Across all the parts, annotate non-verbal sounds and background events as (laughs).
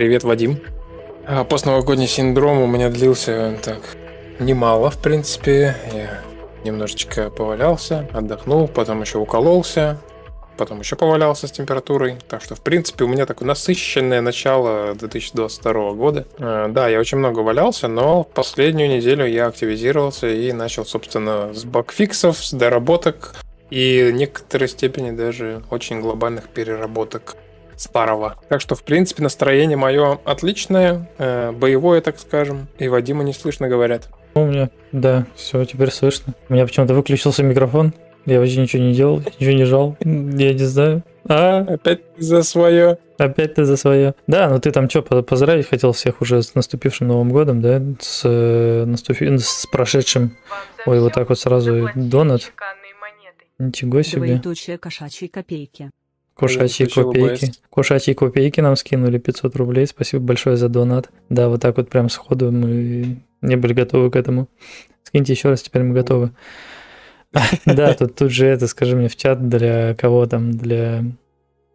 Привет, Вадим. А, Постновогодний синдром у меня длился так немало, в принципе. Я немножечко повалялся, отдохнул, потом еще укололся, потом еще повалялся с температурой. Так что, в принципе, у меня такое насыщенное начало 2022 года. А, Да, я очень много валялся, но последнюю неделю я активизировался и начал, собственно, с багфиксов, с доработок и в некоторой степени даже очень глобальных переработок старого. Так что, в принципе, настроение мое отличное, э, боевое, так скажем, и Вадима не слышно, говорят. У меня, да, все, теперь слышно. У меня почему-то выключился микрофон. Я вообще ничего не делал, ничего не жал. Я не знаю. А, Опять за свое. опять ты за свое. Да, ну ты там что, поздравить хотел всех уже с наступившим Новым годом, да? С, э, наступи- с прошедшим. Ой, вот так вот сразу донат. Ничего себе. Двоеточие кошачьей копейки. Кошачьи копейки. Кошачьи копейки нам скинули 500 рублей. Спасибо большое за донат. Да, вот так вот прям сходу мы не были готовы к этому. Скиньте еще раз, теперь мы готовы. (laughs) Да, тут, тут же это, скажи мне, в чат для кого там, для,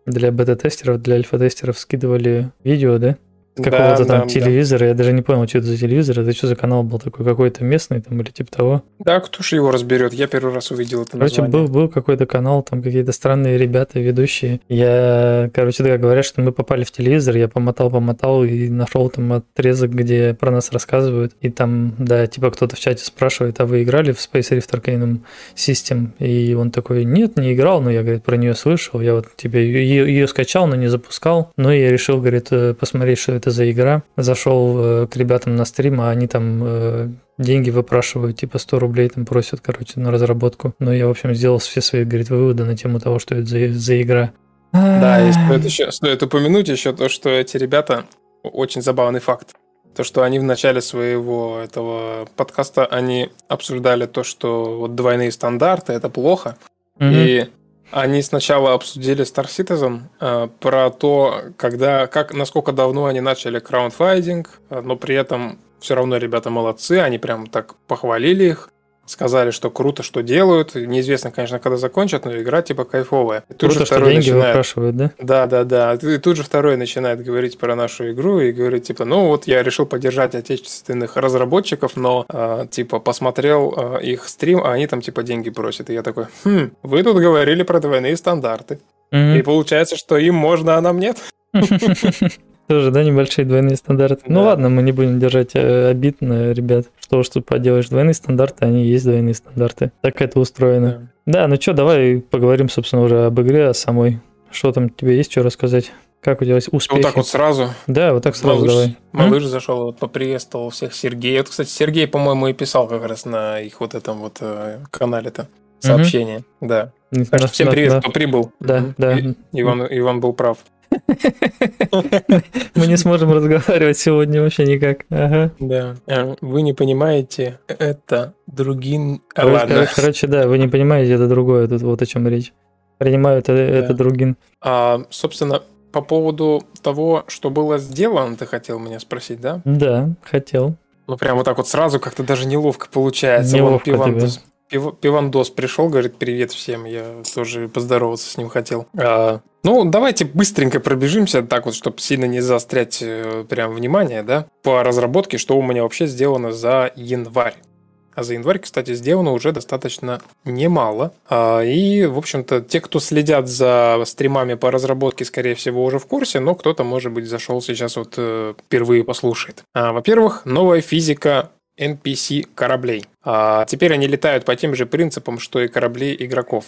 для бета-тестеров, для альфа-тестеров скидывали видео, да? Какого-то Да, там да, телевизора. Я даже не понял, что это за телевизор. Это что за канал был такой? Какой-то местный там или типа того? Да, кто же его разберет? Я первый раз увидел это Короче, название. был, был какой-то канал, там какие-то странные ребята, ведущие. Я, короче, да, говорят, что мы попали в телевизор, я помотал, помотал и нашел там отрезок, где про нас рассказывают. И там, да, типа кто-то в чате спрашивает, а вы играли в Space Rift Arcanum System? И он такой, нет, не играл, но я, говорит, про нее слышал. Я вот, типа, ее, ее скачал, но не запускал. Но я решил, говорит, э, посмотреть, что это за игра. Зашел э, к ребятам на стрим, а они там э, деньги выпрашивают, типа 100 рублей там просят, короче, на разработку. Но я, в общем, сделал все свои, говорит, выводы на тему того, что это за, за игра. Да, и стоит, еще, стоит упомянуть еще то, что эти ребята, очень забавный факт, то, что они в начале своего этого подкаста, они обсуждали то, что вот двойные стандарты, это плохо, Мгм. И они сначала обсудили Star Citizen э, про то, когда, как, насколько давно они начали краундфайдинг, э, но при этом все равно ребята молодцы, они прям так похвалили их, сказали, что круто, что делают. Неизвестно, конечно, когда закончат, но игра типа кайфовая. И тут Круто, же что второй деньги начинает. выпрашивают, да? Да, да, да. И тут же второй начинает говорить про нашу игру и говорит, типа, ну вот я решил поддержать отечественных разработчиков, но, э, типа, посмотрел э, их стрим, а они там, типа, деньги просят. И я такой, хм, вы тут говорили про двойные стандарты. Мгм. И получается, что им можно, а нам нет? (laughs) Тоже, да, небольшие двойные стандарты. Ну Да. ладно, мы не будем держать э, обид на ребят. Что уж тут поделаешь, двойные стандарты, они есть двойные стандарты. Так это устроено. Да, ну что, давай поговорим, собственно, уже об игре, о самой. Что там, тебе есть что рассказать? Как у тебя успехи? Вот так вот сразу. Да, вот так сразу малыш, давай. М? малыш зашел, вот поприветствовал всех Сергей. Вот, кстати, Сергей, по-моему, и писал как раз на их вот этом вот э, канале-то сообщение. Да. Не Так что всем да, привет, да. кто прибыл. Да, да. И- Иван, Иван был прав. (laughs) Мы не сможем разговаривать сегодня вообще никак. Ага. Да. Э, Вы не понимаете, это другим... А, Короче, Ладно. короче, да, вы не понимаете, это другое, тут вот о чем речь. Принимаю, это, это другим. А, собственно, по поводу того, что было сделано, ты хотел меня спросить, да? Да, хотел. Ну, прям вот так вот сразу как-то даже неловко получается. Неловко Вон тебе. Пив- Пивандос пришел, говорит, привет всем. Я тоже поздороваться с ним хотел. А, ну, давайте быстренько пробежимся, так вот, чтобы сильно не заострять э, прям внимание, да, по разработке, что у меня вообще сделано за январь. А за январь, кстати, сделано уже достаточно немало. А, И, в общем-то, те, кто следят за стримами по разработке, скорее всего, уже в курсе, но кто-то, может быть, зашел сейчас вот э, впервые послушает. А, Во-первых, новая физика NPC кораблей. А теперь они летают по тем же принципам, что и корабли игроков.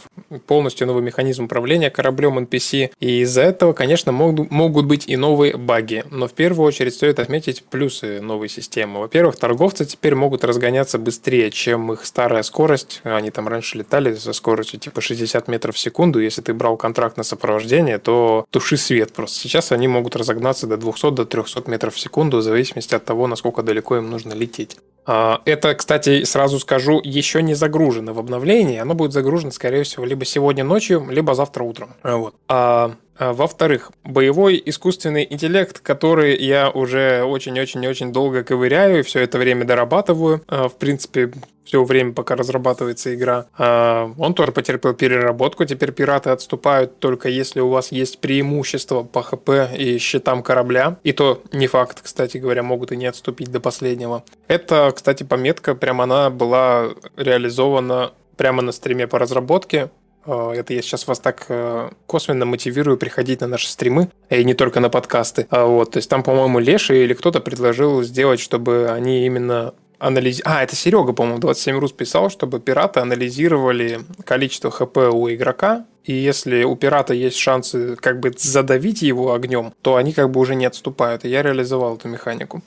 Полностью новый механизм управления кораблем NPC. И из-за этого, конечно, могут, быть и новые баги. Но в первую очередь стоит отметить плюсы новой системы. Во-первых, торговцы теперь могут разгоняться быстрее, чем их старая скорость. Они там раньше летали со скоростью типа 60 метров в секунду. Если ты брал контракт на сопровождение, то туши свет просто. Сейчас они могут разогнаться до 200 до 300 метров в секунду, в зависимости от того, насколько далеко им нужно лететь. А, Это, кстати, сразу скажу, еще не загружено в обновлении. Оно будет загружено, скорее всего, либо сегодня ночью, либо завтра утром. А, Вот. А А, Во-вторых, боевой искусственный интеллект, который я уже очень-очень-очень долго ковыряю и все это время дорабатываю. В принципе, все время, пока разрабатывается игра. А, Он тоже потерпел переработку. Теперь пираты отступают только если у вас есть преимущество по ХП и щитам корабля. И то не факт, кстати говоря, могут и не отступить до последнего. Это, кстати, пометка, прям она была реализована прямо на стриме по разработке. Э, Это я сейчас вас так э, косвенно мотивирую приходить на наши стримы, и не только на подкасты. А Вот, то есть там, по-моему, Леша или кто-то предложил сделать, чтобы они именно анализировали... А, это Серега, по-моему, 27 Рус писал, чтобы пираты анализировали количество ХП у игрока, и если у пирата есть шансы как бы задавить его огнем, то они как бы уже не отступают. И я реализовал эту механику.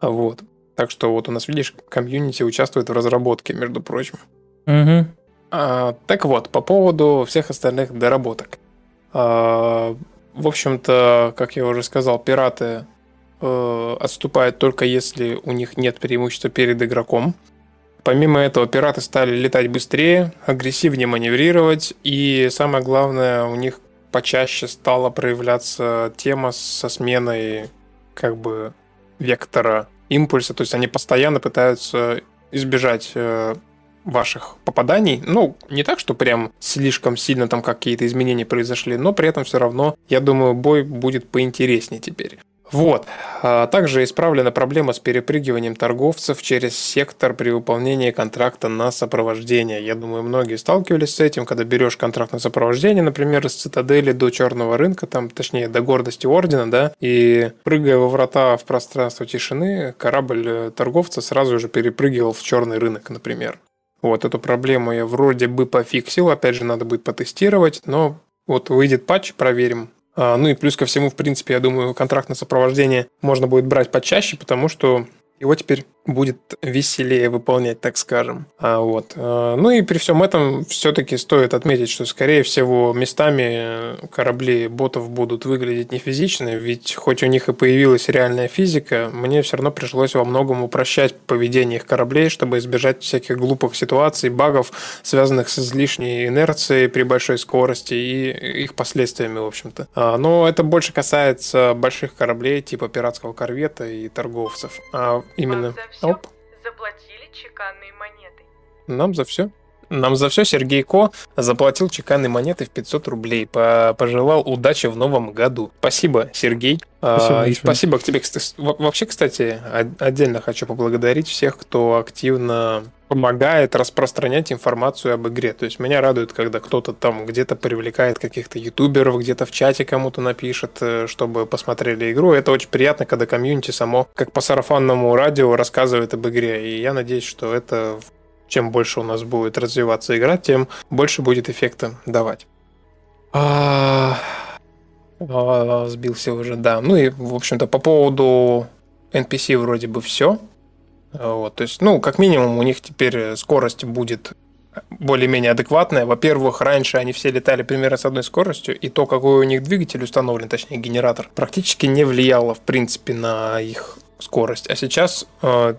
Вот. Так что вот у нас, видишь, комьюнити участвует в разработке, между прочим. Угу. А, так вот, по поводу всех остальных доработок. А, в общем-то, как я уже сказал, пираты э, отступают только если у них нет преимущества перед игроком. Помимо этого, пираты стали летать быстрее, агрессивнее маневрировать, и самое главное, у них почаще стала проявляться тема со сменой как бы вектора импульса, то есть они постоянно пытаются избежать э, ваших попаданий. Ну, не так, что прям слишком сильно там какие-то изменения произошли, но при этом все равно, я думаю, бой будет поинтереснее теперь. Вот. А Также исправлена проблема с перепрыгиванием торговцев через сектор при выполнении контракта на сопровождение. Я думаю, многие сталкивались с этим, когда берешь контракт на сопровождение, например, из цитадели до черного рынка, там, точнее, до гордости ордена, да, и прыгая во врата в пространство тишины, корабль э, торговца сразу же перепрыгивал в черный рынок, например. Вот эту проблему я вроде бы пофиксил, опять же, надо будет потестировать, но вот выйдет патч, проверим. А, ну и плюс ко всему, в принципе, я думаю, контракт на сопровождение можно будет брать почаще, потому что его теперь будет веселее выполнять, так скажем. А вот. а, Ну и при всем этом все-таки стоит отметить, что, скорее всего, местами корабли ботов будут выглядеть не физично, ведь хоть у них и появилась реальная физика, мне все равно пришлось во многом упрощать поведение их кораблей, чтобы избежать всяких глупых ситуаций, багов, связанных с излишней инерцией при большой скорости и их последствиями, в общем-то. А, Но это больше касается больших кораблей типа пиратского корвета и торговцев. А именно... Все Оп. заплатили чеканные монеты. Нам за все. Нам за все Сергей Ко заплатил чеканной монеты в 500 рублей. По- Пожелал удачи в новом году. Спасибо, Сергей. А, Спасибо и большое. спасибо к тебе. Вообще, кстати, отдельно хочу поблагодарить всех, кто активно помогает распространять информацию об игре. То есть меня радует, когда кто-то там где-то привлекает каких-то ютуберов, где-то в чате кому-то напишет, э, чтобы посмотрели игру. Это очень приятно, когда комьюнити само, как по сарафанному радио, рассказывает об игре. И я надеюсь, что это чем больше у нас будет развиваться игра, тем больше будет эффекта давать. А, а, Сбился уже, да. Ну и, в общем-то, по поводу NPC вроде бы все. Вот, то есть, ну, как минимум, у них теперь скорость будет более-менее адекватная. Во-первых, раньше они все летали примерно с одной скоростью, и то, какой у них двигатель установлен, точнее генератор, практически не влияло, в принципе, на их скорость. А сейчас э,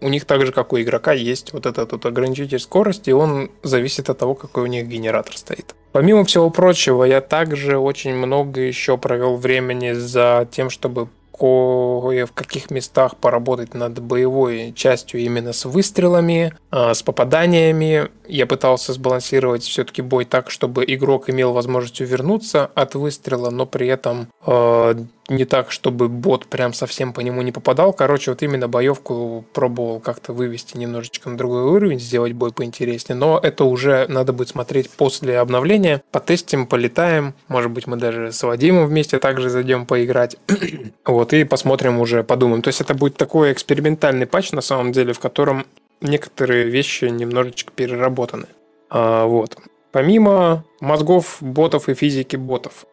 у них так же, как у игрока, есть вот этот вот ограничитель скорости, и он зависит от того, какой у них генератор стоит. Помимо всего прочего, я также очень много еще провел времени за тем, чтобы кое в каких местах поработать над боевой частью именно с выстрелами, а, с попаданиями. Я пытался сбалансировать все-таки бой так, чтобы игрок имел возможность увернуться от выстрела, но при этом э, не так, чтобы бот прям совсем по нему не попадал. Короче, вот именно боевку пробовал как-то вывести немножечко на другой уровень, сделать бой поинтереснее. Но это уже надо будет смотреть после обновления. Потестим, полетаем. Может быть, мы даже с Вадимом вместе также зайдем поиграть. (clears throat) вот, и посмотрим уже, подумаем. То есть это будет такой экспериментальный патч, на самом деле, в котором некоторые вещи немножечко переработаны. А, вот. Помимо мозгов ботов и физики ботов,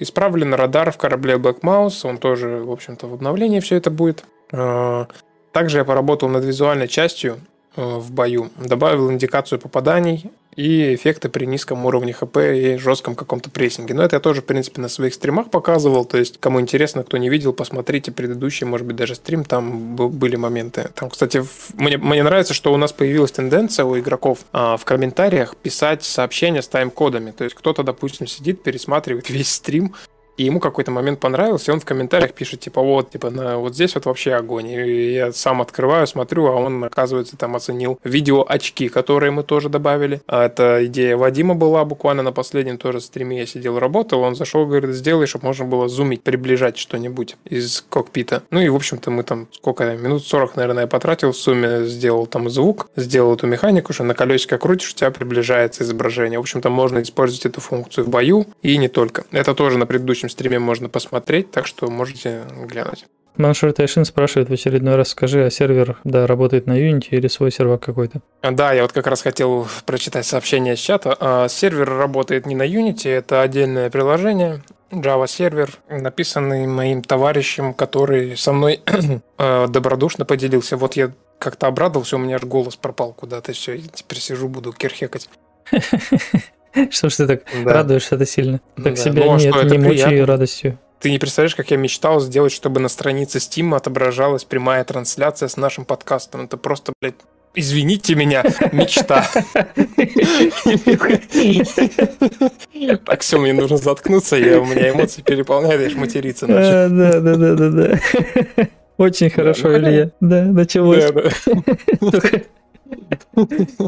исправлен радар в корабле Black Mouse, он тоже, в общем-то, в обновлении все это будет. Э, Также я поработал над визуальной частью э, в бою, добавил индикацию попаданий и эффекты при низком уровне ХП и жестком каком-то прессинге. Но это я тоже, в принципе, на своих стримах показывал. То есть, кому интересно, кто не видел, посмотрите предыдущий, может быть, даже стрим, там были моменты. Там, кстати, мне, мне нравится, что у нас появилась тенденция у игроков а, в комментариях писать сообщения с тайм-кодами. То есть, кто-то, допустим, сидит, пересматривает (laughs) весь стрим, и ему какой-то момент понравился, и он в комментариях пишет, типа, вот, типа, на, вот здесь вот вообще огонь. И я сам открываю, смотрю, а он, оказывается, там оценил видео очки, которые мы тоже добавили. А это идея Вадима была буквально на последнем тоже стриме. Я сидел, работал, он зашел, говорит, сделай, чтобы можно было зумить, приближать что-нибудь из кокпита. Ну и, в общем-то, мы там сколько, минут 40, наверное, я потратил в сумме, сделал там звук, сделал эту механику, что на колесико крутишь, у тебя приближается изображение. В общем-то, можно использовать эту функцию в бою и не только. Это тоже на предыдущем следующем стриме можно посмотреть, так что можете глянуть. Маншер Тайшин спрашивает в очередной раз, скажи, а сервер, да, работает на Unity или свой сервак какой-то? Да, я вот как раз хотел прочитать сообщение с чата. А, сервер работает не на Unity, это отдельное приложение, Java сервер, написанный моим товарищем, который со мной (clears throat) э, добродушно поделился. Вот я как-то обрадовался, у меня аж голос пропал куда-то, все, я теперь сижу, буду керхекать. (laughs) (laughs) Что ж ты так да. радуешься-то сильно? Так да. себя ну, а нет, не мучай радостью. Ты не представляешь, как я мечтал сделать, чтобы на странице Steam отображалась прямая трансляция с нашим подкастом. Это просто, блядь, извините меня, (laughs) мечта. Так, все, мне нужно заткнуться, я, у меня эмоции переполняют, я ж материться начал. Да, да, да, да, да. Очень хорошо, Илья. Да, началось.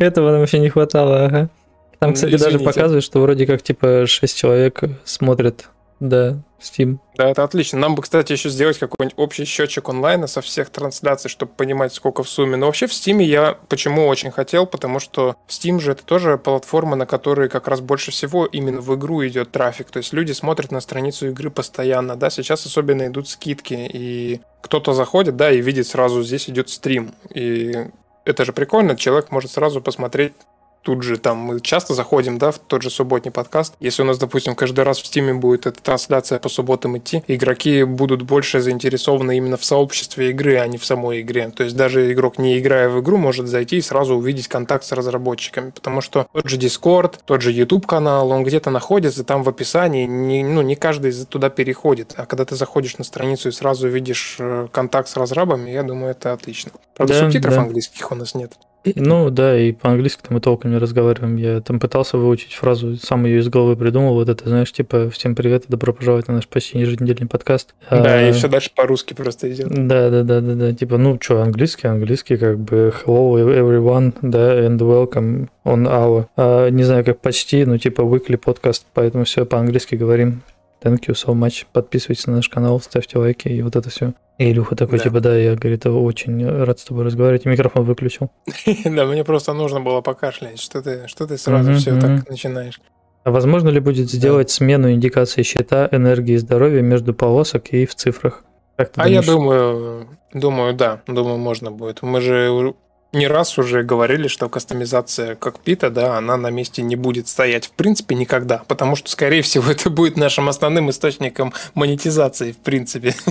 Этого нам еще не хватало, ага. Там, кстати, Извините. даже показывают, что вроде как типа 6 человек смотрят, да, Steam. Да, это отлично. Нам бы, кстати, еще сделать какой-нибудь общий счетчик онлайна со всех трансляций, чтобы понимать, сколько в сумме. Но вообще в Steam я почему очень хотел, потому что Steam же это тоже платформа, на которой как раз больше всего именно в игру идет трафик. То есть люди смотрят на страницу игры постоянно, да, сейчас особенно идут скидки, и кто-то заходит, да, и видит сразу, здесь идет стрим. И это же прикольно, человек может сразу посмотреть тут же там мы часто заходим, да, в тот же субботний подкаст. Если у нас, допустим, каждый раз в Стиме будет эта трансляция по субботам идти, игроки будут больше заинтересованы именно в сообществе игры, а не в самой игре. То есть даже игрок, не играя в игру, может зайти и сразу увидеть контакт с разработчиками, потому что тот же Discord, тот же YouTube канал, он где-то находится там в описании, не, ну, не каждый туда переходит. А когда ты заходишь на страницу и сразу видишь э, контакт с разрабами, я думаю, это отлично. Правда, да, субтитров да. английских у нас нет. Ну да, и по-английски мы толком не разговариваем. Я там пытался выучить фразу, сам ее из головы придумал. Вот это, знаешь, типа «Всем привет и добро пожаловать на наш почти еженедельный подкаст». Да, а, и все дальше по-русски просто идет. Да, да, да, да, да. Типа, ну что, английский, английский, как бы hello everyone, да, and welcome on our. А, не знаю, как почти, но типа weekly подкаст, поэтому все по-английски говорим. Thank you so much. Подписывайтесь на наш канал, ставьте лайки и вот это все. И Илюха такой, да. типа, да, я, говорит, очень рад с тобой разговаривать, и микрофон выключил. (laughs) Да, мне просто нужно было покашлять, что ты, что ты сразу все так начинаешь. А возможно ли будет сделать смену индикации счета энергии и здоровья между полосок и в цифрах? а я думаю, думаю, да, думаю, можно будет. Мы же не раз уже говорили, что кастомизация кокпита, да, она на месте не будет стоять в принципе никогда, потому что, скорее всего, (laughs) это будет нашим основным источником монетизации в принципе. (laughs)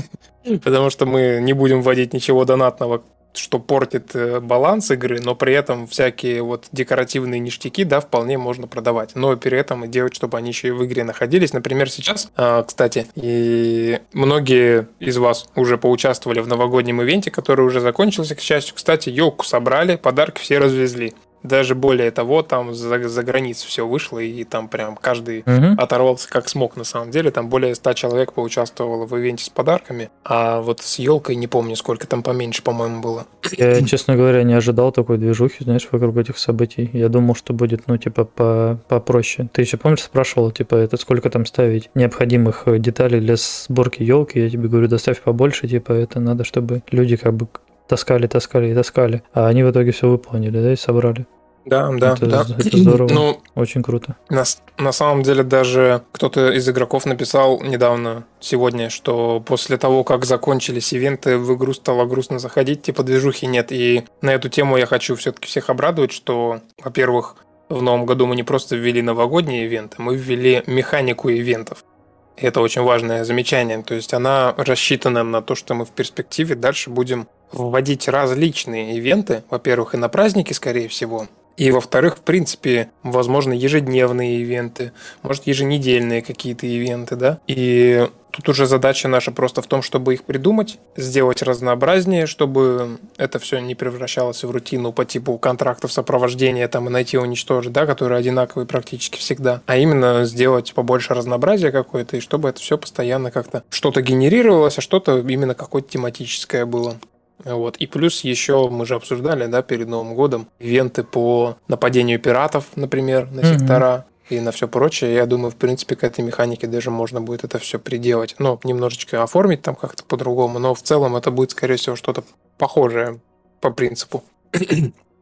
Потому что мы не будем вводить ничего донатного что портит э, баланс игры, но при этом всякие вот декоративные ништяки, да, вполне можно продавать. Но при этом и делать, чтобы они еще и в игре находились. Например, сейчас, а, кстати, и многие из вас уже поучаствовали в новогоднем ивенте, который уже закончился, к счастью. Кстати, елку собрали, подарки все развезли. Даже более того, там за, за границу все вышло, и там прям каждый угу. оторвался как смог на самом деле. Там более 100 человек поучаствовало в ивенте с подарками, а вот с елкой не помню, сколько там поменьше, по-моему, было. Я, честно говоря, не ожидал такой движухи, знаешь, вокруг этих событий. Я думал, что будет, ну, типа, по попроще. Ты еще помнишь, спрашивал, типа, это сколько там ставить необходимых деталей для сборки елки? Я тебе говорю, доставь побольше, типа, это надо, чтобы люди как бы таскали, таскали и таскали. А они в итоге все выполнили, да, и собрали. Да, да, это, да. Это здорово. Ну, Очень круто. На, на самом деле даже кто-то из игроков написал недавно, сегодня, что после того, как закончились ивенты, в игру стало грустно заходить, типа движухи нет. И на эту тему я хочу все-таки всех обрадовать, что, во-первых, в новом году мы не просто ввели новогодние ивенты, мы ввели механику ивентов. И это очень важное замечание. То есть она рассчитана на то, что мы в перспективе дальше будем вводить различные ивенты, во-первых, и на праздники, скорее всего, И, во-вторых, в принципе, возможно, ежедневные ивенты, может, еженедельные какие-то ивенты, да. И тут уже задача наша просто в том, чтобы их придумать, сделать разнообразнее, чтобы это все не превращалось в рутину по типу контрактов сопровождения там и найти уничтожить, да, которые одинаковые практически всегда, а именно сделать побольше разнообразия какое-то, и чтобы это все постоянно как-то что-то генерировалось, а что-то именно какое-то тематическое было. Вот. И плюс еще мы же обсуждали, да, перед Новым годом ивенты по нападению пиратов, например, на сектора и на все прочее. Я думаю, в принципе, к этой механике даже можно будет это все приделать. Ну, немножечко оформить там как-то по-другому, но в целом это будет, скорее всего, что-то похожее по принципу.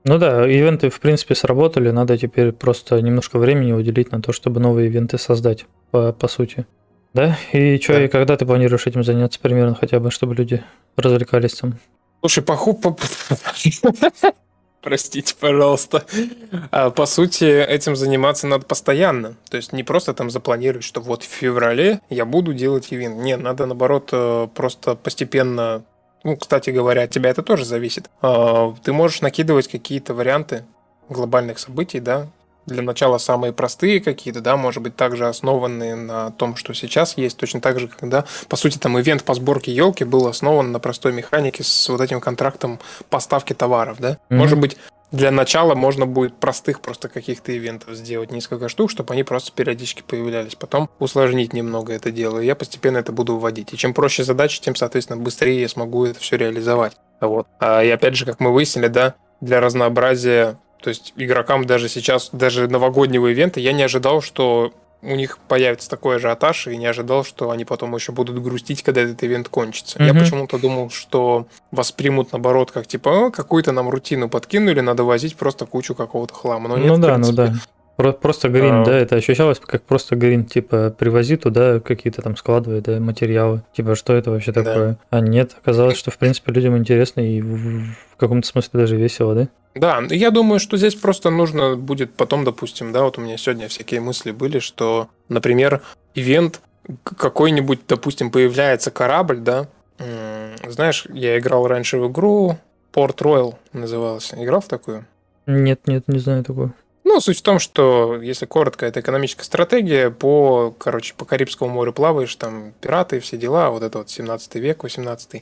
Ну да, ивенты в принципе сработали, надо теперь просто немножко времени уделить на то, чтобы новые ивенты создать, по, по сути. Да? И что, Да. и когда ты планируешь этим заняться примерно хотя бы, чтобы люди развлекались там? Слушай, поху... по- (laughs) Простите, пожалуйста. А, По сути, этим заниматься надо постоянно. То есть не просто там запланировать, что вот в феврале я буду делать ивент. Нет, надо наоборот э, просто постепенно... Ну, кстати говоря, от тебя это тоже зависит. А, Ты можешь накидывать какие-то варианты глобальных событий, да, для начала самые простые какие-то, да, может быть, также основанные на том, что сейчас есть, точно так же, когда, по сути, там ивент по сборке елки был основан на простой механике с вот этим контрактом поставки товаров, да. Мгм. Может быть, для начала можно будет простых просто каких-то ивентов сделать несколько штук, чтобы они просто периодически появлялись. Потом усложнить немного это дело. И я постепенно это буду вводить. И чем проще задача, тем, соответственно, быстрее я смогу это все реализовать. Вот. А, И опять же, как мы выяснили, да, для разнообразия, то есть игрокам даже сейчас, даже новогоднего ивента, я не ожидал, что у них появится такой ажиотаж, и не ожидал, что они потом еще будут грустить, когда этот ивент кончится. Я Мгм. почему-то думал, что воспримут наоборот, как типа, «О, какую-то нам рутину подкинули, надо возить просто кучу какого-то хлама. Но нет, ну да, ну принципе. да. Про- Просто грин, А. да, это ощущалось как просто грин, типа, привози туда какие-то там складывай, да, материалы. Типа, что это вообще Да. такое? А нет, оказалось, что, в принципе, людям интересно и в, в каком-то смысле даже весело, да? Да, я думаю, что здесь просто нужно будет потом, допустим, да, вот у меня сегодня всякие мысли были, что, например, ивент какой-нибудь, допустим, появляется корабль, да, знаешь, я играл раньше в игру Port Royal называлась. Играл в такую? Нет, нет, не знаю такого. Ну, суть в том, что, если коротко, это экономическая стратегия по, короче, по Карибскому морю плаваешь, там пираты, все дела, вот это вот 17 век, 18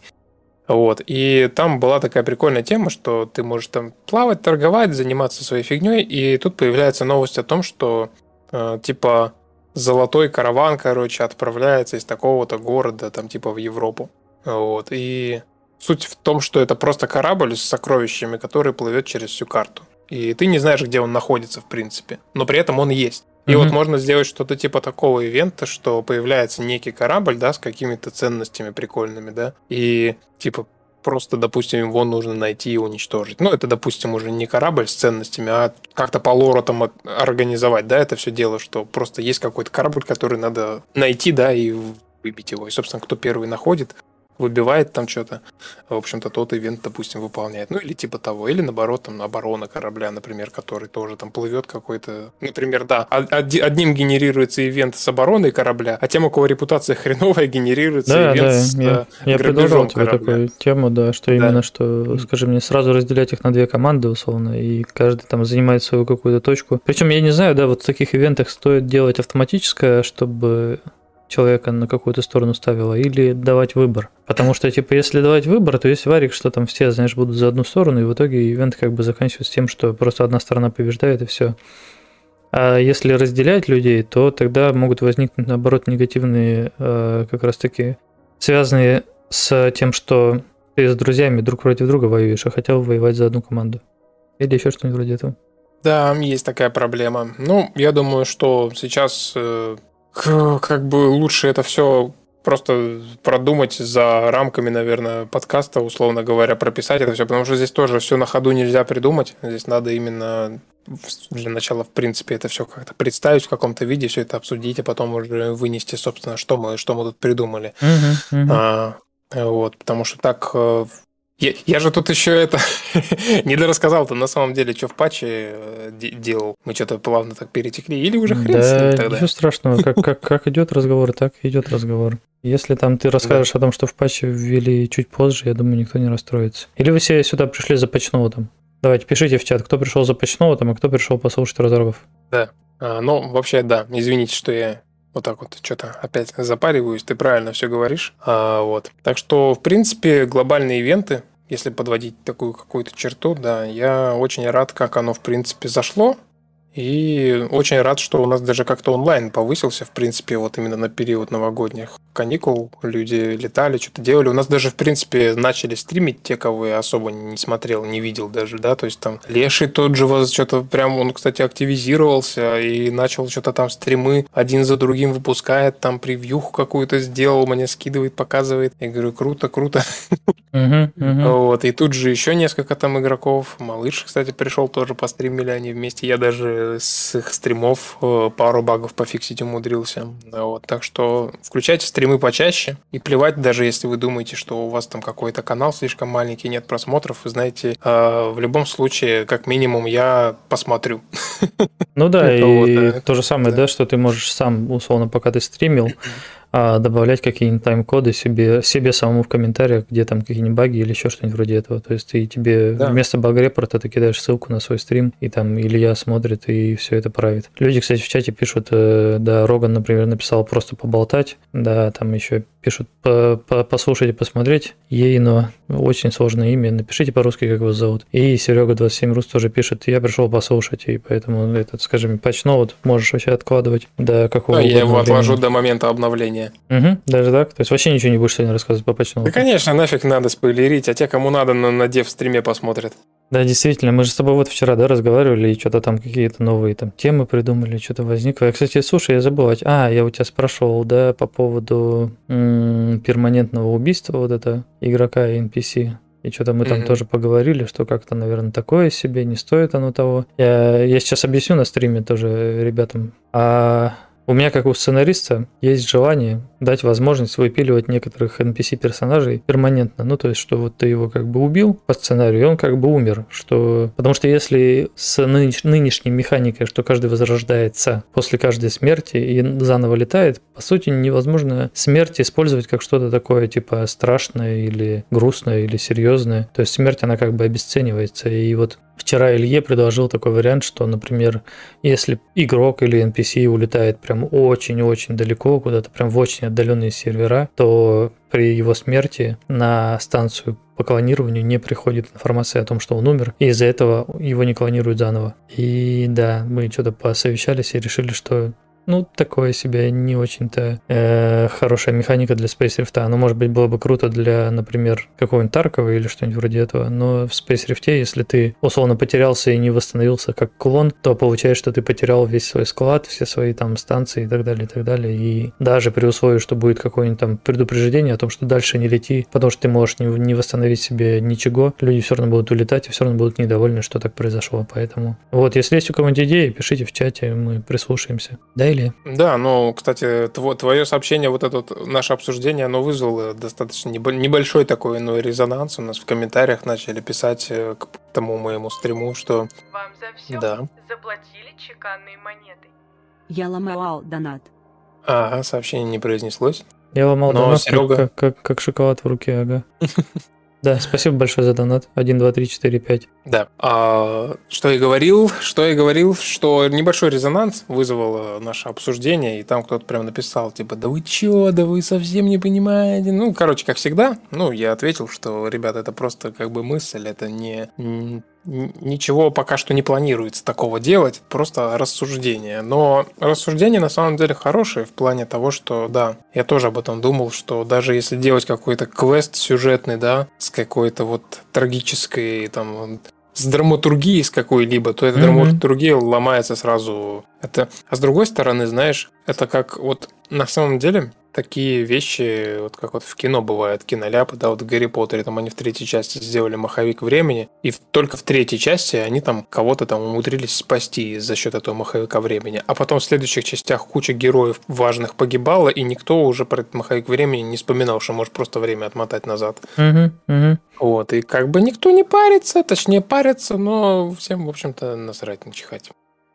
вот. И там была такая прикольная тема, что ты можешь там плавать, торговать, заниматься своей фигней, и тут появляется новость о том, что э, типа золотой караван, короче, отправляется из такого-то города, там типа в Европу. Вот. И суть в том, что это просто корабль с сокровищами, который плывет через всю карту. И ты не знаешь, где он находится, в принципе. Но при этом он есть. И Мгм. вот можно сделать что-то типа такого ивента, что появляется некий корабль, да, с какими-то ценностями прикольными, да, и типа просто, допустим, его нужно найти и уничтожить. Ну, это, допустим, уже не корабль с ценностями, а как-то по лору там организовать, да, это все дело, что просто есть какой-то корабль, который надо найти, да, и выбить его. И, собственно, кто первый находит, выбивает там что-то, в общем-то, тот ивент, допустим, выполняет. Ну, или типа того. Или, наоборот, там, оборона корабля, например, который тоже там плывет какой-то... Например, да, одним генерируется ивент с обороной корабля, а тем, у кого репутация (laughs) хреновая, генерируется Да, ивент да, с я, э, я предлагал тебе корабля. такую тему, да, что Да. именно, что, скажи мне, сразу разделять их на две команды, условно, и каждый там занимает свою какую-то точку. Причем я не знаю, да, вот в таких ивентах стоит делать автоматическое, чтобы человека на какую-то сторону ставило, или давать выбор. Потому что, типа, если давать выбор, то есть варик, что там все, знаешь, будут за одну сторону, и в итоге ивент как бы заканчивается тем, что просто одна сторона побеждает, и все. А если разделять людей, то тогда могут возникнуть, наоборот, негативные э, как раз-таки связанные с тем, что ты с друзьями друг против друга воюешь, а хотел воевать за одну команду. Или еще что-нибудь вроде этого. Да, есть такая проблема. Ну, я думаю, что сейчас э, как бы лучше это все просто продумать за рамками, наверное, подкаста, условно говоря, прописать это все, потому что здесь тоже все на ходу нельзя придумать. Здесь надо именно для начала, в принципе, это все как-то представить в каком-то виде, все это обсудить, а потом уже вынести, собственно, что мы, что мы тут придумали. А, вот, потому что так... Я, я же тут еще это (laughs) не дорассказал-то на самом деле, что в патче э, де- делал. Мы что-то плавно так перетекли. Или уже хрен с Да, ним тогда. ничего страшного. Как, как, (laughs) как идет разговор, так идет разговор. Если там ты расскажешь о том, что в патче ввели чуть позже, я думаю, никто не расстроится. Или вы все сюда пришли за патчноутом? Давайте пишите в чат, кто пришел за почного там, а кто пришел послушать разорвов. А, ну, вообще, да, извините, что я вот так вот что-то опять запариваюсь, ты правильно все говоришь. А, вот. Так что, в принципе, глобальные ивенты, если подводить такую какую-то черту, да, я очень рад, как оно, в принципе, зашло. И очень рад, что у нас даже как-то онлайн повысился, в принципе, вот именно на период новогодних каникул. Люди летали, что-то делали. У нас даже, в принципе, начали стримить те, кого я особо не смотрел, не видел даже, да, то есть там Леший тот же вот что-то прям, он, кстати, активизировался и начал что-то там стримы один за другим выпускает, там превьюху какую-то сделал, мне скидывает, показывает. Я говорю, круто, круто. Вот, и тут же еще несколько там игроков. Малыш, кстати, пришел тоже постримили они вместе. Я даже с их стримов э, пару багов пофиксить умудрился. Вот, так что включайте стримы почаще. И плевать, даже если вы думаете, что у вас там какой-то канал слишком маленький, нет просмотров, вы знаете, э, в любом случае, как минимум, я посмотрю. Ну да, (laughs) и то же самое, да, что ты можешь сам, условно, пока ты стримил, (laughs) а, добавлять какие-нибудь тайм-коды себе, себе самому в комментариях, где там какие-нибудь баги или еще что-нибудь вроде этого. То есть ты тебе Да. вместо баг-репорта ты кидаешь ссылку на свой стрим, и там Илья смотрит и все это правит. Люди, кстати, в чате пишут, э, да, Роган, например, написал просто поболтать, да, там еще пишут по- по- послушать и посмотреть. Ейно, очень сложное имя, напишите по-русски, как его зовут. И Серега 27 Рус тоже пишет, я пришел послушать, и поэтому этот, скажем, патчноут можешь вообще откладывать до какого Ну, я его угодно отложу времени. до момента обновления. Мгм, даже так? То есть вообще ничего не будешь сегодня рассказывать по патчноуту? Да, конечно, нафиг надо спойлерить, а те, кому надо, на, на дев стриме посмотрят. Да, действительно, мы же с тобой вот вчера, да, разговаривали, и что-то там какие-то новые там темы придумали, что-то возникло. Я, кстати, слушай, я забыл, а, я у тебя спрашивал, да, по поводу м, перманентного убийства вот это игрока и NPC. И что-то мы там Мгм. тоже поговорили, что как-то, наверное, такое себе, не стоит оно того. Я, я сейчас объясню на стриме тоже ребятам. А у меня, как у сценариста, есть желание дать возможность выпиливать некоторых NPC-персонажей перманентно. Ну, то есть, что вот ты его как бы убил по сценарию, и он как бы умер. Что... Потому что если с нынеш- нынешней механикой, что каждый возрождается после каждой смерти и заново летает, по сути, невозможно смерть использовать как что-то такое, типа, страшное или грустное или серьезное. То есть, смерть, она как бы обесценивается. И вот Вчера Илье предложил такой вариант, что, например, если игрок или NPC улетает прям очень-очень далеко, куда-то прям в очень отдаленные сервера, то при его смерти на станцию по клонированию не приходит информация о том, что он умер, и из-за этого его не клонируют заново. И да, мы что-то посовещались и решили, что ну, такое себе не очень-то э, хорошая механика для Space Rift. Ну, может быть, было бы круто для, например, какого-нибудь Таркова или что-нибудь вроде этого. Но в Space Rift, если ты условно потерялся и не восстановился как клон, то получается, что ты потерял весь свой склад, все свои там станции и так далее, и так далее. И даже при условии, что будет какое-нибудь там предупреждение о том, что дальше не лети, потому что ты можешь не, не восстановить себе ничего, люди все равно будут улетать и все равно будут недовольны, что так произошло. Поэтому вот, если есть у кого-нибудь идеи, пишите в чате, мы прислушаемся. Да, или? Да, ну, кстати, тво- твое сообщение, вот это вот наше обсуждение, оно вызвало достаточно небо- небольшой такой ну, резонанс. У нас в комментариях начали писать э, к тому моему стриму, что Вам за все да. заплатили чеканной монетой. Я ломал донат. Ага, сообщение не произнеслось. Я ломал Но донат, Серега- как, как, как шоколад в руке, ага. (laughs) Да, спасибо большое за донат. 1, 2, 3, 4, 5. Да. А, что я говорил, что я говорил, что небольшой резонанс вызвало наше обсуждение, и там кто-то прям написал, типа, да вы чё, да вы совсем не понимаете. Ну, короче, как всегда, ну, я ответил, что, ребята, это просто как бы мысль, это не... Ничего пока что не планируется такого делать, просто рассуждение. Но рассуждение на самом деле хорошее в плане того, что, да, я тоже об этом думал, что даже если делать какой-то квест сюжетный, да, с какой-то вот трагической, там, с драматургией с какой-либо, то эта Мгм. драматургия ломается сразу. Это... А с другой стороны, знаешь, это как вот на самом деле такие вещи, вот как вот в кино бывает, киноляпы, да, вот в Гарри Поттере, там они в третьей части сделали маховик времени, и в- только в третьей части они там кого-то там умудрились спасти за счет этого маховика времени, а потом в следующих частях куча героев важных погибала, и никто уже про этот маховик времени не вспоминал, что может просто время отмотать назад. Угу, угу. Вот, и как бы никто не парится, точнее парится, но всем, в общем-то, насрать, начихать.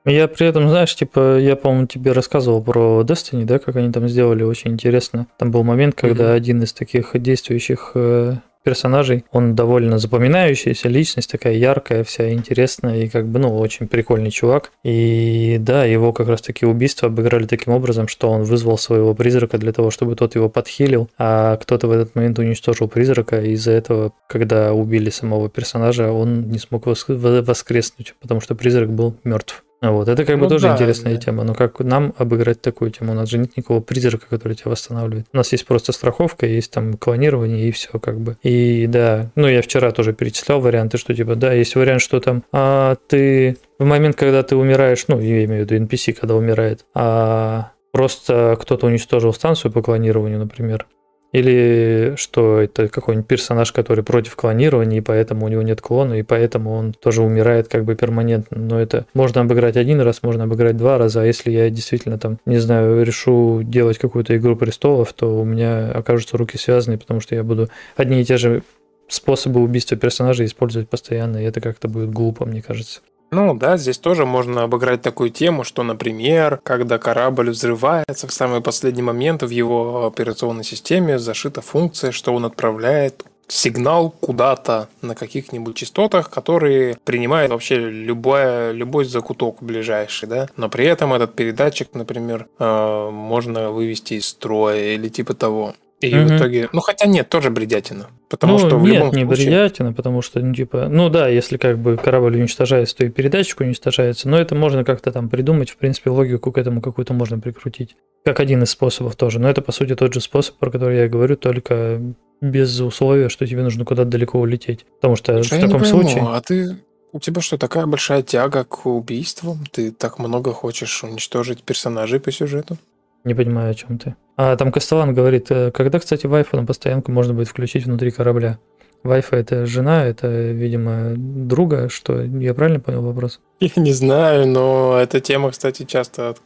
Я при этом, знаешь, типа, я, по-моему, тебе рассказывал про Destiny, да, как они там сделали, очень интересно. Там был момент, когда Мгм. один из таких действующих э, персонажей. Он довольно запоминающаяся личность, такая яркая, вся интересная и как бы, ну, очень прикольный чувак. И да, его как раз таки убийство обыграли таким образом, что он вызвал своего призрака для того, чтобы тот его подхилил, а кто-то в этот момент уничтожил призрака, и из-за этого, когда убили самого персонажа, он не смог вос- воскреснуть, потому что призрак был мертв. Вот, это как бы Ну тоже да, интересная да. тема. Но как нам обыграть такую тему? У нас же нет никакого призрака, который тебя восстанавливает. У нас есть просто страховка, есть там клонирование и все как бы. И да, ну я вчера тоже перечислял варианты, что типа, да, есть вариант, что там а, ты в момент, когда ты умираешь, ну, я имею в виду NPC, когда умирает, а просто кто-то уничтожил станцию по клонированию, например, или что это какой-нибудь персонаж, который против клонирования, и поэтому у него нет клона, и поэтому он тоже умирает как бы перманентно. Но это можно обыграть один раз, можно обыграть два раза, а если я действительно там, не знаю, решу делать какую-то игру престолов, то у меня окажутся руки связаны, потому что я буду одни и те же способы убийства персонажей использовать постоянно, и это как-то будет глупо, мне кажется. Ну да, здесь тоже можно обыграть такую тему, что, например, когда корабль взрывается в самый последний момент в его операционной системе зашита функция, что он отправляет сигнал куда-то на каких-нибудь частотах, которые принимает вообще любой, любой закуток ближайший, да, но при этом этот передатчик, например, э, можно вывести из строя или типа того. И Мгм. в итоге, ну хотя нет, тоже бредятина, потому ну, что в нет, любом не случае... бредятина, потому что, ну, типа, ну да, если как бы корабль уничтожается, то и передатчик уничтожается, но это можно как-то там придумать, в принципе, логику к этому какую-то можно прикрутить. Как один из способов тоже, но это, по сути, тот же способ, про который я говорю, только без условия, что тебе нужно куда-то далеко улететь. Потому что Слушай, в я не таком пойму, случае... А ты у тебя что, такая большая тяга к убийствам? Ты так много хочешь уничтожить персонажей по сюжету? Не понимаю, о чем ты. А там Костелан говорит, э, когда, кстати, Wi-Fi на постоянку можно будет включить внутри корабля? Wi-Fi это жена, это, видимо, друга, что я правильно понял вопрос? (laughs) Я не знаю, но эта тема, кстати, часто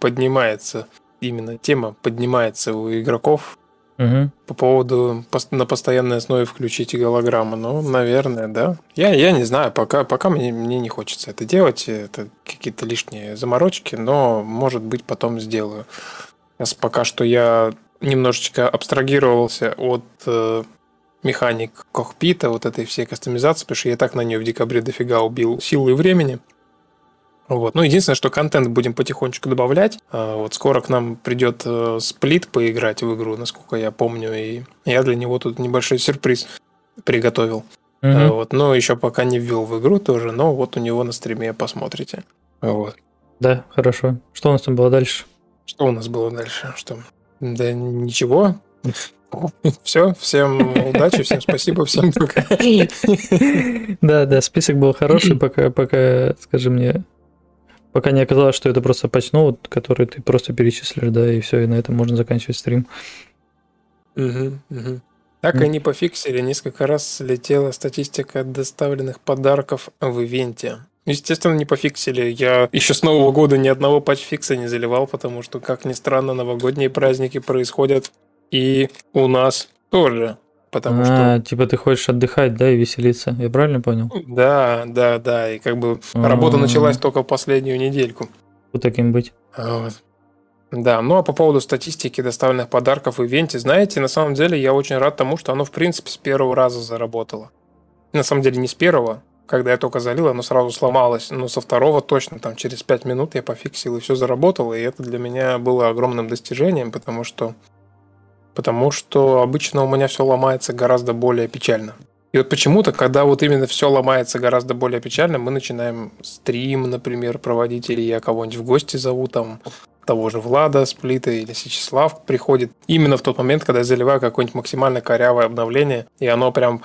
поднимается. Именно тема поднимается у игроков Угу. по поводу на постоянной основе включить голограмму. Ну, наверное, да. Я, я не знаю, пока, пока мне, мне не хочется это делать. Это какие-то лишние заморочки, но, может быть, потом сделаю. Сейчас пока что я немножечко абстрагировался от э, механик кокпита, вот этой всей кастомизации, потому что я так на нее в декабре дофига убил силы и времени. Вот. Ну, единственное, что контент будем потихонечку добавлять. А, Вот скоро к нам придет э, сплит поиграть в игру, насколько я помню, и я для него тут небольшой сюрприз приготовил. А, Вот. Но еще пока не ввел в игру тоже, но вот у него на стриме посмотрите. Вот. Да, хорошо. Что у нас там было дальше? Что у нас было дальше? Что? Да ничего. (laughs) Все, всем удачи, всем спасибо, всем пока. (laughs) Да, да, список был хороший, пока, пока, скажи мне, пока не оказалось, что это просто патчноут, который ты просто перечислишь, да, и все, и на этом можно заканчивать стрим. Мгм, мгм. Так они пофиксили, несколько раз слетела статистика доставленных подарков в ивенте. Естественно, не пофиксили. Я еще с Нового года ни одного патчфикса не заливал, потому что, как ни странно, новогодние праздники происходят и у нас тоже. Потому а, типа ты хочешь отдыхать, да, и веселиться. Я правильно понял? что... Да, да, да. И как бы работа А. началась только в последнюю недельку. Вот таким быть. А, Вот. Да, ну а по поводу статистики доставленных подарков в ивенте, знаете, на самом деле я очень рад тому, что оно в принципе с первого раза заработало. На самом деле не с первого, когда я только залил, оно сразу сломалось, но со второго точно, там через 5 минут я пофиксил и все заработало, и это для меня было огромным достижением, потому что потому что обычно у меня все ломается гораздо более печально. И вот почему-то, когда вот именно все ломается гораздо более печально, мы начинаем стрим, например, проводить, или я кого-нибудь в гости зову, там, того же Влада Сплита или Сечеслав приходит именно в тот момент, когда я заливаю какое-нибудь максимально корявое обновление, и оно прям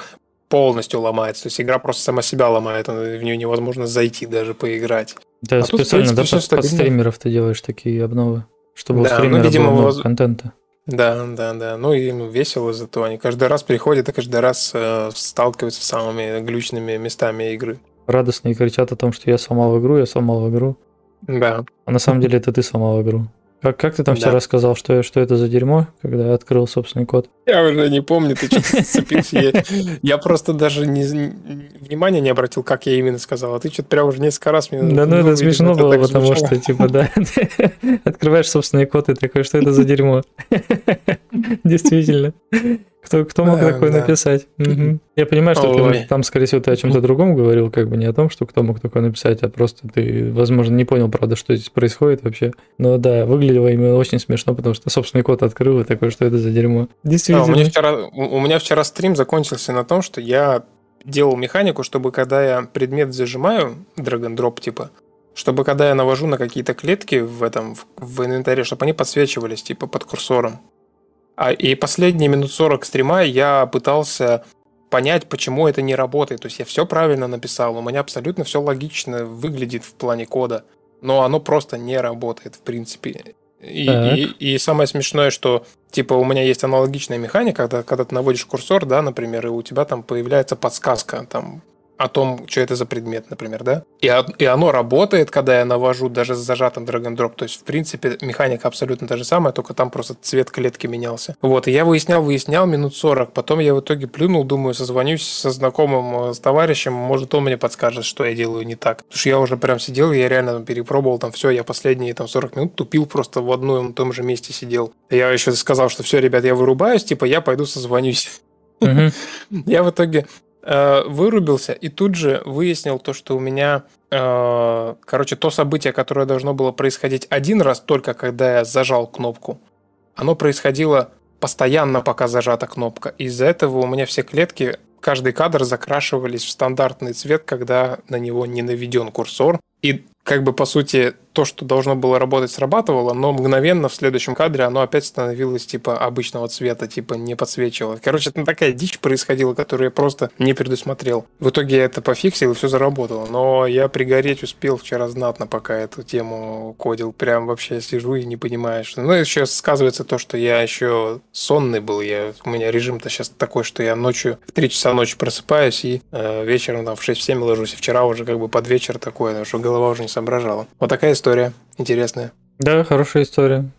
полностью ломается. То есть игра просто сама себя ломает, в нее невозможно зайти даже поиграть. Ты А тут, специально, да, принципе, всё под, под стримеров ты делаешь такие обновы, чтобы Да, у ну, стримера видимо, было много воз- контента. Да, да, да. Ну и ну, весело зато. Они каждый раз приходят и каждый раз э, сталкиваются с самыми глючными местами игры. Радостно и кричат о том, что я сломал игру, я сломал игру. Да. А на самом деле это ты сломал игру. Как, как ты там Да. вчера сказал, что, что это за дерьмо, когда я открыл собственный код? Я уже не помню, ты что-то (laughs) зацепился. Я, я просто даже внимания не обратил, как я именно сказал. А ты что-то прям уже несколько раз мне... Да, ну это смешно было, потому что, типа, да, (laughs) открываешь собственный код и такой, что это за дерьмо? (laughs) Действительно. Кто, кто мог Да, такое да. написать? Мгм. Я понимаю, что ты- там, скорее всего, ты о чем-то другом говорил, как бы не о том, что кто мог такое написать, а просто ты, возможно, не понял, правда, что здесь происходит вообще. Но да, выглядело именно очень смешно, потому что собственный код открыл и такой, что это за дерьмо. Да, Действительно. у, меня вчера, у меня вчера стрим закончился на том, что я делал механику, чтобы когда я предмет зажимаю, drop типа, чтобы когда я навожу на какие-то клетки в этом в, в инвентаре, чтобы они подсвечивались типа под курсором. А, и последние минут 40 стрима я пытался понять, почему это не работает. То есть я все правильно написал, у меня абсолютно все логично выглядит в плане кода, но оно просто не работает в принципе. И, Так. и- и самое смешное, что типа у меня есть аналогичная механика, когда, когда ты наводишь курсор, да, например, и у тебя там появляется подсказка там о том, что это за предмет, например, да? И, и оно работает, когда я навожу даже с зажатым drag and drop. То есть, в принципе, механика абсолютно та же самая, только там просто цвет клетки менялся. Вот, и я выяснял, выяснял минут 40. Потом я в итоге плюнул, думаю, созвонюсь со знакомым, э, с товарищем, может, он мне подскажет, что я делаю не так. Потому что я уже прям сидел, я реально перепробовал там все, я последние там 40 минут тупил просто в одном и том же месте сидел. Я еще сказал, что все, ребят, я вырубаюсь, типа, я пойду созвонюсь. (laughs) Я в итоге э, вырубился и тут же выяснил то, что у меня, э, короче, то событие, которое должно было происходить один раз только когда я зажал кнопку, оно происходило постоянно, пока зажата кнопка. Из-за этого у меня все клетки, каждый кадр закрашивались в стандартный цвет, когда на него не наведен курсор. И как бы по сути то, что должно было работать, срабатывало, но мгновенно в следующем кадре оно опять становилось типа обычного цвета, типа не подсвечивало. Короче, это такая дичь происходила, которую я просто не предусмотрел. В итоге я это пофиксил и все заработало. Но я пригореть успел вчера знатно, пока эту тему кодил. Прям вообще сижу и не понимаю, что... Ну, еще сказывается то, что я еще сонный был. Я... У меня режим-то сейчас такой, что я ночью в 3 часа ночи просыпаюсь и э, вечером там в 6-7 ложусь. И вчера уже как бы под вечер такое, что голова уже не соображала. Вот такая история интересная. Да, хорошая история.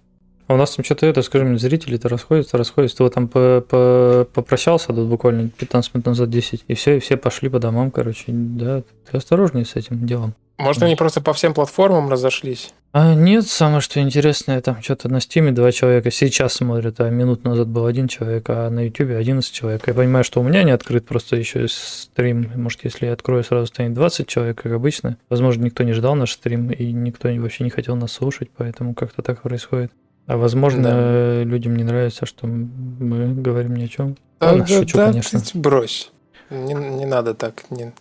А у нас там что-то это, скажи мне, зрители-то расходятся, расходятся. Ты вот там по- по- попрощался тут буквально 15 минут назад, 10, и все, и все пошли по домам, короче. Да, ты осторожнее с этим делом. Может, они просто по всем платформам разошлись? А нет, самое что интересное, там что-то на стиме два человека сейчас смотрят, а минут назад был один человек, а на ютубе 11 человек. Я понимаю, что у меня не открыт просто еще стрим. Может, если я открою, сразу станет 20 человек, как обычно. Возможно, никто не ждал наш стрим, и никто вообще не хотел нас слушать, поэтому как-то так происходит. А возможно, людям не нравится, что мы говорим ни о чем. Ладно, шучу, конечно. ты (laughs) брось. Не, не надо так. Не...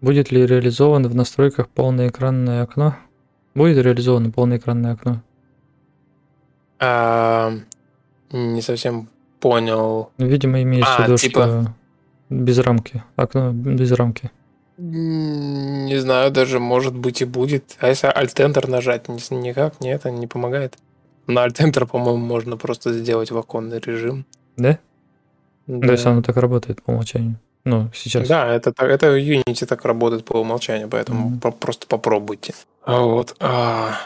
Будет ли реализовано в настройках полноэкранное окно? Будет реализовано полноэкранное окно? А, не совсем понял. Ну, Видимо, имеется в А, виду, типа- что без рамки. Окно без рамки. Не знаю, даже может быть и будет. А если Alt-Enter нажать? Ни- Никак, нет, это не помогает. На Alt-Enter, по-моему, можно просто сделать в оконный режим. Да? Да, Да, если оно так работает по умолчанию. Ну, сейчас. Да, это, это Unity так работает по умолчанию, поэтому Мгм. по- просто попробуйте. А вот, а,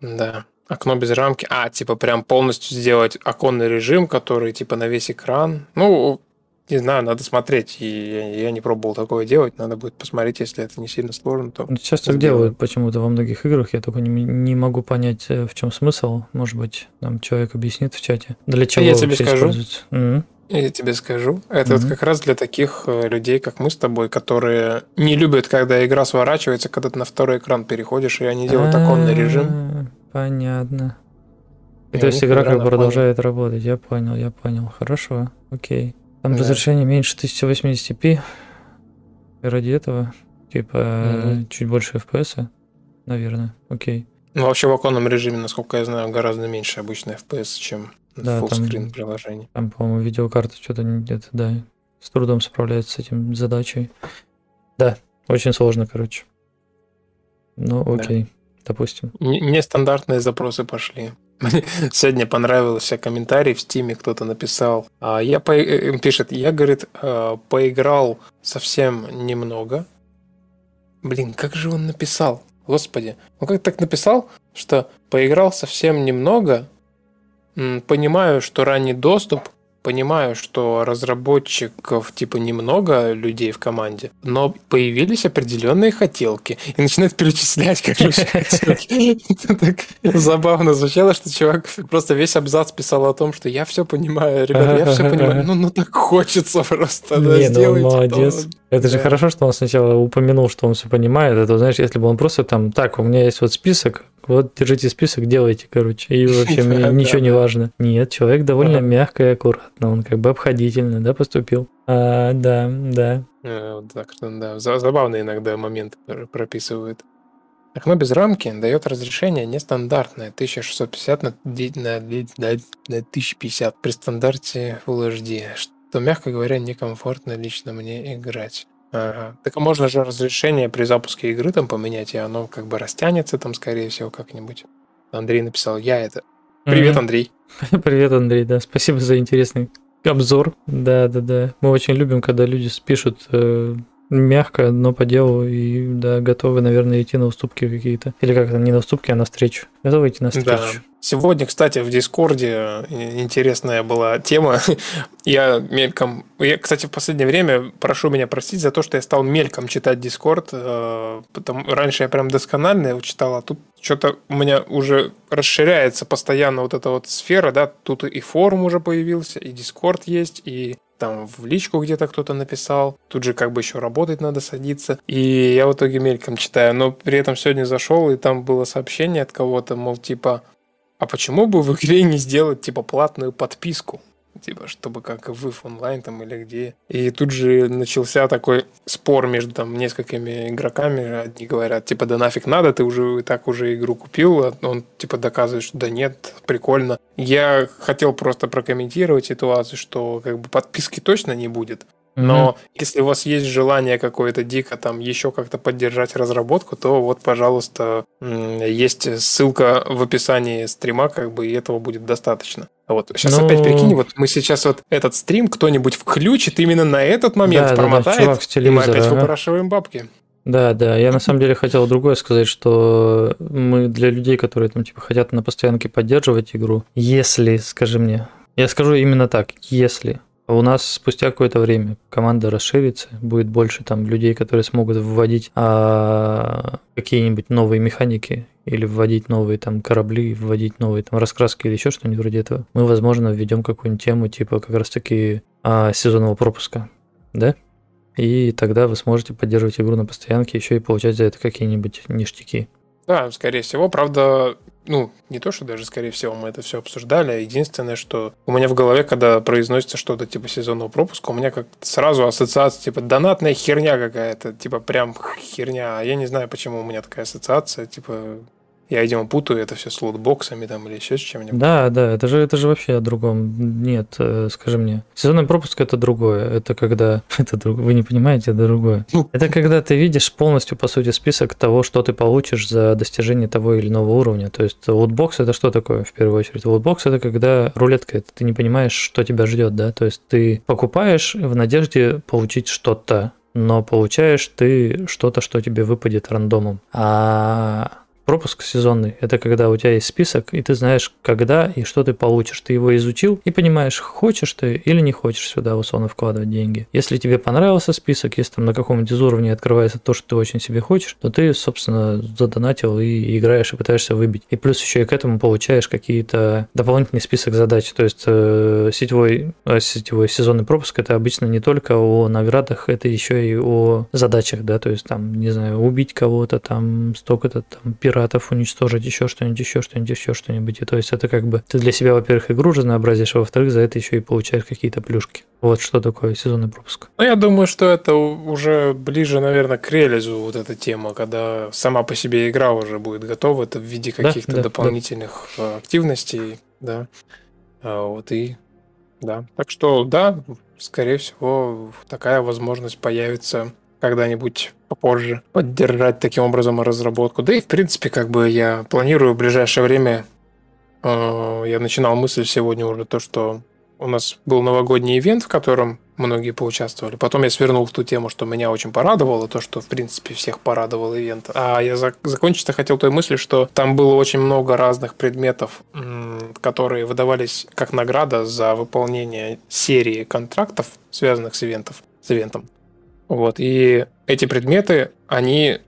да. Окно без рамки. А, типа прям полностью сделать оконный режим, который типа на весь экран. Ну, не знаю, надо смотреть. И я, я не пробовал такое делать. Надо будет посмотреть, если это не сильно сложно, то... Сейчас так делают почему-то во многих играх. Я только не, не могу понять, э, в чем смысл. Может быть, нам человек объяснит в чате. Для чего я тебе скажу. используется. Я тебе скажу. Это вот Мгм. как раз для таких э, людей, как мы с тобой, которые не любят, когда игра сворачивается, когда ты на второй экран переходишь, и они делают оконный режим. А, Понятно. И И то есть игра как бы продолжает работать. Я понял, я понял. Хорошо, окей. Там Да. разрешение меньше 1080p. И ради этого, типа, чуть больше FPS, наверное. Окей. Ну, вообще в оконном режиме, насколько я знаю, гораздо меньше обычно FPS, чем Да, в там- фуллскрин приложений. Там, по-моему, видеокарта что-то где-то, да, с трудом справляется с этим задачей. Да, очень сложно, короче. Ну, Да. окей, допустим. Н- Нестандартные запросы пошли. (laughs) Сегодня понравился комментарий в Стиме, кто-то написал. а, Я по... э, э, пишет, я, говорит, э, поиграл совсем немного. Блин, как же он написал? Господи, он как так написал, что поиграл совсем немного, понимаю, что ранний доступ, понимаю, что разработчиков типа немного людей в команде, но появились определенные хотелки. И начинают перечислять, короче, хотелки. Это (laughs) так забавно звучало, что чувак просто весь абзац писал о том, что я все понимаю, ребята, я все понимаю. Ну, ну так хочется просто. да, Не, ну он сделайте то». молодец. Это же Да. хорошо, что он сначала упомянул, что он все понимает. Это, знаешь, если бы он просто там, так, у меня есть вот список, вот держите список, делайте, короче, и вообще (laughs) Да, ничего да, не да. важно. Нет, человек довольно мягко и аккуратно, он как бы обходительно, да, поступил. А, да, да. Э, вот Так да, за- забавные иногда моменты пр- прописывают. Окно без рамки дает разрешение нестандартное 1650 на, ди- на, ди- на, на 1050 при стандарте Full HD, что, мягко говоря, некомфортно лично мне играть. Ага. Так а можно же разрешение при запуске игры там поменять, и оно как бы растянется там, скорее всего, как-нибудь. Андрей написал, я это. Привет, Мгм. Андрей. (laughs) Привет, Андрей, да, спасибо за интересный обзор. Да, да, да. Мы очень любим, когда люди пишут э, мягко, но по делу, и да, готовы, наверное, идти на уступки какие-то. Или как это, не на уступки, а на встречу. Готовы идти на встречу. Да. Сегодня, кстати, в Дискорде э, интересная была тема. (laughs) Я мельком... Я, кстати, в последнее время прошу меня простить за то, что я стал мельком читать Дискорд. э, Потому... Раньше я прям досконально его читал, а тут что-то у меня уже расширяется постоянно вот эта вот сфера, да, тут и форум уже появился, и Дискорд есть, и там в личку где-то кто-то написал. Тут же как бы еще работать надо садиться. И я в итоге мельком читаю. Но при этом сегодня зашел, и там было сообщение от кого-то, мол, типа, а почему бы в игре не сделать, типа, платную подписку? Типа, чтобы как в в онлайн там или где. И тут же начался такой спор между там несколькими игроками. Одни говорят, типа, да нафиг надо, ты уже и так уже игру купил. А Он, типа, доказывает, что да нет, прикольно. Я хотел просто прокомментировать ситуацию, что как бы подписки точно не будет. Но если у вас есть желание какое-то дико там еще как-то поддержать разработку, то вот, пожалуйста, есть ссылка в описании стрима, как бы, и этого будет достаточно. Вот. Сейчас Ну- опять прикинь, вот мы сейчас вот этот стрим кто-нибудь включит именно на этот момент, Да, да, да, промотает, чувак с и мы опять ага. выпрашиваем бабки. Да, да, я на самом деле хотел другое сказать, что мы для людей, которые там типа хотят на постоянке поддерживать игру, если, скажи мне, я скажу именно так, если у нас спустя какое-то время команда расширится, будет больше там людей, которые смогут вводить а, какие-нибудь новые механики или вводить новые там корабли, вводить новые там раскраски или еще что-нибудь вроде этого, мы, возможно, введем какую-нибудь тему типа как раз-таки а, сезонного пропуска, да? И тогда вы сможете поддерживать игру на постоянке, еще и получать за это какие-нибудь ништяки. Да, скорее всего. Правда, ну, не то, что даже скорее всего мы это все обсуждали. а Единственное, что у меня в голове, когда произносится что-то типа сезонного пропуска, у меня как сразу ассоциация, типа, донатная херня какая-то, типа, прям херня. А я не знаю, почему у меня такая ассоциация, типа, я, видимо, путаю это все с лутбоксами там или еще с чем-нибудь. Да, да, это же, это же вообще о другом. Нет, э, скажи мне. Сезонный пропуск это другое. Это когда... (laughs) Это друг... Вы не понимаете, это другое. Ну. Это когда ты видишь полностью, по сути, список того, что ты получишь за достижение того или иного уровня. То есть лутбокс это что такое в первую очередь? Лутбокс это когда рулетка, это ты не понимаешь, что тебя ждет, да? То есть ты покупаешь в надежде получить что-то, но получаешь ты что-то, что тебе выпадет рандомом. А пропуск сезонный – это когда у тебя есть список, и ты знаешь, когда и что ты получишь. Ты его изучил и понимаешь, хочешь ты или не хочешь сюда условно вкладывать деньги. Если тебе понравился список, если там на каком-нибудь из уровней открывается то, что ты очень себе хочешь, то ты, собственно, задонатил и играешь, и пытаешься выбить. И плюс еще и к этому получаешь какие-то дополнительный список задач. То есть э, сетевой, э, сетевой сезонный пропуск – это обычно не только о наградах, это еще и о задачах, да, то есть там, не знаю, убить кого-то, там столько-то там пиратов уничтожить, еще что-нибудь, еще что-нибудь, еще что-нибудь. И то есть это как бы ты для себя, во-первых, игру разнообразишь, а во-вторых, за это еще и получаешь какие-то плюшки. Вот что такое сезонный пропуск. Ну, я думаю, что это уже ближе, наверное, к релизу вот эта тема, когда сама по себе игра уже будет готова, это в виде Да, каких-то да, да. дополнительных э, активностей, да. А, вот и да. Так что, да, скорее всего, такая возможность появится когда-нибудь попозже поддержать таким образом разработку. Да и, в принципе, как бы я планирую в ближайшее время, э, я начинал мысль сегодня уже то, что у нас был новогодний ивент, в котором многие поучаствовали. Потом я свернул в ту тему, что меня очень порадовало, то, что, в принципе, всех порадовал ивент. А я зак- закончить хотел той мыслью, что там было очень много разных предметов, которые выдавались как награда за выполнение серии контрактов, связанных с, ивентов, с ивентом. Вот. И эти предметы, они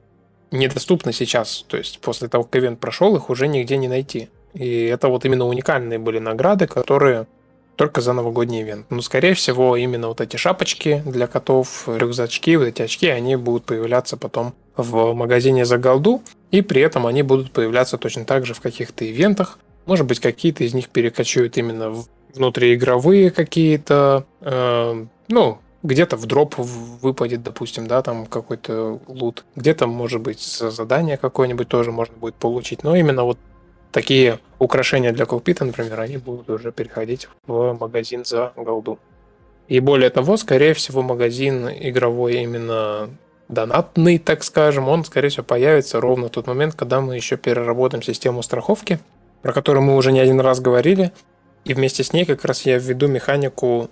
недоступны сейчас. То есть после того, как ивент прошел, их уже нигде не найти. И это вот именно уникальные были награды, которые только за новогодний ивент. Но, скорее всего, именно вот эти шапочки для котов, рюкзачки, вот эти очки, они будут появляться потом в магазине за голду, и при этом они будут появляться точно так же в каких-то ивентах. Может быть, какие-то из них перекочуют именно в внутриигровые какие-то, э, ну, где-то в дроп выпадет, допустим, да, там какой-то лут. Где-то, может быть, задание какое-нибудь тоже можно будет получить. Но именно вот такие украшения для кокпита, например, они будут уже переходить в магазин за голду. И более того, скорее всего, магазин игровой именно донатный, так скажем, он, скорее всего, появится ровно в тот момент, когда мы еще переработаем систему страховки, про которую мы уже не один раз говорили. И вместе с ней как раз я введу механику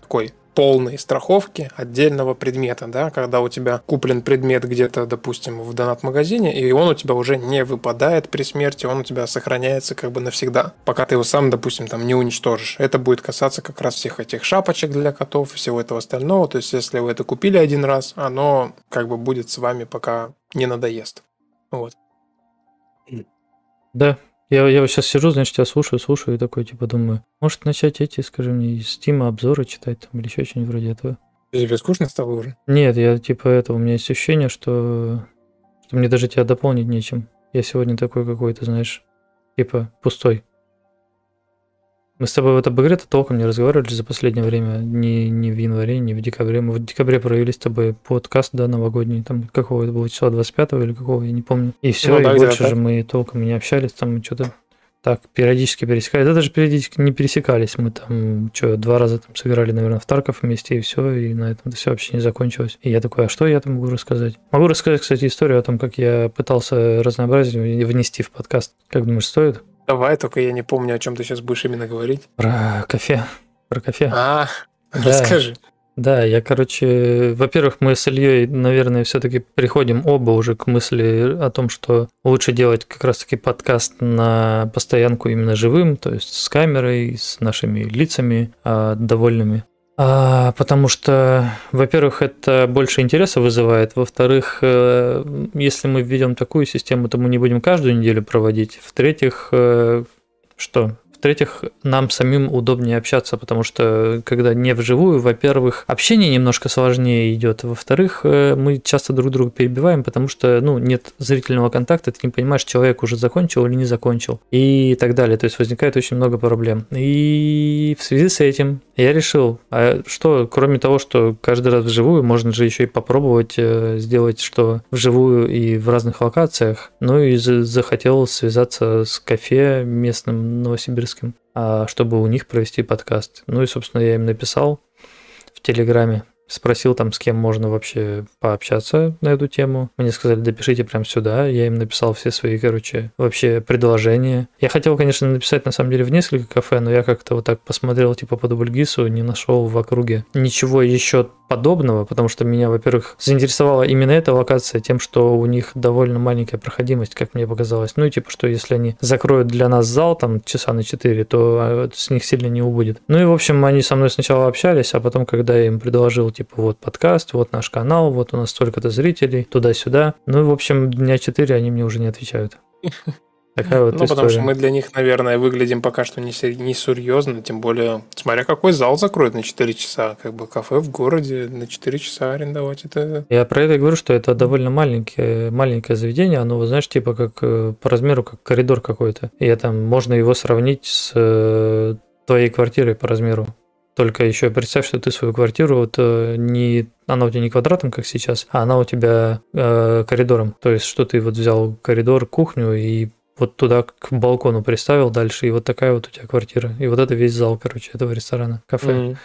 такой полной страховки отдельного предмета, да, когда у тебя куплен предмет где-то, допустим, в донат-магазине, и он у тебя уже не выпадает при смерти, он у тебя сохраняется как бы навсегда, пока ты его сам, допустим, там не уничтожишь. Это будет касаться как раз всех этих шапочек для котов и всего этого остального, то есть если вы это купили один раз, оно как бы будет с вами, пока не надоест. Вот. Да, я, я вот сейчас сижу, значит, тебя слушаю, слушаю и такой, типа, думаю, может начать эти, скажи мне, из Стима обзоры читать там или еще что-нибудь вроде этого. Тебе скучно стало уже? Нет, я типа это, у меня есть ощущение, что, что мне даже тебя дополнить нечем. Я сегодня такой какой-то, знаешь, типа пустой. Мы с тобой вот об игре-то толком не разговаривали за последнее время, ни, ни в январе, ни в декабре. Мы в декабре провели с тобой подкаст, да, новогодний, там какого это было числа, 25 или какого, я не помню. И все, Ну и да, больше где-то же мы толком не общались, там что-то так периодически пересекались. Да даже периодически не пересекались. Мы там, что, два раза там сыграли, наверное, в Тарков вместе, и все, и на этом это все вообще не закончилось. И я такой, а что я там могу рассказать? Могу рассказать, кстати, историю о том, как я пытался разнообразие внести в подкаст. Как думаешь, стоит? Давай, только я не помню, о чем ты сейчас будешь именно говорить. Про кофе. Про кофе. А, Да. расскажи. Да, я, короче, во-первых, мы с Ильей, наверное, все-таки приходим оба уже к мысли о том, что лучше делать как раз-таки подкаст на постоянку именно живым, то есть с камерой, с нашими лицами а, довольными. А, потому что, во-первых, это больше интереса вызывает. Во-вторых, э, если мы введем такую систему, то мы не будем каждую неделю проводить. В-третьих, э, что? В-третьих, нам самим удобнее общаться, потому что когда не вживую, во-первых, общение немножко сложнее идет. Во-вторых, э, мы часто друг друга перебиваем, потому что ну, нет зрительного контакта, ты не понимаешь, человек уже закончил или не закончил и так далее. То есть возникает очень много проблем. И в связи с этим я решил, а что, кроме того, что каждый раз вживую, можно же еще и попробовать э, сделать что вживую и в разных локациях. Ну и за- захотел связаться с кафе местным новосибирским, а, чтобы у них провести подкаст. Ну и, собственно, я им написал в Телеграме, спросил там, с кем можно вообще пообщаться на эту тему. Мне сказали, допишите прям сюда. Я им написал все свои, короче, вообще предложения. Я хотел, конечно, написать на самом деле в несколько кафе, но я как-то вот так посмотрел типа по Дубльгису, не нашел в округе ничего еще подобного, потому что меня, во-первых, заинтересовала именно эта локация тем, что у них довольно маленькая проходимость, как мне показалось. Ну и типа, что если они закроют для нас зал там часа на 4, то а, с них сильно не убудет. Ну и, в общем, они со мной сначала общались, а потом, когда я им предложил, типа, вот подкаст, вот наш канал, вот у нас столько-то зрителей, туда-сюда. Ну и, в общем, дня 4 они мне уже не отвечают. (laughs) Такая вот ну, потому что история. мы для них, наверное, выглядим пока что не, сер- не серьезно, тем более, смотря какой зал закроют на 4 часа, как бы кафе в городе на 4 часа арендовать, это... Я про это говорю, что это довольно маленькое, маленькое заведение, оно, знаешь, типа как э, по размеру, как коридор какой-то. И это можно его сравнить с э, твоей квартирой по размеру. Только еще представь, что ты свою квартиру, вот э, не, она у тебя не квадратом, как сейчас, а она у тебя э, коридором. То есть, что ты вот взял коридор, кухню и вот туда к балкону приставил дальше, и вот такая вот у тебя квартира. И вот это весь зал, короче, этого ресторана, кафе. М.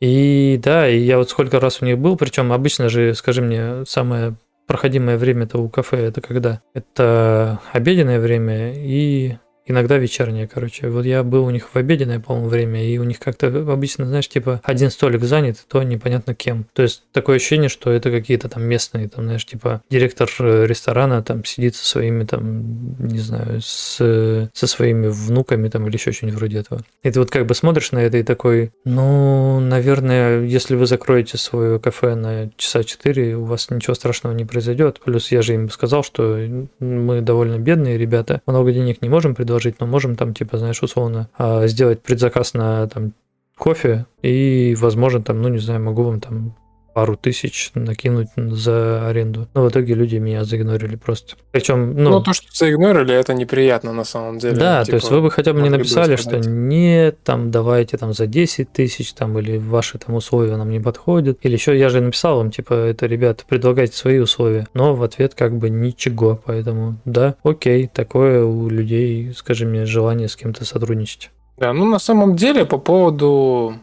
И да, и я вот сколько раз у них был, причем обычно же, скажи мне, самое проходимое время это у кафе это когда? Это обеденное время и Иногда вечернее, короче. Вот я был у них в обеденное, по-моему, время, и у них как-то обычно, знаешь, типа один столик занят, то непонятно кем. То есть такое ощущение, что это какие-то там местные, там, знаешь, типа директор э, ресторана там сидит со своими там, не знаю, с, со своими внуками там или еще что-нибудь вроде этого. И ты вот как бы смотришь на это и такой, ну, наверное, если вы закроете свое кафе на часа 4, у вас ничего страшного не произойдет. Плюс я же им сказал, что мы довольно бедные ребята, много денег не можем предложить, но можем там, типа, знаешь, условно, а, сделать предзаказ на там кофе и, возможно, там, ну, не знаю, могу вам там пару тысяч накинуть за аренду. Но в итоге люди меня заигнорили просто. Причем, ну... Ну, то, что заигнорили, это неприятно на самом деле. Да, Типа, то есть вы бы хотя бы не написали, что нет, там давайте там за 10 тысяч, там, или ваши там условия нам не подходят. Или еще я же написал вам, типа, это, ребята, предлагайте свои условия. Но в ответ как бы ничего, поэтому да, окей, такое у людей, скажи мне, желание с кем-то сотрудничать. Да, ну на самом деле по поводу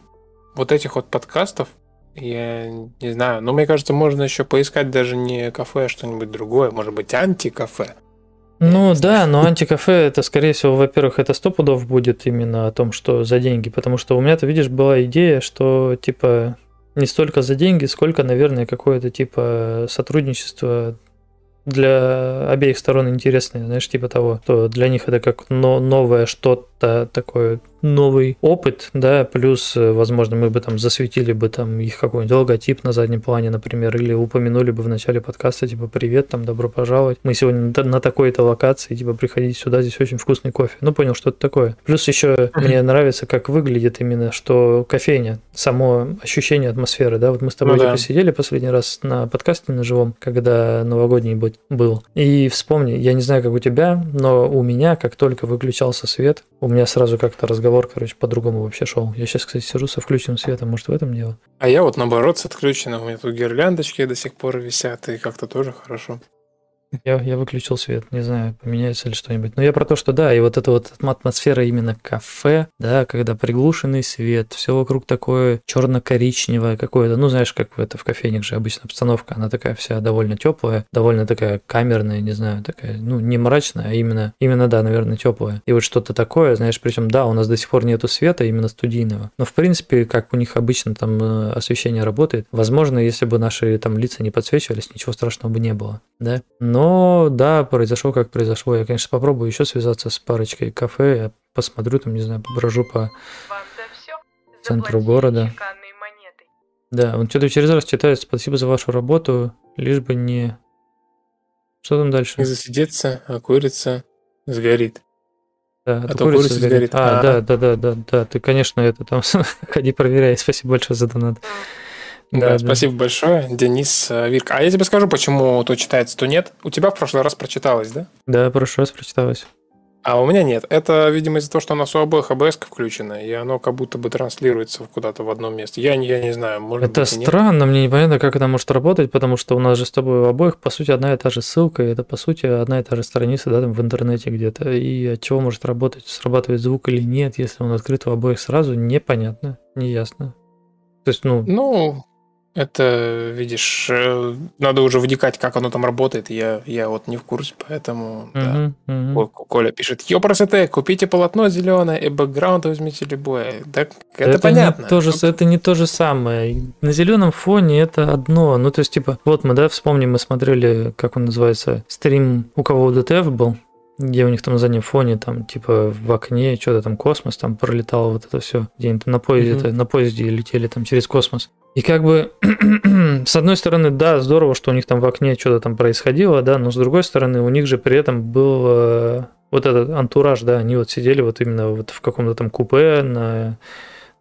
вот этих вот подкастов, я не знаю, но мне кажется, можно еще поискать даже не кафе, а что-нибудь другое, может быть, антикафе. Ну да, но антикафе это, скорее всего, во-первых, это сто пудов будет именно о том, что за деньги, потому что у меня-то, видишь, была идея, что типа не столько за деньги, сколько, наверное, какое-то типа сотрудничество для обеих сторон интересное, знаешь, типа того, что для них это как но- новое что-то такое, новый опыт, да, плюс, э, возможно, мы бы там засветили бы там их какой-нибудь логотип на заднем плане, например, или упомянули бы в начале подкаста, типа, привет, там, добро пожаловать, мы сегодня на та- на такой-то локации, типа, приходите сюда, здесь очень вкусный кофе. Ну, понял, что это такое. Плюс еще мне нравится, как выглядит именно, что кофейня, само ощущение атмосферы, да, вот мы с тобой Ну да. типа сидели последний раз на подкасте на живом, когда новогодний был, и вспомни, я не знаю, как у тебя, но у меня, как только выключался свет, у меня сразу как-то разговор, короче, по-другому вообще шел. Я сейчас, кстати, сижу со включенным светом, может, в этом дело? А я вот наоборот с отключенным, у меня тут гирляндочки до сих пор висят, и как-то тоже хорошо. Я, я выключил свет, не знаю, поменяется ли что-нибудь. Но я про то, что да, и вот эта вот атмосфера именно кафе, да, когда приглушенный свет, все вокруг такое черно-коричневое какое-то, ну, знаешь, как это в кофейнях же обычно обстановка, она такая вся довольно теплая, довольно такая камерная, не знаю, такая, ну, не мрачная, а именно, именно, да, наверное, теплая. И вот что-то такое, знаешь, причем, да, у нас до сих пор нету света именно студийного, но, в принципе, как у них обычно там э, освещение работает, возможно, если бы наши там лица не подсвечивались, ничего страшного бы не было, да. Но, да, произошло как произошло. Я, конечно, попробую еще связаться с парочкой кафе, я посмотрю там, не знаю, поброжу по... Центру города. Да, он что-то через раз читает, спасибо за вашу работу, лишь бы не... Что там дальше? Не засидеться, а курица сгорит. Да, А то курица курица сгорит. сгорит. А, А. да, да, да, да, да, ты, конечно, это там (laughs) ходи проверяй, спасибо большое за донат. Да, спасибо большое, Денис э, Вирк. А я тебе скажу, почему то читается, то нет. У тебя в прошлый раз прочиталось, да? Да, прошлый раз прочиталось. А у меня нет. Это, видимо, из-за того, что у нас у обоих АБС включено, и оно как будто бы транслируется куда-то в одном месте. Я, не- я не знаю, может Это быть, странно, мне непонятно, как это может работать, потому что у нас же с тобой у обоих, по сути, одна и та же ссылка, и это, по сути, одна и та же страница, да, там в интернете где-то. И от чего может работать, срабатывает звук или нет, если он открыт у обоих сразу, непонятно, неясно. То есть, ну, Ну, это, видишь, э, надо уже вникать, как оно там работает. Я, я вот не в курсе, поэтому, да. мгм, мгм. Ко- Коля пишет, ёпросоте, купите полотно зеленое и бэкграунд возьмите любое. Так, это, не понятно. то же, это не то же самое. На зеленом фоне это одно. Ну, то есть, типа, вот мы, да, вспомним, мы смотрели, как он называется, стрим у кого ДТФ был, где у них там на заднем фоне, там, типа, в окне что-то там космос, там пролетало вот это все, где-нибудь на поезде, на поезде летели там через космос. И как бы, (clears throat) с одной стороны, да, здорово, что у них там в окне что-то там происходило, да, но с другой стороны, у них же при этом был э, вот этот антураж, да, они вот сидели вот именно вот в каком-то там купе на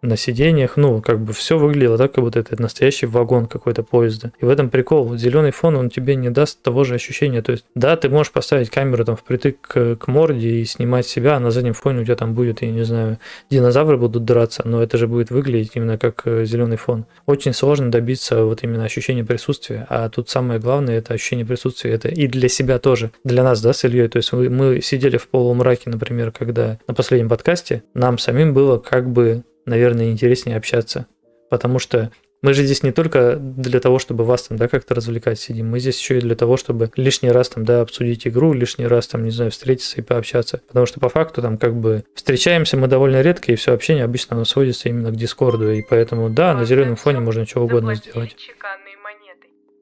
на сиденьях, ну, как бы все выглядело так, как будто это настоящий вагон какой-то поезда. И в этом прикол. Зеленый фон, он тебе не даст того же ощущения. То есть, да, ты можешь поставить камеру там впритык к, к морде и снимать себя, а на заднем фоне у тебя там будет, я не знаю, динозавры будут драться, но это же будет выглядеть именно как зеленый фон. Очень сложно добиться вот именно ощущения присутствия, а тут самое главное это ощущение присутствия, это и для себя тоже, для нас, да, с Ильей, то есть мы, мы сидели в полумраке, например, когда на последнем подкасте, нам самим было как бы наверное, интереснее общаться. Потому что Мы же здесь не только для того, чтобы вас там, да, как-то развлекать сидим, мы здесь еще и для того, чтобы лишний раз там, да, обсудить игру, лишний раз там, не знаю, встретиться и пообщаться. Потому что по факту там как бы встречаемся мы довольно редко, и все общение обычно оно сводится именно к Дискорду, и поэтому, да, на зеленом фоне можно чего угодно сделать.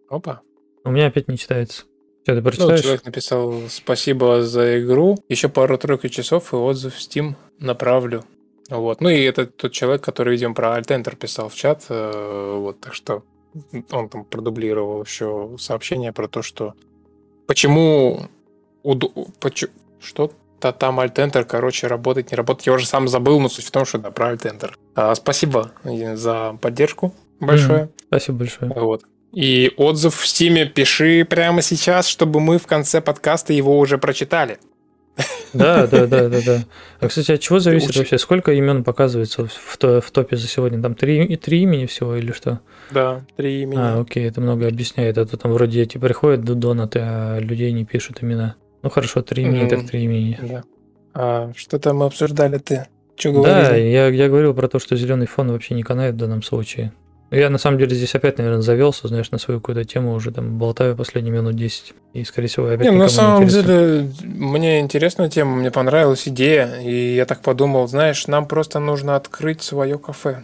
Опа. У меня опять не читается. Что, ты Ну, прочитаешь? человек написал спасибо за игру. Еще пару-тройку часов и отзыв в Steam направлю. Вот. Ну и это тот человек, который, видимо, про Альтентер писал в чат. э, Вот, так что он там продублировал еще сообщение про то, что почему уд- поч- что-то там Альтентер, короче, работает, не работает. Я уже сам забыл, но суть в том, что да, про Альтентер. А, спасибо за поддержку большое. Спасибо большое. Вот. И отзыв в Стиме пиши прямо сейчас, чтобы мы в конце подкаста его уже прочитали. Да, да, да, да, да. А, кстати, от чего зависит вообще? Сколько имен показывается в, то- в топе за сегодня? Там три, три имени всего или что? Да, три имени. А, окей, это много объясняет. А то там вроде эти приходят до донаты, а людей не пишут имена. Ну хорошо, три имени, так три имени. Да. А, что-то мы обсуждали ты. Что Да, говорили? я, я говорил про то, что зеленый фон вообще не канает в данном случае. Я на самом деле здесь опять, наверное, завелся, знаешь, на свою какую-то тему уже там болтаю последние минут 10. И, скорее всего, опять Не, ну, на самом интересно. деле, мне интересная тема, мне понравилась идея, и я так подумал, знаешь, нам просто нужно открыть свое кафе.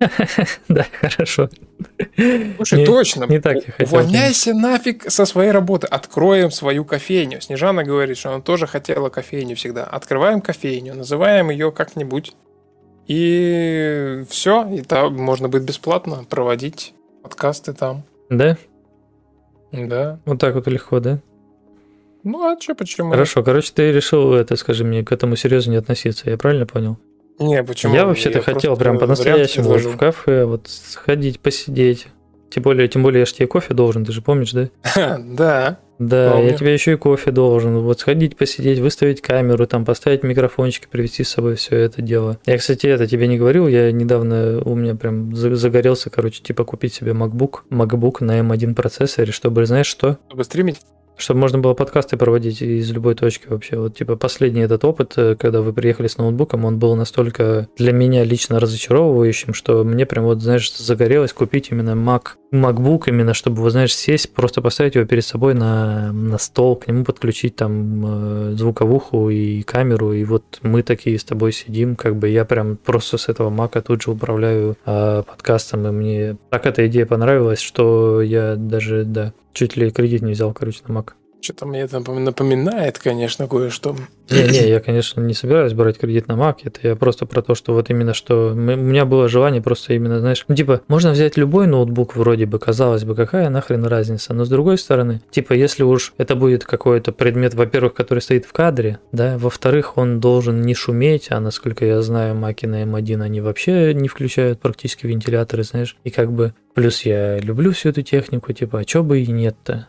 (laughs) Да, хорошо. Слушай, Не- точно. не так я хотел, Увольняйся нафиг со своей работы. Откроем свою кофейню. Снежана говорит, что она тоже хотела кофейню всегда. Открываем кофейню, называем ее как-нибудь. И все. И там можно будет бесплатно проводить подкасты там. Да? Да. Вот так вот легко, да? Ну а что, почему? Хорошо, короче, ты решил, это, скажи мне, к этому серьезно не относиться, я правильно понял? Не, почему? Я вообще-то хотел прям по-настоящему предложил. в кафе вот сходить, посидеть. Тем более, тем более я ж тебе кофе должен, ты же помнишь, да? (laughs) Да. Да, Помню. я тебе еще и кофе должен. Вот сходить, посидеть, выставить камеру, там поставить микрофончики, привезти с собой все это дело. Я, кстати, это тебе не говорил, я недавно у меня прям за- загорелся, короче, типа купить себе MacBook, MacBook на M1 процессоре, чтобы, знаешь что? Чтобы стримить? Чтобы можно было подкасты проводить из любой точки вообще. Вот типа последний этот опыт, э, когда вы приехали с ноутбуком, он был настолько для меня лично разочаровывающим, что мне прям вот, знаешь, загорелось купить именно Mac, MacBook, именно чтобы, вот, знаешь, сесть, просто поставить его перед собой на, на стол, к нему подключить там э, звуковуху и камеру, и вот мы такие с тобой сидим, как бы я прям просто с этого Мака тут же управляю э, подкастом, и мне так эта идея понравилась, что я даже, да, чуть ли кредит не взял, короче, на Mac. Что-то мне это напоминает, конечно, кое-что. Не-не, я, конечно, не собираюсь брать кредит на Mac, это я просто про то, что вот именно что... У меня было желание просто именно, знаешь, ну, типа, можно взять любой ноутбук вроде бы, казалось бы, какая нахрен разница, но с другой стороны, типа, если уж это будет какой-то предмет, во-первых, который стоит в кадре, да, во-вторых, он должен не шуметь, а насколько я знаю, маки на M1, они вообще не включают практически вентиляторы, знаешь, и как бы... Плюс я люблю всю эту технику, типа, а чё бы и нет-то?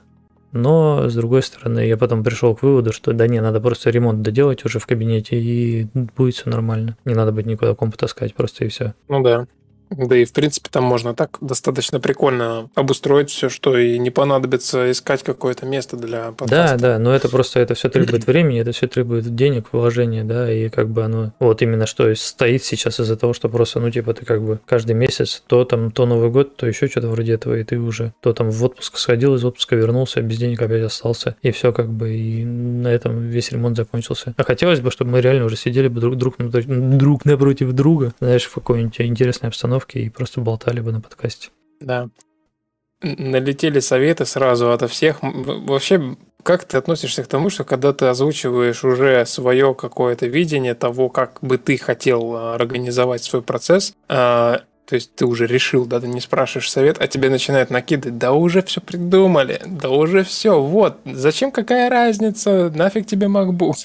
Но, с другой стороны, я потом пришел к выводу, что да не, надо просто ремонт доделать уже в кабинете, и будет все нормально. Не надо будет никуда комп таскать, просто и все. Ну да. Да и в принципе там можно так достаточно прикольно обустроить все, что и не понадобится искать какое-то место для Да, подкаста. да, но это просто, это все требует (clears throat) времени, это все требует денег, вложения, да, и как бы оно, вот именно что стоит сейчас из-за того, что просто, ну, типа, ты как бы каждый месяц, то там, то Новый год, то еще что-то вроде этого, и ты уже, то там в отпуск сходил, из отпуска вернулся, без денег опять остался, и все как бы, и на этом весь ремонт закончился. А хотелось бы, чтобы мы реально уже сидели бы друг, друг, друг напротив друга, знаешь, в какой-нибудь интересной обстановке и просто болтали бы на подкасте. Да. Налетели советы сразу ото всех. Вообще, как ты относишься к тому, что когда ты озвучиваешь уже свое какое-то видение того, как бы ты хотел а, организовать свой процесс, а, то есть ты уже решил, да, ты не спрашиваешь совет, а тебе начинают накидывать, да уже все придумали, да уже все, вот, зачем какая разница, нафиг тебе MacBook.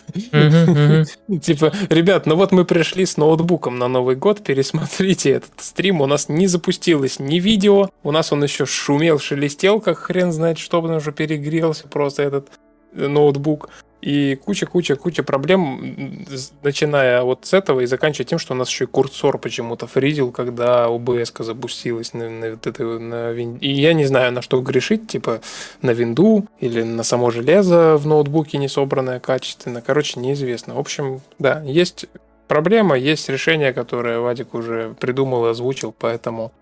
(laughs) Типа, ребят, ну вот мы пришли с ноутбуком на Новый год, пересмотрите этот стрим, у нас не запустилось ни видео, у нас он еще шумел, шелестел, как хрен знает что, потому что перегрелся просто этот э, ноутбук. И куча-куча-куча проблем, начиная вот с этого и заканчивая тем, что у нас еще и курсор почему-то фризил, когда OBS запустилась на, на вот этой, на вин- И я не знаю, на что грешить, типа на винду или на само железо в ноутбуке не собранное качественно. Короче, неизвестно. В общем, да, есть проблема, есть решение, которое Вадик уже придумал и озвучил, поэтому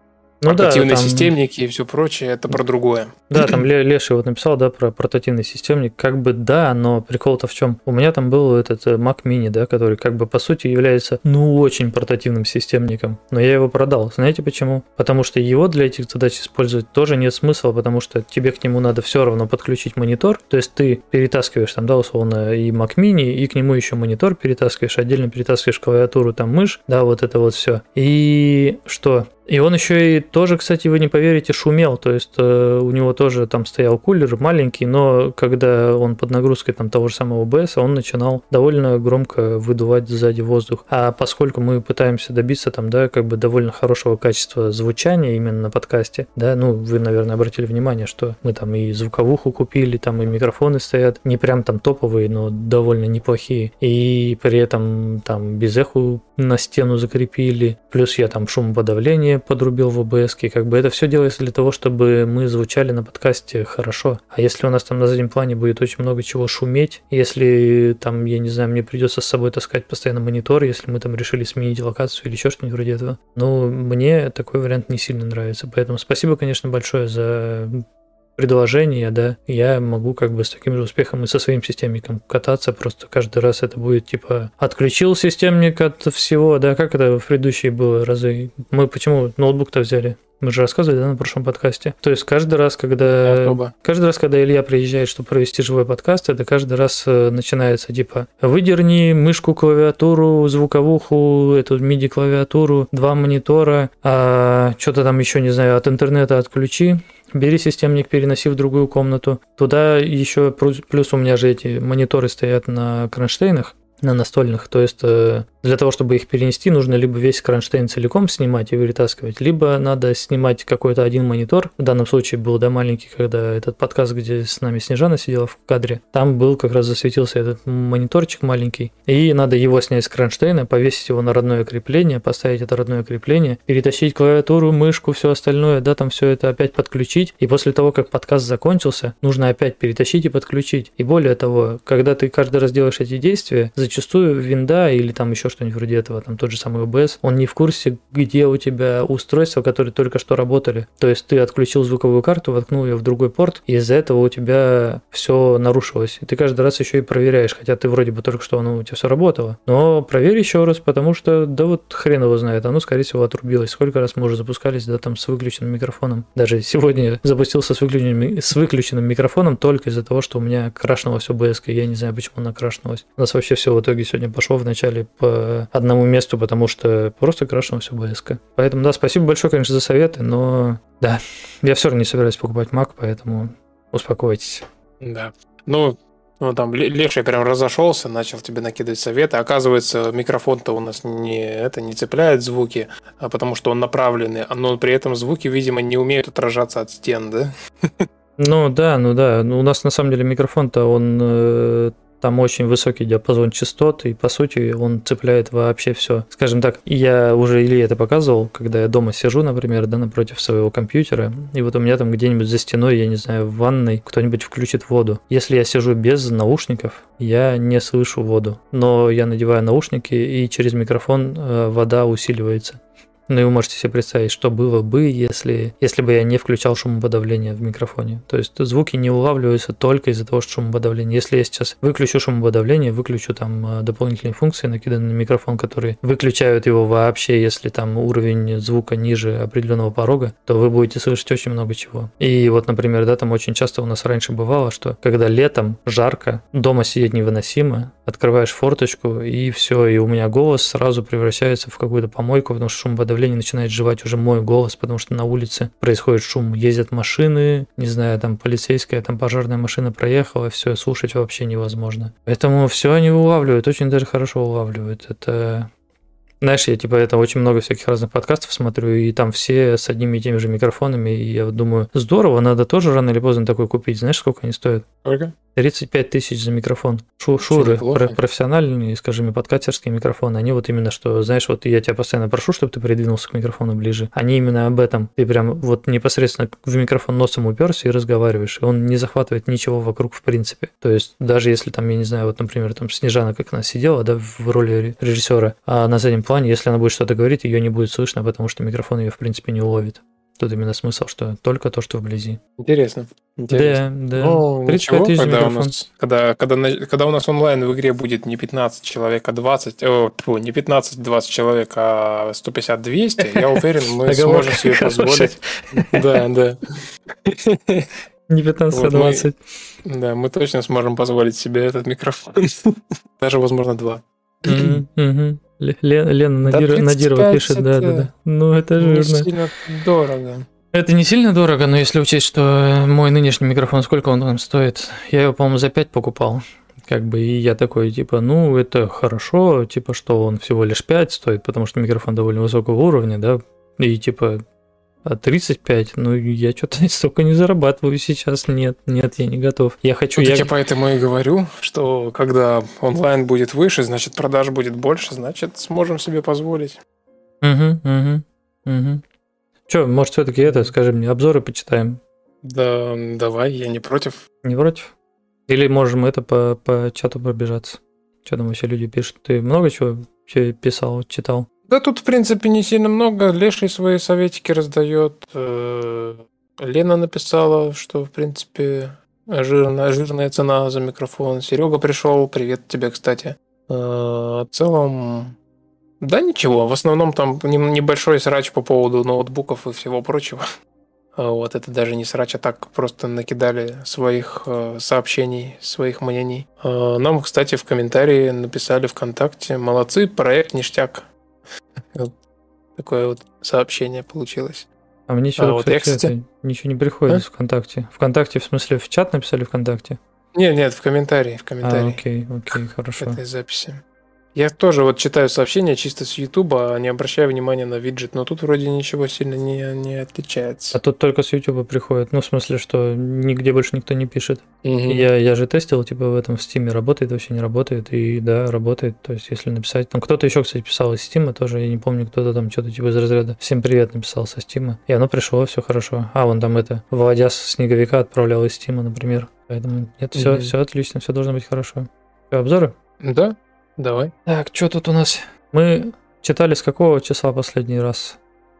Ну да, Портативные там- системники и все прочее, это про другое. Да, там Ле- Леша вот написал, да, про портативный системник. Как бы да, но прикол-то в чем? У меня там был этот э, Mac Mini, да, который как бы по сути является, ну, очень портативным системником. Но я его продал. Знаете почему? Потому что его для этих задач использовать тоже нет смысла, потому что тебе к нему надо все равно подключить монитор. То есть ты перетаскиваешь там, да, условно, и Mac Mini, и к нему еще монитор перетаскиваешь, отдельно перетаскиваешь клавиатуру, там мышь, да, вот это вот все. И что? И он еще и тоже, кстати, вы не поверите, шумел. То есть э, у него тоже там стоял кулер маленький, но когда он под нагрузкой там того же самого OBS, он начинал довольно громко выдувать сзади воздух. А поскольку мы пытаемся добиться там, да, как бы довольно хорошего качества звучания именно на подкасте, да, ну, вы, наверное, обратили внимание, что мы там и звуковуху купили, там и микрофоны стоят, не прям там топовые, но довольно неплохие. И при этом там без эху на стену закрепили, плюс я там шумоподавление подрубил в -ке. как бы это все делается для того, чтобы мы звучали на подкасте хорошо. А если у нас там на заднем плане будет очень много чего шуметь, если там, я не знаю, мне придется с собой таскать постоянно монитор, если мы там решили сменить локацию или еще что-нибудь вроде этого, ну, мне такой вариант не сильно нравится. Поэтому спасибо, конечно, большое за предложение, да, я могу как бы с таким же успехом и со своим системником кататься, просто каждый раз это будет типа отключил системник от всего, да, как это в предыдущие было разы. Мы почему ноутбук-то взяли? Мы же рассказывали, да, на прошлом подкасте. То есть каждый раз, когда... Особо. Каждый раз, когда Илья приезжает, чтобы провести живой подкаст, это каждый раз э, начинается типа выдерни мышку, клавиатуру, звуковуху, эту MIDI-клавиатуру, два монитора, а, что-то там еще, не знаю, от интернета отключи, Бери системник, переноси в другую комнату. Туда еще плюс, у меня же эти мониторы стоят на кронштейнах, на настольных. То есть э, для того, чтобы их перенести, нужно либо весь кронштейн целиком снимать и перетаскивать, либо надо снимать какой-то один монитор. В данном случае был да, маленький, когда этот подкаст, где с нами Снежана сидела в кадре, там был как раз засветился этот мониторчик маленький, и надо его снять с кронштейна, повесить его на родное крепление, поставить это родное крепление, перетащить клавиатуру, мышку, все остальное, да, там все это опять подключить, и после того, как подкаст закончился, нужно опять перетащить и подключить. И более того, когда ты каждый раз делаешь эти действия, зачастую винда или там еще что-нибудь вроде этого, там тот же самый OBS, он не в курсе, где у тебя устройства, которые только что работали. То есть ты отключил звуковую карту, воткнул ее в другой порт, и из-за этого у тебя все нарушилось. И ты каждый раз еще и проверяешь, хотя ты вроде бы только что оно у тебя все работало. Но проверь еще раз, потому что, да вот хрен его знает, оно, скорее всего, отрубилось. Сколько раз мы уже запускались, да, там с выключенным микрофоном. Даже сегодня запустился с выключенным, с выключенным микрофоном только из-за того, что у меня крашнулось OBS, и я не знаю, почему она крашнулась. У нас вообще все в итоге сегодня пошло вначале по одному месту, потому что просто крашнулось OBS. Поэтому, да, спасибо большое, конечно, за советы, но да, (laughs) я все равно не собираюсь покупать Mac, поэтому успокойтесь. Да. Ну, ну там Ле- Леша прям разошелся, начал тебе накидывать советы. Оказывается, микрофон-то у нас не это не цепляет звуки, а потому что он направленный, но при этом звуки, видимо, не умеют отражаться от стен, да? (laughs) Ну да, ну да, ну, у нас на самом деле микрофон-то он э, там очень высокий диапазон частот, и по сути он цепляет вообще все. Скажем так, я уже Илье это показывал, когда я дома сижу, например, да, напротив своего компьютера, и вот у меня там где-нибудь за стеной, я не знаю, в ванной кто-нибудь включит воду. Если я сижу без наушников, я не слышу воду, но я надеваю наушники, и через микрофон э, вода усиливается. Ну и вы можете себе представить, что было бы, если, если бы я не включал шумоподавление в микрофоне. То есть звуки не улавливаются только из-за того, что шумоподавление. Если я сейчас выключу шумоподавление, выключу там э, дополнительные функции, накиданные на микрофон, которые выключают его вообще, если там уровень звука ниже определенного порога, то вы будете слышать очень много чего. И вот, например, да, там очень часто у нас раньше бывало, что когда летом жарко, дома сидеть невыносимо, открываешь форточку, и все, и у меня голос сразу превращается в какую-то помойку, потому что шумоподавление начинает жевать уже мой голос, потому что на улице происходит шум, ездят машины, не знаю, там полицейская, там пожарная машина проехала, все, слушать вообще невозможно. Поэтому все они улавливают, очень даже хорошо улавливают. Это знаешь, я типа это очень много всяких разных подкастов смотрю, и там все с одними и теми же микрофонами, и я думаю, здорово, надо тоже рано или поздно такой купить. Знаешь, сколько они стоят? Сколько? 35 тысяч за микрофон. Шу Шуры, про- профессиональные, скажем, подкастерские микрофоны, они вот именно что, знаешь, вот я тебя постоянно прошу, чтобы ты придвинулся к микрофону ближе. Они именно об этом. Ты прям вот непосредственно в микрофон носом уперся и разговариваешь. И он не захватывает ничего вокруг в принципе. То есть даже если там, я не знаю, вот, например, там Снежана, как она сидела, да, в роли ре- режиссера, а на заднем плане, если она будет что-то говорить, ее не будет слышно, потому что микрофон ее в принципе не уловит. Тут именно смысл, что только то, что вблизи. Интересно. Интересно. Да, да. Ну, 35 ничего, когда у, нас, когда, когда, когда у нас онлайн в игре будет не 15 человек, а 20, о, тьфу, не 15-20 человек, а 150-200, я уверен, мы сможем себе позволить. Да, да. Не 15, а Вот мы- 20. Да, мы точно сможем позволить себе этот микрофон. (laughs) Даже, возможно, два. Лена Да, Надир- Надирова 35 пишет, да, да, это да. Ну, это Не жирно. сильно дорого. Это не сильно дорого, но если учесть, что мой нынешний микрофон, сколько он там стоит? Я его, по-моему, за 5 покупал. Как бы, и я такой, типа, ну, это хорошо, типа, что он всего лишь 5 стоит, потому что микрофон довольно высокого уровня, да, и, типа, а 35, ну, я что-то (laughs) столько не зарабатываю сейчас, нет, нет, я не готов. Я хочу, Вот я... я поэтому и говорю, что когда онлайн будет выше, значит продаж будет больше, значит сможем себе позволить. Угу, угу, угу. Че, может, все-таки это, скажи мне, обзоры почитаем? Да, давай, я не против. Не против? Или можем это по, по чату пробежаться? Что там вообще люди пишут? Ты много чего писал, читал? Да тут, в принципе, не сильно много. Леший свои советики раздает. Э, Лена написала, что, в принципе, жирная, жирная цена за микрофон. Серега пришел. Привет тебе, кстати. Э, В целом, да ничего. В основном там небольшой срач по поводу ноутбуков и всего прочего. А Вот это даже не срач, а так просто накидали своих э, сообщений, своих мнений. Нам, кстати, в комментарии написали ВКонтакте. Молодцы, проект ништяк. (laughs) Вот Такое вот сообщение получилось. А мне что-то, А вот я, кстати, кстати- это ничего не приходит А? в ВКонтакте. ВКонтакте, в смысле, в чат написали ВКонтакте? Нет, нет, в комментарии, в А, комментарии окей, окей, хорошо. этой записи. Я тоже вот читаю сообщения чисто с Ютуба, а не обращаю внимания на виджет, но тут вроде ничего сильно не, не А отличается. тут только с YouTube приходит. Ну, в смысле, что нигде больше никто не пишет. Мгм. Я, я же тестил, типа, в этом в Steam работает, вообще не работает. И да, работает. То есть, если написать. Там кто-то еще, кстати, писал из Steam тоже. Я не помню, кто-то там что-то типа из разряда. Всем привет написал со Steam. И оно пришло, все хорошо. А, вон там это, Володя с снеговика отправлял из Steam, например. Поэтому нет, все, Мгм. все отлично, все должно быть хорошо. Что, обзоры? Да, давай. Так, что тут у нас? Мы читали с какого числа последний раз?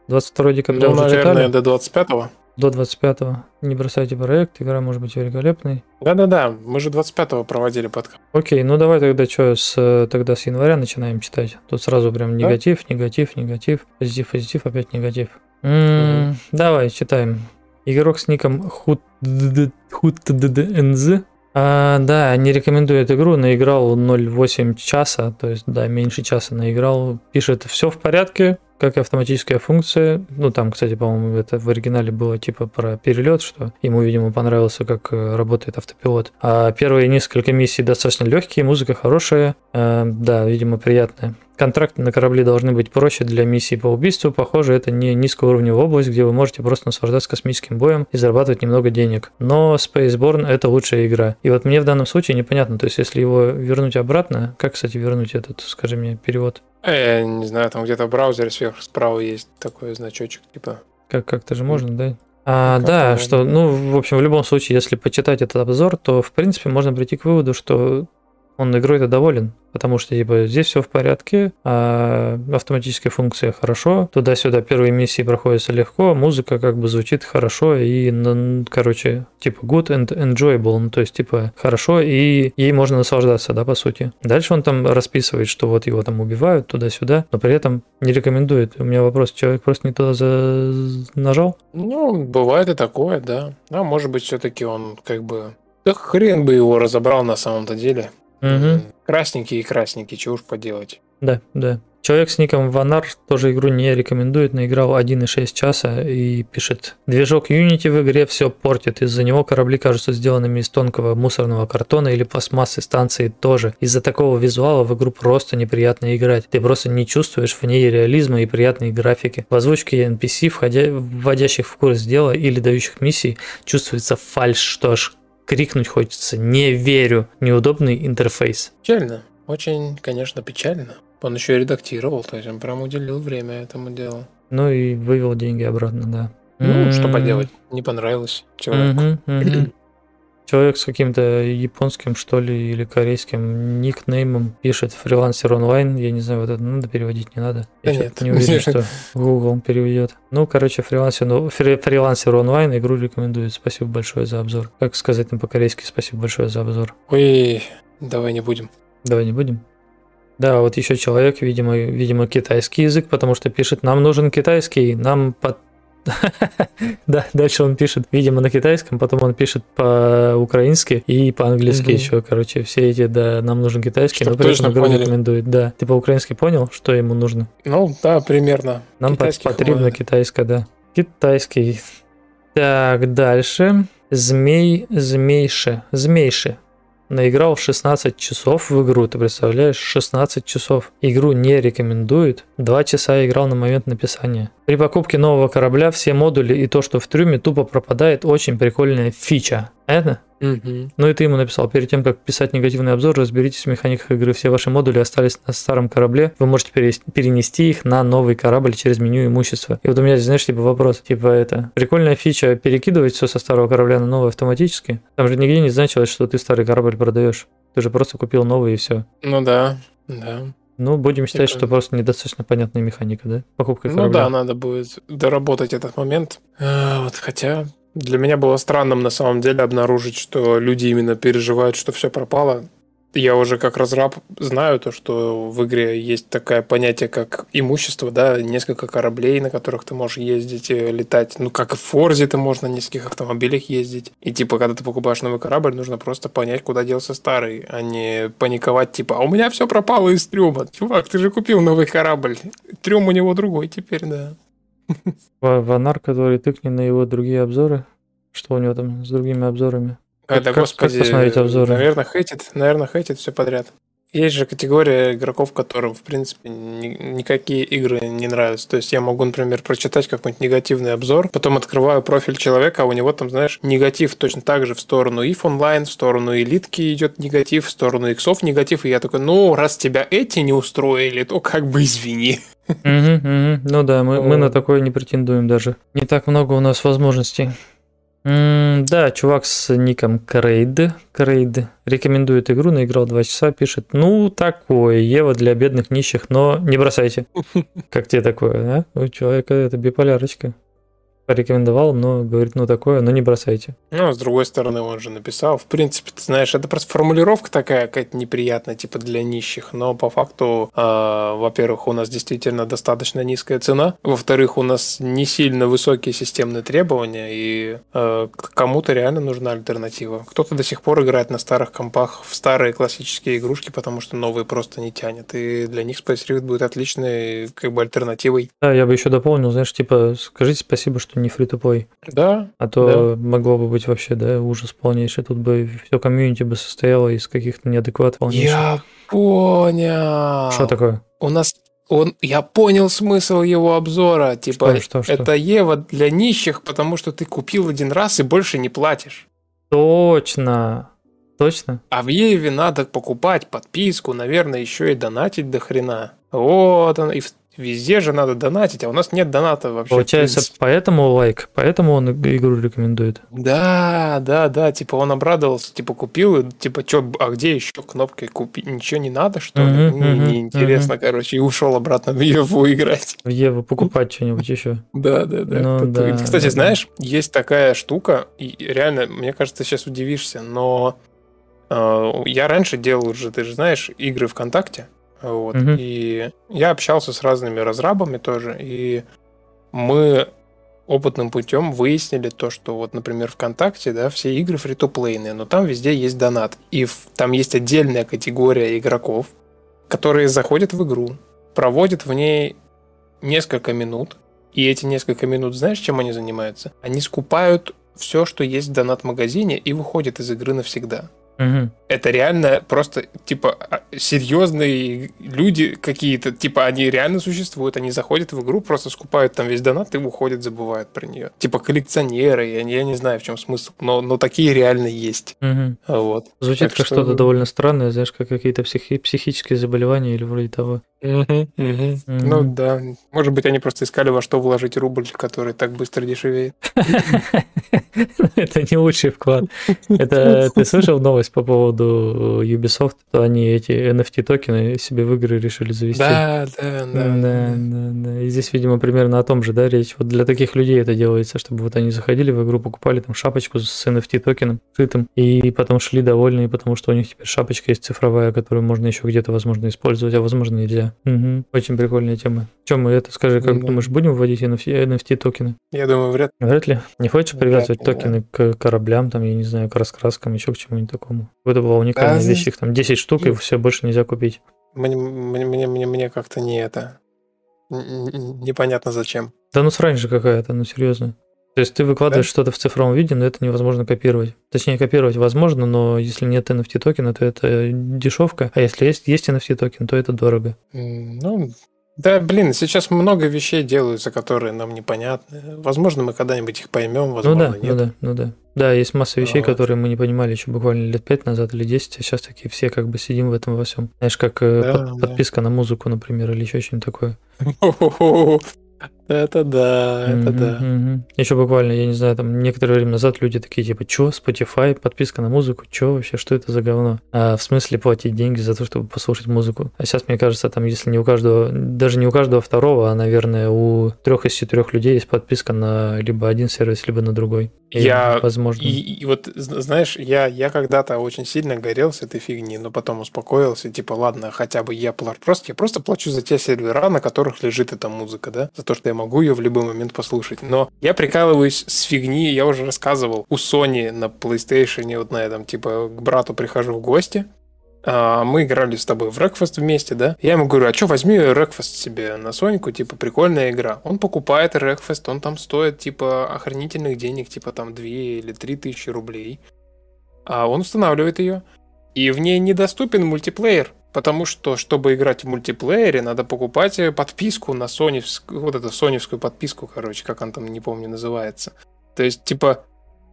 22 декабря Ну, уже наверное, читали? до 25-го. До 25 Не бросайте проект, игра может быть великолепной. Да-да-да, мы же 25-го проводили подкаст. Окей, ну давай тогда что, с, э, тогда с января начинаем читать. Тут сразу прям негатив, негатив, негатив, позитив, позитив, опять негатив. М, Мгм. Давай, читаем. Игрок с ником HUTDDNZ. А, да, не рекомендует игру, наиграл 0,8 часа, то есть, да, меньше часа наиграл. Пишет, все в порядке, как автоматическая функция. Ну, там, кстати, по-моему, это в оригинале было типа про перелет, что ему, видимо, понравился, как э, работает автопилот. А первые несколько миссий достаточно легкие, музыка хорошая, э, да, видимо, приятная. Контракты на корабле должны быть проще для миссий по убийству. Похоже, это не низкоуровневая область, где вы можете просто наслаждаться космическим боем и зарабатывать немного денег. Но Spaceborne это лучшая игра. И вот мне в данном случае непонятно, то есть если его вернуть обратно, как, кстати, вернуть этот, скажи мне, перевод? Э, не знаю, там где-то в браузере сверху справа есть такой значочек, типа. Как, как-то же можно, да? А, Как-то да, что, ну, в общем, в любом случае, если почитать этот обзор, то, в принципе, можно прийти к выводу, что он игрой-то доволен, потому что, типа, здесь все в порядке, а автоматическая функция хорошо, туда-сюда первые миссии проходятся легко, музыка как бы звучит хорошо и, ну, короче, типа, good and enjoyable, ну, то есть, типа, хорошо и ей можно наслаждаться, да, по сути. Дальше он там расписывает, что вот его там убивают туда-сюда, но при этом не рекомендует. У меня вопрос, человек просто не туда за... нажал? Ну, бывает и такое, да. А может быть, все-таки он как бы... Да хрен бы его разобрал на самом-то деле. Мгм. Красненький и красненький, чего уж поделать. Да, да. Человек с ником Ванар тоже игру не рекомендует, наиграл 1,6 часа и пишет «Движок Unity в игре все портит, из-за него корабли кажутся сделанными из тонкого мусорного картона или пластмассы станции тоже. Из-за такого визуала в игру просто неприятно играть, ты просто не чувствуешь в ней реализма и приятной графики. В озвучке NPC, входя, вводящих в курс дела или дающих миссий, чувствуется фальш, что аж крикнуть хочется «Не верю!» Неудобный интерфейс. Печально. Очень, конечно, печально. Он еще и редактировал, то есть он прям уделил время этому делу. Ну и вывел деньги обратно, да. Ну, что М, поделать, не понравилось человеку. Человек с каким-то японским, что ли, или корейским никнеймом пишет фрилансер онлайн. Я не знаю, вот это надо переводить, не надо. Я Да нет. не уверен, что (laughs) Google переведет. Ну, короче, фрилансер, ну, фри- фрилансер онлайн игру рекомендует. Спасибо большое за обзор. Как сказать им по-корейски спасибо большое за обзор. Ой, давай не будем. Давай не будем. Да, вот еще человек, видимо, видимо, китайский язык, потому что пишет, нам нужен китайский, нам под... (laughs) Да, дальше он пишет, видимо, на китайском, потом он пишет по-украински и по-английски еще, короче, все эти, да, нам нужен китайский, Чтоб но точно поняли. рекомендует, да. Ты по-украински понял, что ему нужно? Ну, да, примерно. Нам потребно китайское, да. Китайский. Так, дальше. Змей, змейше, змейше. Наиграл 16 часов в игру, ты представляешь? 16 часов. Игру не рекомендует. Два часа играл на момент написания. При покупке нового корабля все модули и то, что в трюме, тупо пропадает. Очень прикольная фича. Понятно? Мгм. Ну и ты ему написал, перед тем, как писать негативный обзор, разберитесь в механиках игры. Все ваши модули остались на старом корабле, вы можете перенести их на новый корабль через меню имущества. И вот у меня, здесь, знаешь, типа вопрос, типа это, прикольная фича перекидывать все со старого корабля на новый автоматически? Там же нигде не значилось, что ты старый корабль продаешь. Ты же просто купил новый и все. Ну да, да. Ну, будем считать, что просто недостаточно понятная механика, да? Покупка Ну корабля. да, надо будет доработать этот момент. А, вот, хотя для меня было странным на самом деле обнаружить, что люди именно переживают, что все пропало. Я уже как разраб знаю то, что в игре есть такое понятие, как имущество, да, несколько кораблей, на которых ты можешь ездить, летать. Ну, как и в Форзе ты можешь на нескольких автомобилях ездить. И типа, когда ты покупаешь новый корабль, нужно просто понять, куда делся старый, а не паниковать, типа, а у меня все пропало из трюма. Чувак, ты же купил новый корабль. Трюм у него другой теперь, да. Ва- Ванар, который тыкни на его другие обзоры. Что у него там с другими обзорами? А, Как- господи, как посмотреть обзоры? Наверное, хейтит, наверное, хейтит все подряд. Есть же категория игроков, которым, в принципе, ни- никакие игры не нравятся. То есть я могу, например, прочитать какой-нибудь негативный обзор, потом открываю профиль человека, а у него там, знаешь, негатив точно так же в сторону if онлайн, в сторону элитки идет негатив, в сторону иксов негатив, и я такой, ну, раз тебя эти не устроили, то как бы извини. Ну да, мы, мы на такое не претендуем даже. Не так много у нас возможностей. М, да, чувак с ником Крейд, Крейд рекомендует игру, наиграл 2 часа, пишет, ну такое, Ева для бедных нищих, но не бросайте. (laughs) Как тебе такое, а? У человека это биполярочка. Порекомендовал, но говорит, ну такое, но не бросайте. Ну, с другой стороны, он же написал. В принципе, ты знаешь, это просто формулировка такая какая-то неприятная, типа для нищих. Но по факту, э, во-первых, у нас действительно достаточно низкая цена. Во-вторых, у нас не сильно высокие системные требования. И э, кому-то реально нужна альтернатива. Кто-то до сих пор играет на старых компах в старые классические игрушки, потому что новые просто не тянет. И для них Space Rift будет отличной как бы альтернативой. Да, я бы еще дополнил, знаешь, типа, скажите спасибо, что не фри to play. Да, А то могло бы быть вообще, да, ужас полнейший. Тут бы все комьюнити бы состояло из каких-то неадекватов полнейших. я понял. Что такое? У нас он, я понял смысл его обзора. Типа, Что, что, что? это Ева для нищих, потому что ты купил один раз и больше не платишь. Точно. Точно? А в Еве надо покупать подписку, наверное, еще и донатить до хрена. Вот он, и в- везде же надо донатить, а у нас нет доната вообще. Получается, поэтому лайк, поэтому он иг- игру рекомендует. Да, да, да, типа он обрадовался, типа купил, и, типа, чё, а где еще кнопкой купить? Ничего не надо, что ли? Не- мгм, Неинтересно, короче, и ушел обратно в Еву играть. В Еву покупать что-нибудь еще. (laughs) Да, да, да. Ну да, Кстати, да, знаешь, есть такая штука, и реально, мне кажется, сейчас удивишься, но э, я раньше делал уже, ты же знаешь, игры ВКонтакте, вот, Мгм. и я общался с разными разрабами тоже, и мы опытным путем выяснили то, что вот, например, ВКонтакте, да, все игры фри-то-плейные, но там везде есть донат, и в- там есть отдельная категория игроков, которые заходят в игру, проводят в ней несколько минут, и эти несколько минут, знаешь, чем они занимаются? Они скупают все, что есть в донат-магазине, и выходят из игры навсегда. Мгм. Это реально просто, типа, а, серьезные люди какие-то, типа, они реально существуют, они заходят в игру, просто скупают там весь донат и уходят, забывают про нее. Типа коллекционеры, я, не- я не знаю, в чем смысл, но, но такие реально есть. Мгм. Вот. Звучит Так как что- что-то довольно странное, знаешь, как какие-то психи- психические заболевания или вроде того. Мгм. Ну да. Может быть, они просто искали во что вложить рубль, который так быстро дешевеет. (laughs) Это не лучший вклад. Это (laughs) ты слышал новость по поводу Ubisoft, что они эти NFT токены себе в игры решили завести? Да, да, да. Да. И здесь, видимо, примерно о том же, да, речь. Вот для таких людей это делается, чтобы вот они заходили в игру, покупали там шапочку с NFT токеном шитым, и потом шли довольные, потому что у них теперь шапочка есть цифровая, которую можно еще где-то, возможно, использовать, а возможно, нельзя. Мгм. Очень прикольная тема. Чем мы это, скажи, как Да. думаешь, будем вводить NFT, NFT токены? Я думаю, вряд Вряд ли. Не хочешь Вряд привязывать ли, да. токены к кораблям, там, я не знаю, к раскраскам, еще к чему-нибудь такому? Это была уникальная Да, вещь, их там 10 штук, и все больше нельзя купить. Мне, мне, мне, мне, мне как-то не это. Непонятно зачем. Да ну срань же какая-то, ну серьезно. То есть ты выкладываешь что-то в цифровом виде, но это невозможно копировать. Точнее, копировать возможно, но если нет NFT токена, то это дешевка, а если есть, есть NFT токен, то это дорого. Ну, да, блин, сейчас много вещей делаются, которые нам непонятны. Возможно, мы когда-нибудь их поймем, ну возможно, да, нет. ну да, ну да. Да, есть масса вещей, Вот. которые мы не понимали еще буквально лет пять назад или 10, а сейчас такие все как бы сидим в этом во всем. Знаешь, как э, Да, под- да. подписка на музыку, например, или еще что-нибудь такое. (laughs) Это да, это да. Еще буквально, я не знаю, там некоторое время назад люди такие, типа, чё, Spotify, подписка на музыку, чё вообще, что это за говно? А, в смысле платить деньги за то, чтобы послушать музыку? А сейчас, мне кажется, там, если не у каждого, даже не у каждого второго, а, наверное, у трех из четырех людей есть подписка на либо один сервис, либо на другой. И, Я- Возможно. И, и вот, зн- знаешь, я, я когда-то очень сильно горел с этой фигни, но потом успокоился, типа, ладно, хотя бы я плачу, просто, я просто плачу за те сервера, на которых лежит эта музыка, да, за то, что я могу ее в любой момент послушать. Но я прикалываюсь с фигни, я уже рассказывал, у Sony на PlayStation, вот на этом, типа, к брату прихожу в гости, а, мы играли с тобой в Рекфест вместе, да? Я ему говорю, а что, возьми Рекфест себе на Соньку, типа, прикольная игра. Он покупает Рекфест, он там стоит, типа, охранительных денег, типа, там, 2 или 3 тысячи рублей. А он устанавливает ее, и в ней недоступен мультиплеер, потому что, чтобы играть в мультиплеере, надо покупать э, подписку на Sony, вот эту соневскую подписку, короче, как она там, не помню, называется. То есть, типа,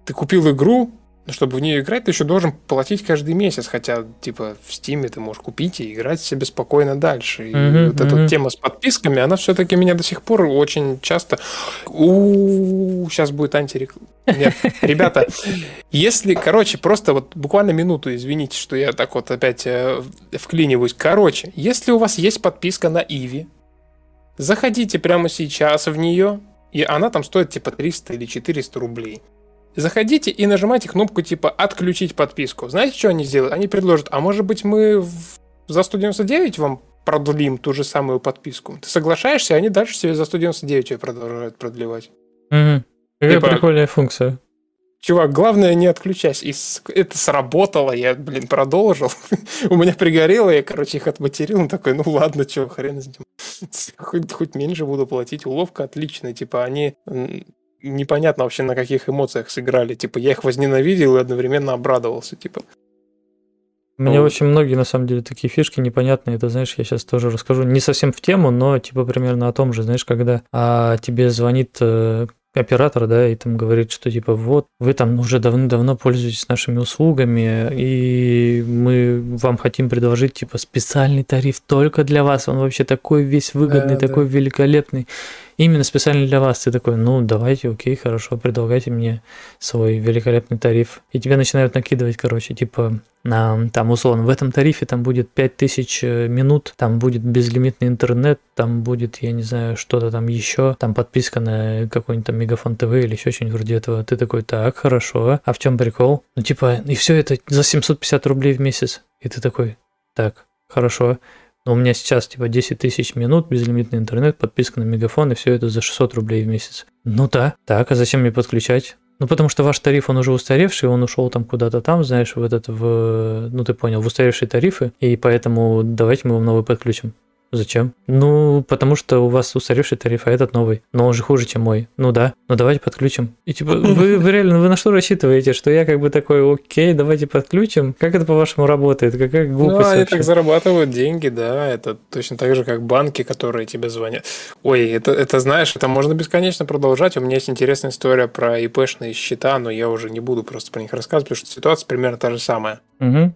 ты купил игру, чтобы в нее играть, ты еще должен платить каждый месяц, хотя, типа, в Стиме ты можешь купить и играть себе спокойно дальше. И Мгм, вот эта мгм. тема с подписками, она все-таки меня до сих пор очень часто... у сейчас будет антиреклама. Нет, ребята, если, короче, просто вот буквально минуту, извините, что я так вот опять э, вклиниваюсь. Короче, если у вас есть подписка на Иви, заходите прямо сейчас в нее, и она там стоит типа 300 или 400 рублей. Заходите и нажимайте кнопку типа «Отключить подписку». Знаете, что они сделают? Они предложат, а может быть мы за 199 вам продлим ту же самую подписку? Ты соглашаешься, и они дальше себе за 199 ее продолжают продлевать. Мгм. Какая Типа- прикольная функция. Чувак, главное не отключайся. И это сработало, я, блин, продолжил. (laughs) У меня пригорело, я, короче, их отматерил. Он такой, ну ладно, чё, хрен с ним. (laughs) Хоть, хоть меньше буду платить. Уловка отличная. Типа, они непонятно вообще на каких эмоциях сыграли. Типа, я их возненавидел и одновременно обрадовался. Типа, Мне Вот. очень многие, на самом деле, такие фишки непонятные. Это, знаешь, я сейчас тоже расскажу. Не совсем в тему, но типа примерно о том же, знаешь, когда а, тебе звонит э, оператор, да, и там говорит, что типа вот, вы там уже давно-давно пользуетесь нашими услугами, и мы вам хотим предложить типа специальный тариф только для вас. Он вообще такой весь выгодный, Да, да. такой великолепный. Именно специально для вас. Ты такой, ну давайте, окей, хорошо, предлагайте мне свой великолепный тариф. И тебе начинают накидывать, короче, типа, на, там, условно, в этом тарифе там будет 5000 э, минут, там будет безлимитный интернет, там будет, я не знаю, что-то там еще, там подписка на какой-нибудь там Мегафон ТВ или еще что-нибудь вроде этого. Ты такой, так, хорошо, а в чем прикол? Ну, типа, и все это за 750 рублей в месяц. И ты такой, так, хорошо. Но у меня сейчас типа 10 тысяч минут, безлимитный интернет, подписка на мегафон, и все это за 600 рублей в месяц. Ну да, так, а зачем мне подключать? Ну, потому что ваш тариф, он уже устаревший, он ушел там куда-то там, знаешь, в этот, в, ну, ты понял, в устаревшие тарифы, и поэтому давайте мы вам новый подключим. Зачем? Ну, потому что у вас устаревший тариф, а этот новый. Но он же хуже, чем мой. Ну да, ну давайте подключим. И типа, вы, (laughs) вы реально, вы на что рассчитываете? Что я как бы такой, окей, давайте подключим? Как это по-вашему работает? Какая ну, глупость они вообще? так зарабатывают деньги, да. Это точно так же, как банки, которые тебе звонят. Ой, это, это знаешь, это можно бесконечно продолжать. У меня есть интересная история про ИПшные счета, но я уже не буду просто про них рассказывать, потому что ситуация примерно та же самая. Мгм.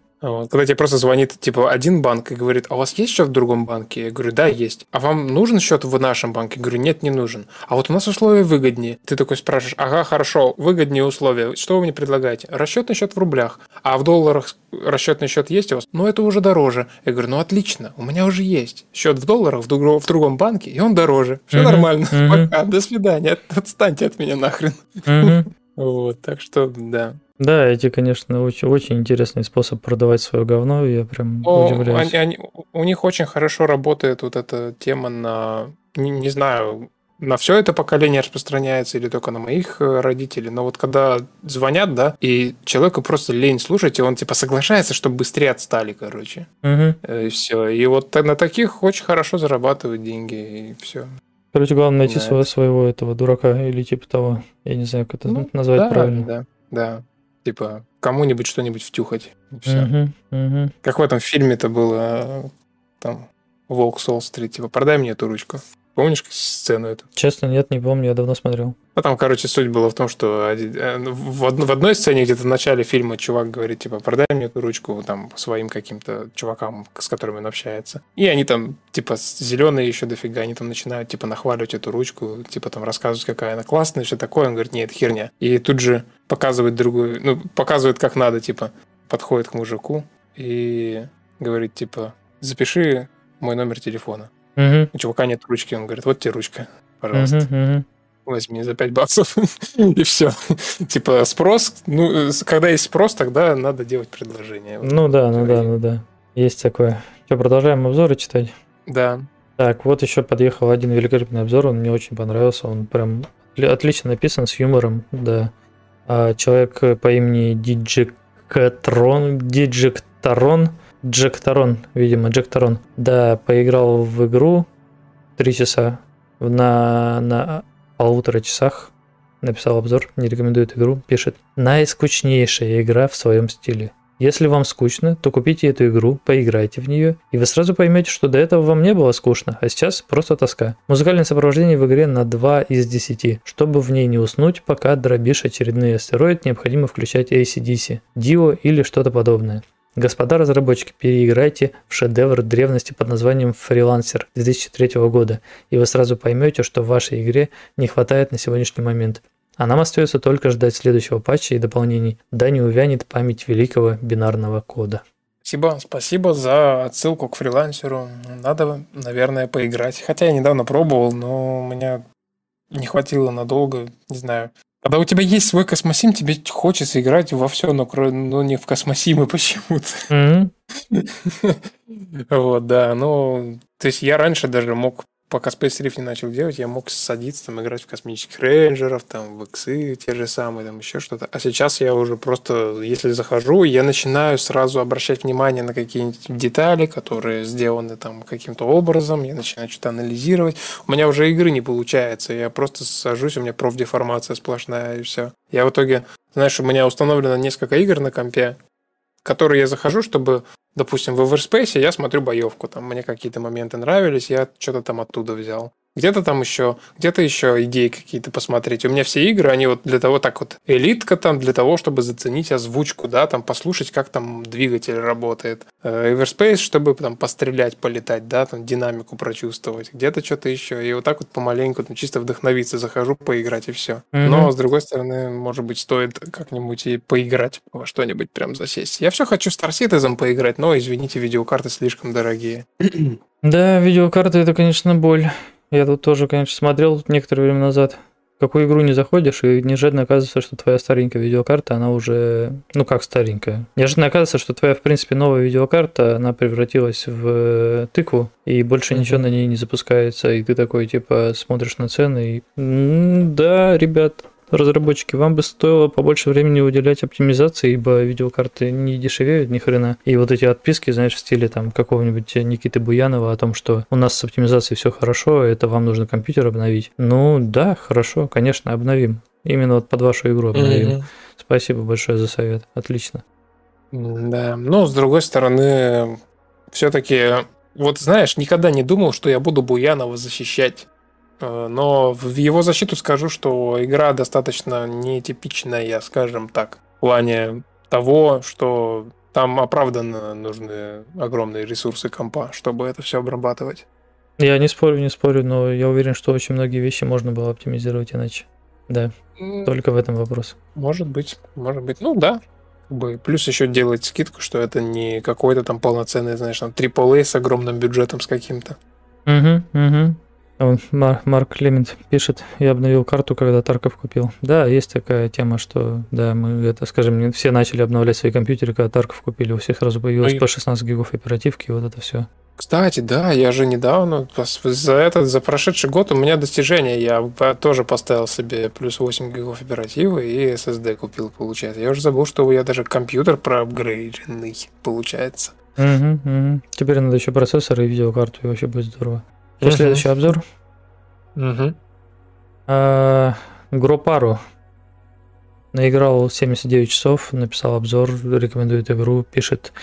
Когда тебе просто звонит типа один банк и говорит, а у вас есть счет в другом банке? Я говорю, да, есть. А вам нужен счет в нашем банке? Я говорю, нет, не нужен. А вот у нас условия выгоднее. Ты такой спрашиваешь, ага, хорошо, выгоднее условия. Что вы мне предлагаете? Расчетный счет в рублях. А в долларах расчетный счет есть у вас? Ну, это уже дороже. Я говорю, ну, отлично, у меня уже есть счет в долларах в, друг- в другом банке, и он дороже. Все Мгм, нормально. мгм. Пока, (laughs) до свидания. Отстаньте от меня нахрен. Мгм. (laughs) Вот, так что, да. Да, эти, конечно, очень, очень интересный способ продавать свое говно. Я прям О, удивляюсь. они- они- у них очень хорошо работает вот эта тема на, не, не знаю, на все это поколение распространяется или только на моих э, родителей, но вот когда звонят, да, и человеку просто лень слушать, и он типа соглашается, чтобы быстрее отстали, короче. Э, и все. И вот на таких очень хорошо зарабатывают деньги, и все. Короче, главное найти Да, своего, своего этого дурака или типа того. Я не знаю, как это назвать Ну, да, правильно. Да, да. Типа кому-нибудь что-нибудь втюхать. всё. Мгм, мгм. Как в этом фильме-то было, э, там, Волк с Уолл-стрит, типа, продай мне эту ручку. Помнишь сцену эту? Честно, нет, не помню, я давно смотрел. Ну, там, короче, суть была в том, что э, в, од- в одной сцене где-то в начале фильма чувак говорит, типа, продай мне эту ручку там своим каким-то чувакам, с которыми он общается. И они там, типа, зеленые еще дофига, они там начинают, типа, нахваливать эту ручку, типа, там, рассказывать, какая она классная, и все такое. Он говорит, нет, херня. И тут же показывает другую, ну, показывает, как надо, типа, подходит к мужику и говорит, типа, запиши мой номер телефона. Мгм, У чувака нет ручки, он говорит, вот тебе ручка, пожалуйста мгм, мгм. возьми за 5 баксов, (laughs) и все. Типа спрос, ну, э, когда есть спрос, тогда надо делать предложение. Вот. Ну да, ну да, ну да. Есть такое. Что, продолжаем обзоры читать? Да. Так, вот еще подъехал один великолепный обзор, он мне очень понравился, он прям отли- отлично написан, с юмором, да. А, человек по имени Диджекатрон, Диджекторон, Джекторон, видимо, Джекторон, да, поиграл в игру три часа, на, на полутора часах написал обзор, не рекомендует игру, пишет «Наискучнейшая игра в своем стиле. Если вам скучно, то купите эту игру, поиграйте в нее, и вы сразу поймете, что до этого вам не было скучно, а сейчас просто тоска. Музыкальное сопровождение в игре на 2 из 10. Чтобы в ней не уснуть, пока дробишь очередной астероид, необходимо включать ACDC, Dio или что-то подобное. Господа разработчики, переиграйте в шедевр древности под названием «Фрилансер» 2003 года, и вы сразу поймете, что в вашей игре не хватает на сегодняшний момент. А нам остается только ждать следующего патча и дополнений, да не увянет память великого бинарного кода. Спасибо, спасибо за отсылку к фрилансеру. Надо, наверное, поиграть. Хотя я недавно пробовал, но у меня не хватило надолго, не знаю. Когда у тебя есть свой космосим, тебе хочется играть во все, но, кро- но не в космосимы (laughs) почему-то. Мгм. Вот, да, ну, то есть я раньше даже мог, пока Space Rift не начал делать, я мог садиться там играть в космических рейнджеров, там, в иксы те же самые, там, еще что-то. А сейчас я уже просто, если захожу, я начинаю сразу обращать внимание на какие-нибудь детали, которые сделаны там каким-то образом, я начинаю что-то анализировать. У меня уже игры не получается, я просто сажусь, у меня профдеформация сплошная, и все. Я в итоге, знаешь, у меня установлено несколько игр на компе, которые я захожу, чтобы допустим, в Everspace я смотрю боевку, там мне какие-то моменты нравились, я что-то там оттуда взял. Где-то там еще, где-то еще идеи какие-то посмотреть. У меня все игры, они вот для того, так вот, элитка там, для того, чтобы заценить озвучку, да, там послушать, как там двигатель работает. Э, Everspace, чтобы там пострелять, полетать, да, там динамику прочувствовать. Где-то что-то еще. И вот так вот помаленьку, там чисто вдохновиться, захожу поиграть и все. Мгм. Но, с другой стороны, может быть, стоит как-нибудь и поиграть во что-нибудь прям засесть. Я все хочу Star Citizen поиграть, но, извините, видеокарты слишком дорогие. Да, видеокарты это, конечно, боль. Я тут тоже, конечно, смотрел некоторое время назад. В какую игру не заходишь, и неожиданно оказывается, что твоя старенькая видеокарта, она уже... Ну, как старенькая? Неожиданно оказывается, что твоя, в принципе, новая видеокарта, она превратилась в э, тыкву, и больше ничего Мгм. на ней не запускается, и ты такой, типа, смотришь на цены и... «М, Да, ребят, разработчики, вам бы стоило побольше времени уделять оптимизации, ибо видеокарты не дешевеют ни хрена. И вот эти отписки, знаешь, в стиле там какого-нибудь Никиты Буянова о том, что у нас с оптимизацией все хорошо, это вам нужно компьютер обновить. Ну да, хорошо, конечно, обновим. Именно вот под вашу игру обновим. Спасибо большое за совет. Отлично. Да, но с другой стороны, все-таки, вот знаешь, никогда не думал, что я буду Буянова защищать. Э, Но в его защиту скажу, что игра достаточно нетипичная, скажем так, в плане того, что Там оправданно нужны огромные ресурсы компа, чтобы это все обрабатывать. Я не спорю, не спорю, но я уверен, что очень многие вещи можно было оптимизировать иначе. Да, только в этом вопрос. Может быть, может быть. Ну да. Бы Плюс еще делать скидку, что это не какой-то там полноценный, знаешь, там AAA с огромным бюджетом с каким-то. Угу, угу. Марк Клемент пишет, я обновил карту, когда Тарков купил. Да, есть такая тема, что, да, мы это, скажем, все начали обновлять свои компьютеры, когда Тарков купили, у всех сразу появилось Ну по 16 гигов оперативки, вот это все. Кстати, да, я же недавно, за этот, за прошедший год у меня достижение, я тоже поставил себе плюс 8 гигов оперативы и SSD купил, получается. Я уже забыл, что я даже компьютер проапгрейденный, получается. Угу, угу. Теперь надо еще процессор и видеокарту, и вообще будет здорово. Мгм. следующий обзор? Мгм. А, Гропару. Наиграл 79 часов, написал обзор, рекомендует игру, пишет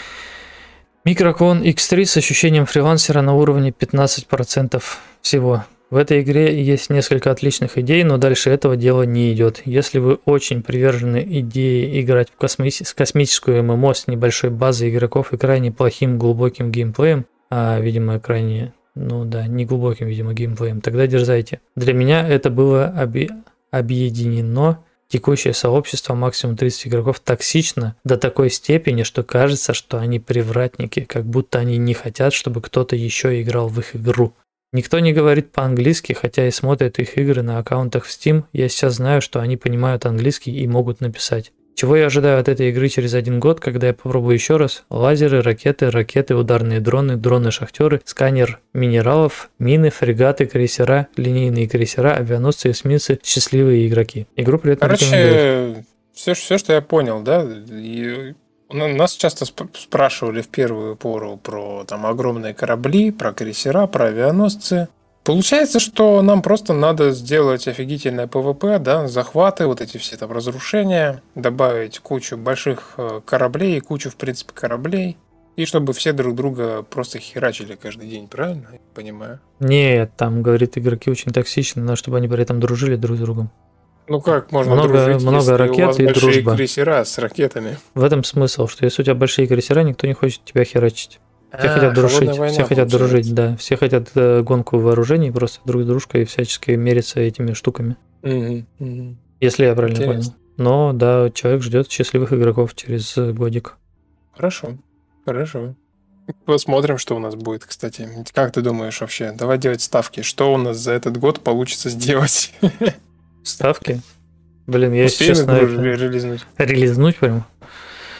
Микрокон X3 с ощущением фрилансера на уровне 15% всего. В этой игре есть несколько отличных идей, но дальше этого дела не идет. Если вы очень привержены идее играть в косми- с космическую ММО с небольшой базой игроков и крайне плохим глубоким геймплеем, а, видимо, крайне, ну да, не глубоким, видимо, геймплеем, тогда дерзайте. Для меня это было оби- объединено Текущее сообщество максимум 30 игроков токсично до такой степени, что кажется, что они привратники, как будто они не хотят, чтобы кто-то еще играл в их игру. Никто не говорит по-английски, хотя и смотрит их игры на аккаунтах в Steam. Я сейчас знаю, что они понимают английский и могут написать. Чего я ожидаю от этой игры через один год, когда я попробую еще раз? Лазеры, ракеты, ракеты, ударные дроны, дроны-шахтеры, сканер минералов, мины, фрегаты, крейсера, линейные крейсера, авианосцы, эсминцы, счастливые игроки. Игру при этом. Короче, все, все, что я понял, да, и нас часто сп- спрашивали в первую пору про там огромные корабли, про крейсера, про авианосцы. Получается, что нам просто надо сделать офигительное ПВП, да, захваты, вот эти все там разрушения, добавить кучу больших э, кораблей, кучу, в принципе, кораблей, и чтобы все друг друга просто херачили каждый день, правильно? Я понимаю. Нет, там, говорит, игроки очень токсичны, надо, чтобы они при этом дружили друг с другом. Ну как можно Много- дружить, много если у ракет вас и большие дружба. крейсера с ракетами? В этом смысл, что если у тебя большие крейсера, никто не хочет тебя херачить. Все А, хотят дружить, война, все хотят дружить, да. Все хотят э, гонку вооружений, просто друг с дружкой и всячески мериться этими штуками. Мгм, мгм. Если я правильно Интересно. понял. Но да, человек ждет счастливых игроков через э, годик. Хорошо, хорошо. Посмотрим, что у нас будет, кстати. Как ты думаешь вообще? Давай делать ставки. Что у нас за этот год получится сделать? Ставки. Блин, я, Успеем это- ре- релизнуть? релизнуть прям.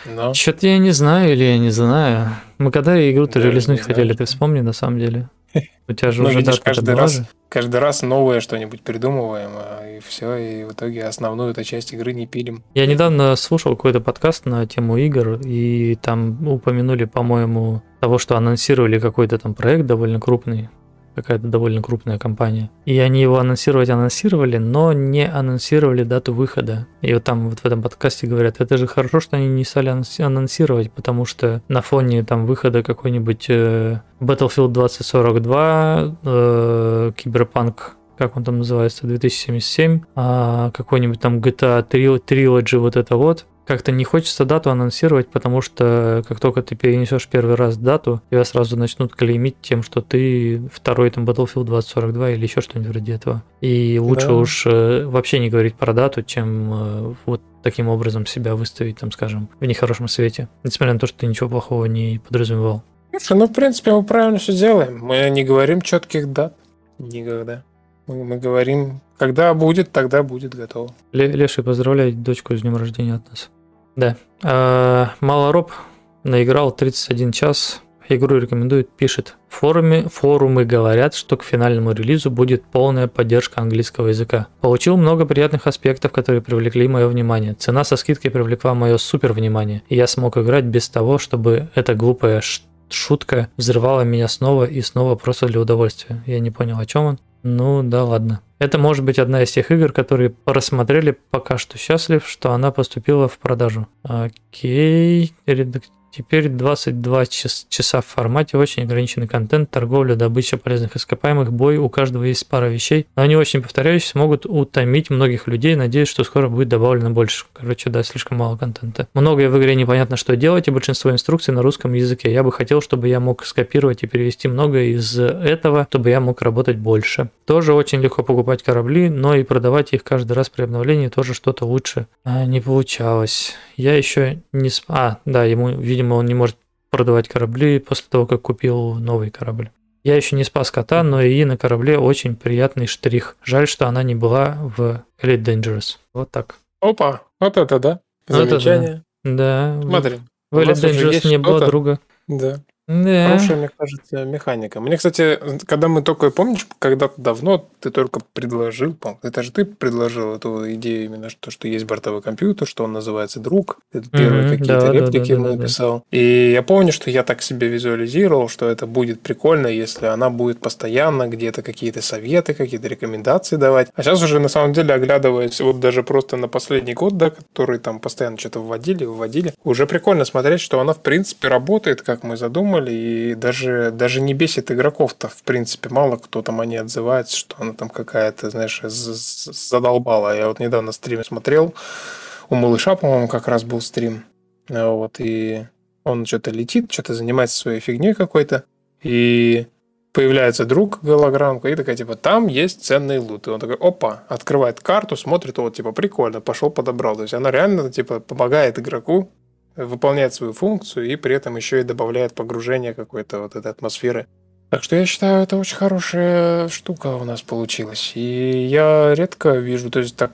Да. Что-то я не знаю или я не знаю. Мы когда игру-то Да, релизнуть хотели, знаю. ты вспомни на самом деле. У тебя же Ну, уже видишь, каждый раз, же. каждый раз новое что-нибудь придумываем, а, и все, и в итоге основную эту часть игры не пилим. Я недавно слушал какой-то подкаст на тему игр, и там упомянули, по-моему, того, что анонсировали какой-то там проект довольно крупный, какая-то довольно крупная компания. И они его анонсировать анонсировали, но не анонсировали дату выхода. И вот там вот в этом подкасте говорят, это же хорошо, что они не стали анонси- анонсировать, потому что на фоне там выхода какой-нибудь э, Battlefield 2042, э, Киберпанк как он там называется, 2077, а какой-нибудь там GTA Tril- Trilogy, вот это вот. Как-то не хочется дату анонсировать, потому что как только ты перенесешь первый раз дату, тебя сразу начнут клеймить тем, что ты второй там Battlefield 2042 или еще что-нибудь вроде этого. И лучше Да. уж э, вообще не говорить про дату, чем э, вот таким образом себя выставить, там, скажем, в нехорошем свете. Несмотря на то, что ты ничего плохого не подразумевал. Слушай, ну, в принципе, мы правильно все делаем. Мы не говорим четких дат никогда. Мы, мы говорим, когда будет, тогда будет готово. Ле- Леший, поздравляй дочку с днем рождения от нас. Да. А, Малороб наиграл 31 час. Игру рекомендует, пишет. В форуме, форумы говорят, что к финальному релизу будет полная поддержка английского языка. Получил много приятных аспектов, которые привлекли мое внимание. Цена со скидкой привлекла мое супер внимание. И я смог играть без того, чтобы эта глупая ш- шутка взрывала меня снова и снова просто для удовольствия. Я не понял, о чем он. Ну да ладно. Это может быть одна из тех игр, которые рассмотрели пока что счастлив, что она поступила в продажу. Окей. Редак- Теперь 22 час- часа в формате, очень ограниченный контент, торговля, добыча полезных ископаемых, бой, у каждого есть пара вещей, но они очень повторяющиеся, могут утомить многих людей, надеюсь, что скоро будет добавлено больше. Короче, да, слишком мало контента. Многое в игре непонятно, что делать, и большинство инструкций на русском языке. Я бы хотел, чтобы я мог скопировать и перевести многое из этого, чтобы я мог работать больше. Тоже очень легко покупать корабли, но и продавать их каждый раз при обновлении тоже что-то лучше а, не получалось. Я еще не... сп- А, да, ему, видимо, он не может продавать корабли после того, как купил новый корабль. Я еще не спас кота, но и на корабле очень приятный штрих. Жаль, что она не была в Elite Dangerous. Вот так. Опа, вот это да. Вот это да. Да. Смотри. В Elite Dangerous не было друга. Да. Да. Хорошая, мне кажется, механика. Мне, кстати, когда мы только, помнишь, когда-то давно ты только предложил, пом- это же ты предложил эту идею именно, что, что есть бортовой компьютер, что он называется друг. Это первые Мгм, какие-то да, да, реплики да, да, да. написал. И я помню, что я так себе визуализировал, что это будет прикольно, если она будет постоянно где-то какие-то советы, какие-то рекомендации давать. А сейчас уже, на самом деле, оглядываясь вот даже просто на последний год, да, который там постоянно что-то вводили, вводили, уже прикольно смотреть, что она, в принципе, работает, как мы задумали, и даже, даже не бесит игроков-то, в принципе, мало кто там о ней отзывается, что она там какая-то, знаешь, задолбала. Я вот недавно стрим смотрел, у малыша, по-моему, как раз был стрим, А вот, и он что-то летит, что-то занимается своей фигней какой-то, и появляется друг голограммка, и такая, типа, там есть ценный лут. И он такой, опа, открывает карту, смотрит, вот, типа, прикольно, пошел подобрал. То есть она реально, типа, помогает игроку, выполняет свою функцию и при этом еще и добавляет погружение какой-то вот этой атмосферы. Так что я считаю, это очень хорошая штука у нас получилась. И я редко вижу, то есть так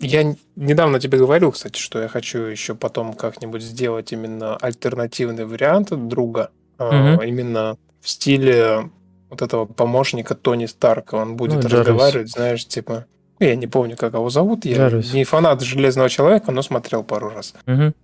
я недавно тебе говорил, кстати, что я хочу еще потом как-нибудь сделать именно альтернативный вариант друга, а, Мгм. именно в стиле вот этого помощника Тони Старка. Он будет Джарвис. разговаривать, знаешь, типа... Я не помню, как его зовут. Я Джарвис. не фанат Железного Человека, но смотрел пару раз. Мгм.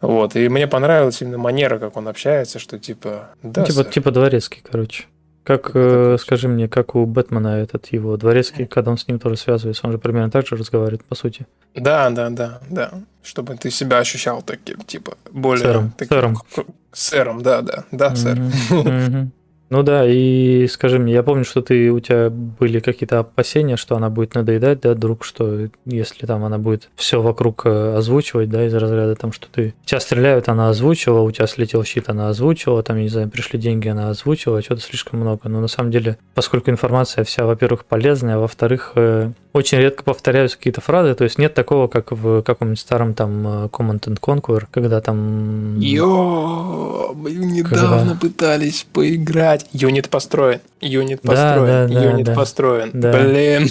Вот, и мне понравилась именно манера, как он общается, что типа... Да, Ну, типа, сэр». типа дворецкий, короче. Как, э, скажи мне, как у Бэтмена этот его дворецкий, когда он с ним тоже связывается, он же примерно так же разговаривает, по сути. Да, да, да, да. Чтобы ты себя ощущал таким, типа, более... Сэром, таким- сэром. Сэром, да, да, да, сэр. Мгм, (laughs) мгм. Ну да, и скажи мне, я помню, что ты у тебя были какие-то опасения, что она будет надоедать, да, друг, что если там она будет все вокруг э, озвучивать, да, из разряда там, что ты тебя стреляют, она озвучила, у тебя слетел щит, она озвучила, там, я не знаю, пришли деньги, она озвучила, что-то слишком много. Но на самом деле, поскольку информация вся, во-первых, полезная, а во-вторых, э, очень редко повторяются какие-то фразы, то есть нет такого, как в каком-нибудь старом там э, Command and Conquer, когда там... Йо, мы недавно Когда? пытались поиграть. Юнит построен. Юнит построен. да, да, Юнит да. построен. Да. Блин.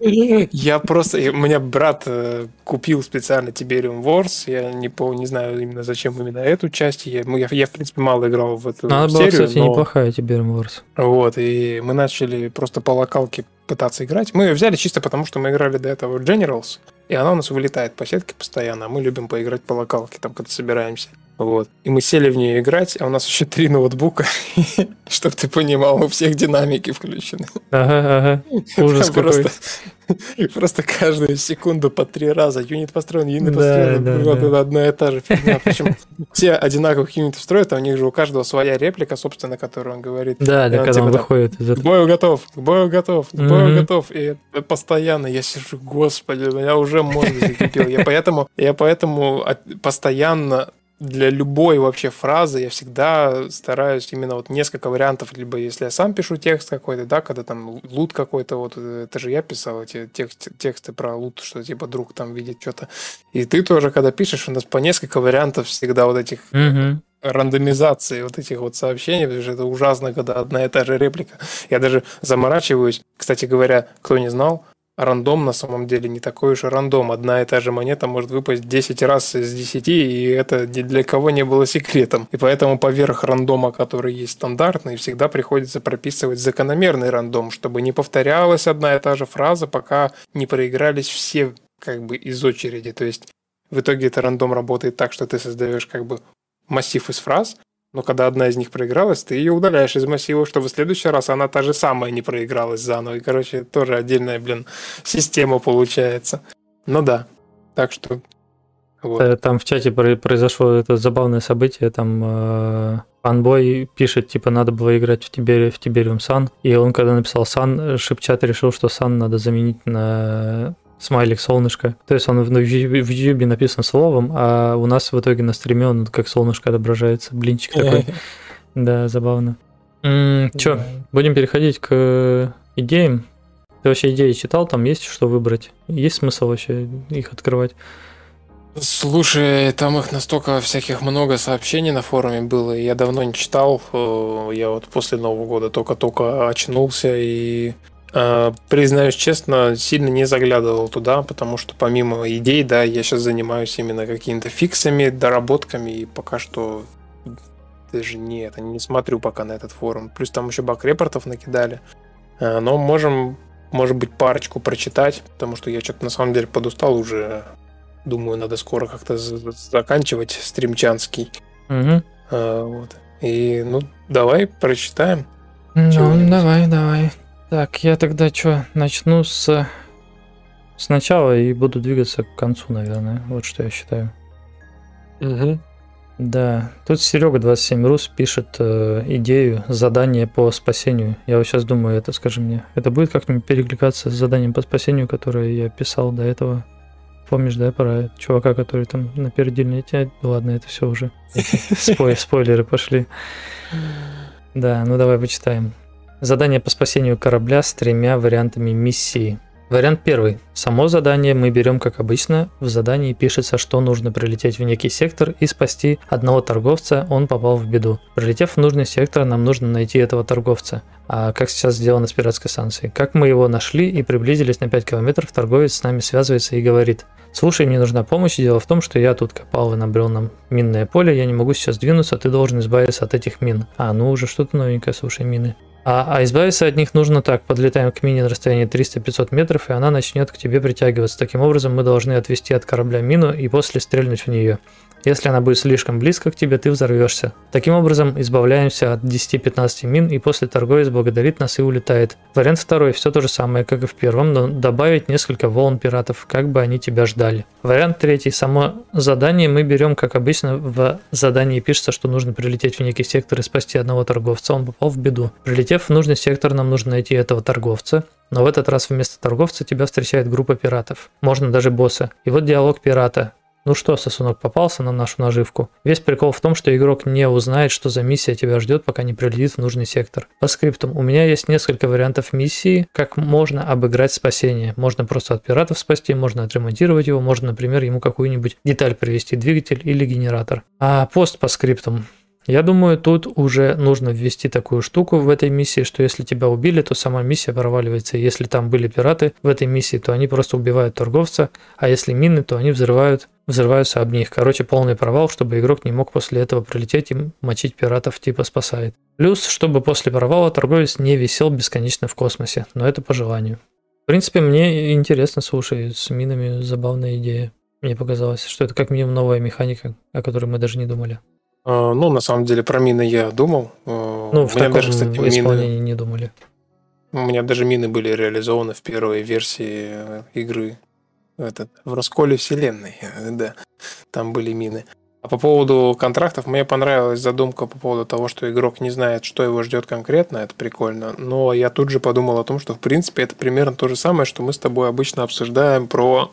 (laughs) Я просто... У меня брат э, купил специально Tiberium Wars. Я не, по, не знаю именно зачем именно эту часть. Я, я, я, в принципе, мало играл в эту Ну, Она была, серию. кстати, но- неплохая, Tiberium Wars. Вот, и мы начали просто по локалке пытаться играть. Мы ее взяли чисто потому, что мы играли до этого в Generals, и она у нас вылетает по сетке постоянно, а мы любим поиграть по локалке, там, когда собираемся. Вот. И мы сели в нее играть, а у нас еще три ноутбука, (laughs) чтобы ты понимал, у всех динамики включены. Ага, ага. Ужас какой. (laughs) просто, каждую секунду по три раза. Юнит построен, юнит построен. да, одна и та же фигня. Причем все одинаковых юнитов строят, а у них же у каждого своя реплика, собственно, которую он говорит. Да, да, когда он типа выходит из К этого. бою готов, к бою готов, к бою готов. И постоянно я сижу, господи, меня уже мозг закипел. Я поэтому, я поэтому постоянно для любой вообще фразы я всегда стараюсь именно вот несколько вариантов, либо если я сам пишу текст какой-то, да, когда там лут какой-то, вот э, это же я писал эти текст, тексты про лут, что типа друг там видит что-то. И ты тоже, когда пишешь, у нас по несколько вариантов всегда вот этих Мгм. рандомизации вот этих вот сообщений, потому что это ужасно, когда одна и та же реплика. Я даже заморачиваюсь. Кстати говоря, кто не знал, рандом на самом деле не такой уж и рандом. Одна и та же монета может выпасть 10 раз из 10, и это ни для кого не было секретом. И поэтому поверх рандома, который есть стандартный, всегда приходится прописывать закономерный рандом, чтобы не повторялась одна и та же фраза, пока не проигрались все как бы из очереди. То есть в итоге это рандом работает так, что ты создаешь как бы массив из фраз, но когда одна из них проигралась, ты ее удаляешь из массива, чтобы в следующий раз она та же самая не проигралась заново. И, короче, тоже отдельная, блин, система получается. Ну да. Так что Вот. Э, Там в чате про- произошло это забавное событие, там э, фанбой пишет, типа, надо было играть в, Тибери, в Тибериум Сан, и он, когда написал Сан, шипчат решил, что Сан надо заменить на смайлик солнышко. То есть он в, в Ютубе в написан словом, а у нас в итоге на стриме он как солнышко отображается. Блинчик такой. Да, забавно. Че, будем переходить к идеям? Ты вообще идеи читал? Там есть что выбрать? Есть смысл вообще их открывать? Слушай, там их настолько всяких много сообщений на форуме было, я давно не читал. Э, Я вот после Нового года только-только очнулся и, признаюсь честно, сильно не заглядывал туда, потому что помимо идей, да, я сейчас занимаюсь именно какими-то фиксами, доработками, и пока что даже не это, не смотрю пока на этот форум. Плюс там еще бак-репортов накидали. Э, Но можем, может быть, парочку прочитать, потому что я что-то на самом деле подустал уже. Думаю, надо скоро как-то за- заканчивать стримчанский. Угу. А, вот. И, ну, давай прочитаем. Ну, давай, давай. Так, я тогда что, начну с сначала и буду двигаться к концу, наверное. Вот что я считаю. Да, тут Серега 27 Рус пишет э, идею задания по спасению. Я вот сейчас думаю, это скажи мне, это будет как-нибудь перекликаться с заданием по спасению, которое я писал до этого? Помнишь, да, про чувака, который там на передельне тянет? Ладно, это все уже. (laughs) спойлеры пошли. Да, ну давай почитаем. Задание по спасению корабля с тремя вариантами миссии. Вариант первый. Само задание мы берем как обычно. В задании пишется, что нужно прилететь в некий сектор и спасти одного торговца, он попал в беду. Прилетев в нужный сектор, нам нужно найти этого торговца. А как сейчас сделано с пиратской станцией? Как мы его нашли и приблизились на 5 километров, торговец с нами связывается и говорит, Слушай, мне нужна помощь. Дело в том, что я тут копал и набрел нам минное поле. Я не могу сейчас двинуться, ты должен избавиться от этих мин. А, ну уже что-то новенькое, слушай, мины. А, а избавиться от них нужно так. Подлетаем к мине на расстоянии 300-500 метров, и она начнет к тебе притягиваться. Таким образом, мы должны отвести от корабля мину и после стрельнуть в нее. Если она будет слишком близко к тебе, ты взорвешься. Таким образом, избавляемся от 10-15 мин, и после торговец благодарит нас и улетает. Вариант второй, все то же самое, как и в первом, но добавить несколько волн пиратов, как бы они тебя ждали. Вариант третий, само задание мы берем, как обычно, в задании пишется, что нужно прилететь в некий сектор и спасти одного торговца, он попал в беду. Прилетев в нужный сектор, нам нужно найти этого торговца, но в этот раз вместо торговца тебя встречает группа пиратов. Можно даже босса. И вот диалог пирата. Ну что, сосунок попался на нашу наживку? Весь прикол в том, что игрок не узнает, что за миссия тебя ждет, пока не прилетит в нужный сектор. По скриптам, у меня есть несколько вариантов миссии, как можно обыграть спасение. Можно просто от пиратов спасти, можно отремонтировать его, можно, например, ему какую-нибудь деталь привести, двигатель или генератор. А пост по скриптам. Я думаю, тут уже нужно ввести такую штуку в этой миссии, что если тебя убили, то сама миссия проваливается. Если там были пираты в этой миссии, то они просто убивают торговца, а если мины, то они взрывают, взрываются об них. Короче, полный провал, чтобы игрок не мог после этого прилететь и мочить пиратов, типа спасает. Плюс, чтобы после провала торговец не висел бесконечно в космосе, но это по желанию. В принципе, мне интересно, слушай, с минами забавная идея. Мне показалось, что это как минимум новая механика, о которой мы даже не думали. А, Ну, на самом деле, про мины я думал. А, Ну, у в таком даже, кстати, мины, исполнении не думали. у меня даже мины были реализованы в первой версии э, игры. Этот, в расколе вселенной, (laughs) да. Там были мины. А по поводу контрактов, мне понравилась задумка по поводу того, что игрок не знает, что его ждет конкретно, это прикольно. Но я тут же подумал о том, что в принципе это примерно то же самое, что мы с тобой обычно обсуждаем про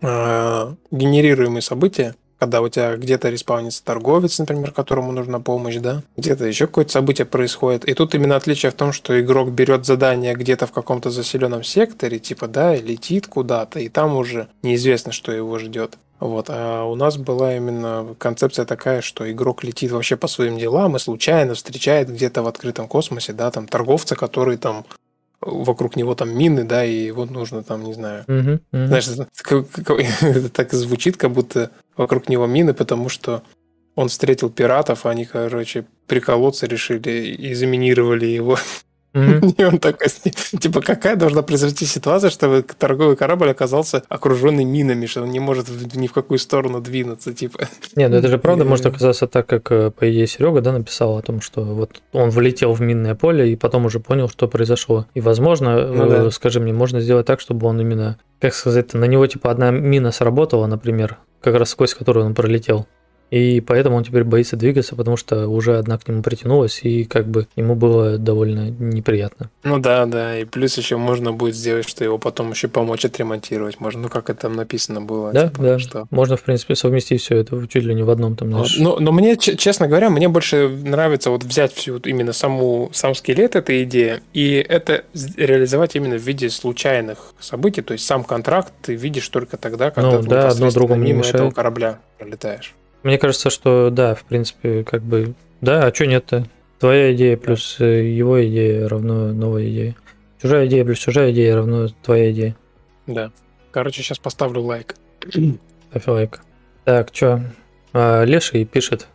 э, генерируемые события, когда у тебя где-то респаунится торговец, например, которому нужна помощь, да, где-то еще какое-то событие происходит. И тут именно отличие в том, что игрок берет задание где-то в каком-то заселенном секторе, типа, да, и летит куда-то, и там уже неизвестно, что его ждет. Вот, а у нас была именно концепция такая, что игрок летит вообще по своим делам и случайно встречает где-то в открытом космосе, да, там торговца, который там вокруг него там мины, да, и его нужно там, не знаю, Мгм, мгм. знаешь, (laughs) это так звучит, как будто вокруг него мины, потому что он встретил пиратов, они, короче, приколоться решили и заминировали его. (laughs) Мгм. (laughs) И он такой, типа, какая должна произойти ситуация, чтобы торговый корабль оказался окруженный минами, что он не может ни в какую сторону двинуться, типа. Не, ну это же правда может оказаться так, как, э, по идее, Серега, да, написал о том, что вот он влетел в минное поле и потом уже понял, что произошло. И, возможно, Ну э, да. скажи мне, можно сделать так, чтобы он именно, как сказать, на него, типа, одна мина сработала, например, как раз сквозь которую он пролетел. И поэтому он теперь боится двигаться, потому что уже одна к нему притянулась, и как бы ему было довольно неприятно. Ну да, да, и плюс еще можно будет сделать, что его потом еще помочь отремонтировать можно. Ну, как это там написано было. Да, типа, да. Что... Можно, в принципе, совместить все это чуть ли не в одном там, Вот, знаешь. Но, но мне, че- честно говоря, мне больше нравится вот взять всю вот именно саму, сам скелет этой идеи и это реализовать именно в виде случайных событий. То есть сам контракт ты видишь только тогда, когда Ну ты да, одно непосредственно другому не мимо этого мешает. корабля пролетаешь. Мне кажется, что да, в принципе, как бы, да, а что нет-то? Твоя идея плюс э, его идея равно новая идея. Чужая идея плюс чужая идея равно твоя идея. Да. Короче, сейчас поставлю лайк. Ставь лайк. Так, что? Леший пишет.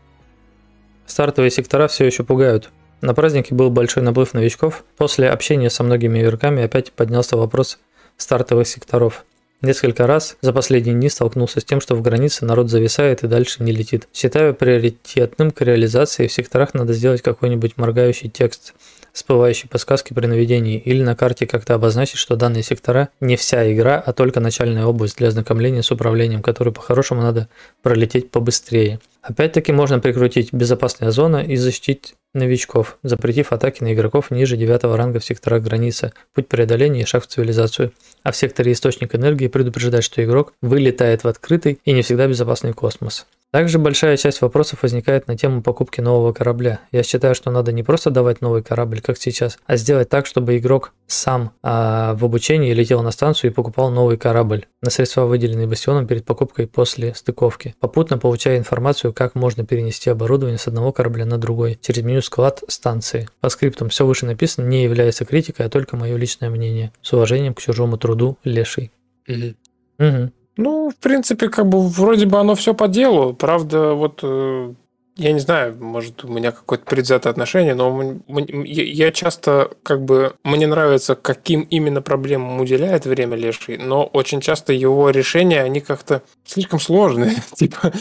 Стартовые сектора все еще пугают. На празднике был большой наплыв новичков. После общения со многими игроками опять поднялся вопрос стартовых секторов. Несколько раз за последние дни столкнулся с тем, что в границе народ зависает и дальше не летит. Считаю приоритетным к реализации в секторах надо сделать какой-нибудь моргающий текст, всплывающий подсказки при наведении, или на карте как-то обозначить, что данные сектора не вся игра, а только начальная область для ознакомления с управлением, которую по-хорошему надо пролететь побыстрее. Опять-таки можно прикрутить безопасная зона и защитить новичков, запретив атаки на игроков ниже 9 ранга в секторах границы, путь преодоления и шаг в цивилизацию. А в секторе источник энергии предупреждать, что игрок вылетает в открытый и не всегда безопасный космос. Также большая часть вопросов возникает на тему покупки нового корабля. Я считаю, что надо не просто давать новый корабль, как сейчас, а сделать так, чтобы игрок сам а, в обучении летел на станцию и покупал новый корабль на средства, выделенные бастионом перед покупкой после стыковки, попутно получая информацию, как можно перенести оборудование с одного корабля на другой через меню склад станции. По скриптам все выше написано не является критикой, а только мое личное мнение. С уважением к чужому труду, леший. Угу. Ну, в принципе, как бы вроде бы оно все по делу. Правда, вот э, я не знаю, может, у меня какое-то предвзятое отношение, но я часто как бы мне нравится, каким именно проблемам уделяет время Леший, но очень часто его решения, они как-то слишком сложные. (laughs) Типа,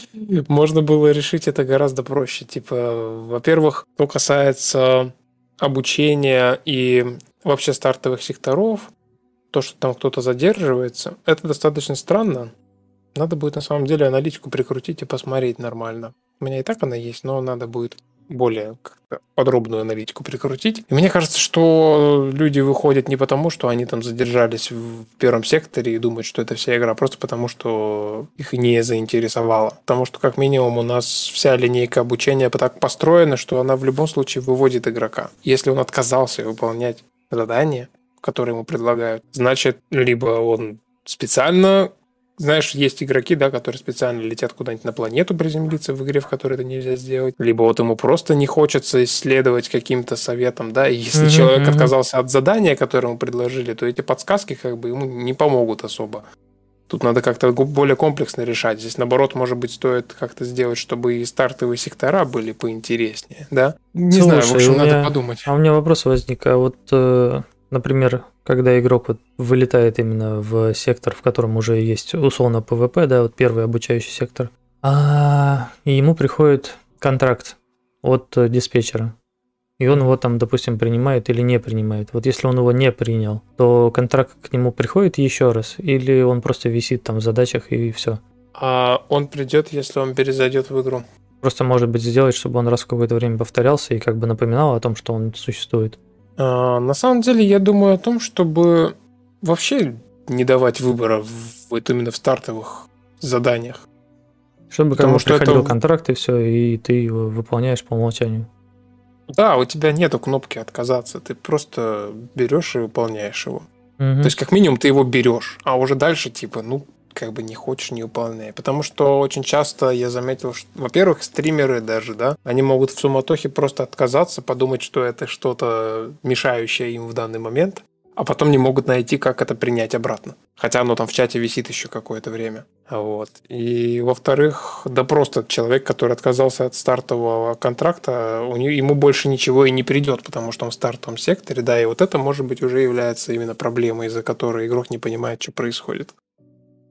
можно было решить это гораздо проще. Типа, во-первых, что касается обучения и вообще стартовых секторов, то, что там кто-то задерживается, это достаточно странно. Надо будет на самом деле аналитику прикрутить и посмотреть нормально. У меня и так она есть, но надо будет более подробную аналитику прикрутить. И мне кажется, что люди выходят не потому, что они там задержались в первом секторе и думают, что это вся игра, а просто потому, что их не заинтересовало. Потому что, как минимум, у нас вся линейка обучения так построена, что она в любом случае выводит игрока. Если он отказался выполнять задание, которые ему предлагают, значит, либо он специально знаешь, есть игроки, да, которые специально летят куда-нибудь на планету приземлиться в игре, в которой это нельзя сделать. Либо вот ему просто не хочется исследовать каким-то советом, да, и если Мгм, человек отказался от задания, которое ему предложили, то эти подсказки как бы ему не помогут особо. Тут надо как-то более комплексно решать. Здесь, наоборот, может быть, стоит как-то сделать, чтобы и стартовые сектора были поинтереснее, да? Не знаю, в Слушай, общем, у надо меня- подумать. А у меня вопрос возник, а вот, э, например, когда игрок вот вылетает именно в сектор, в котором уже есть условно ПВП, да, вот первый обучающий сектор, а, ему приходит контракт от э, диспетчера, и он его там, допустим, принимает или не принимает. Вот если он его не принял, то контракт к нему приходит еще раз, или он просто висит там в задачах и все. А он придет, если он перезайдет в игру. Просто может быть сделать, чтобы он раз в какое-то время повторялся и как бы напоминал о том, что он существует. А, На самом деле, я думаю о том, чтобы вообще не давать выбора в, вот именно в стартовых заданиях. Чтобы Потому что приходил это- контракт и все, и ты его выполняешь по умолчанию. Да, у тебя нету кнопки отказаться, ты просто берешь и выполняешь его. Мгм. То есть, как минимум, ты его берешь, а уже дальше, типа, ну, как бы не хочешь, не выполняй. Потому что очень часто я заметил, что, во-первых, стримеры даже, да, они могут в суматохе просто отказаться, подумать, что это что-то мешающее им в данный момент, а потом не могут найти, как это принять обратно. Хотя оно там в чате висит еще какое-то время. Вот. И во-вторых, да просто человек, который отказался от стартового контракта, у него, ему больше ничего и не придет, потому что он в стартовом секторе, да, и вот это, может быть, уже является именно проблемой, из-за которой игрок не понимает, что происходит.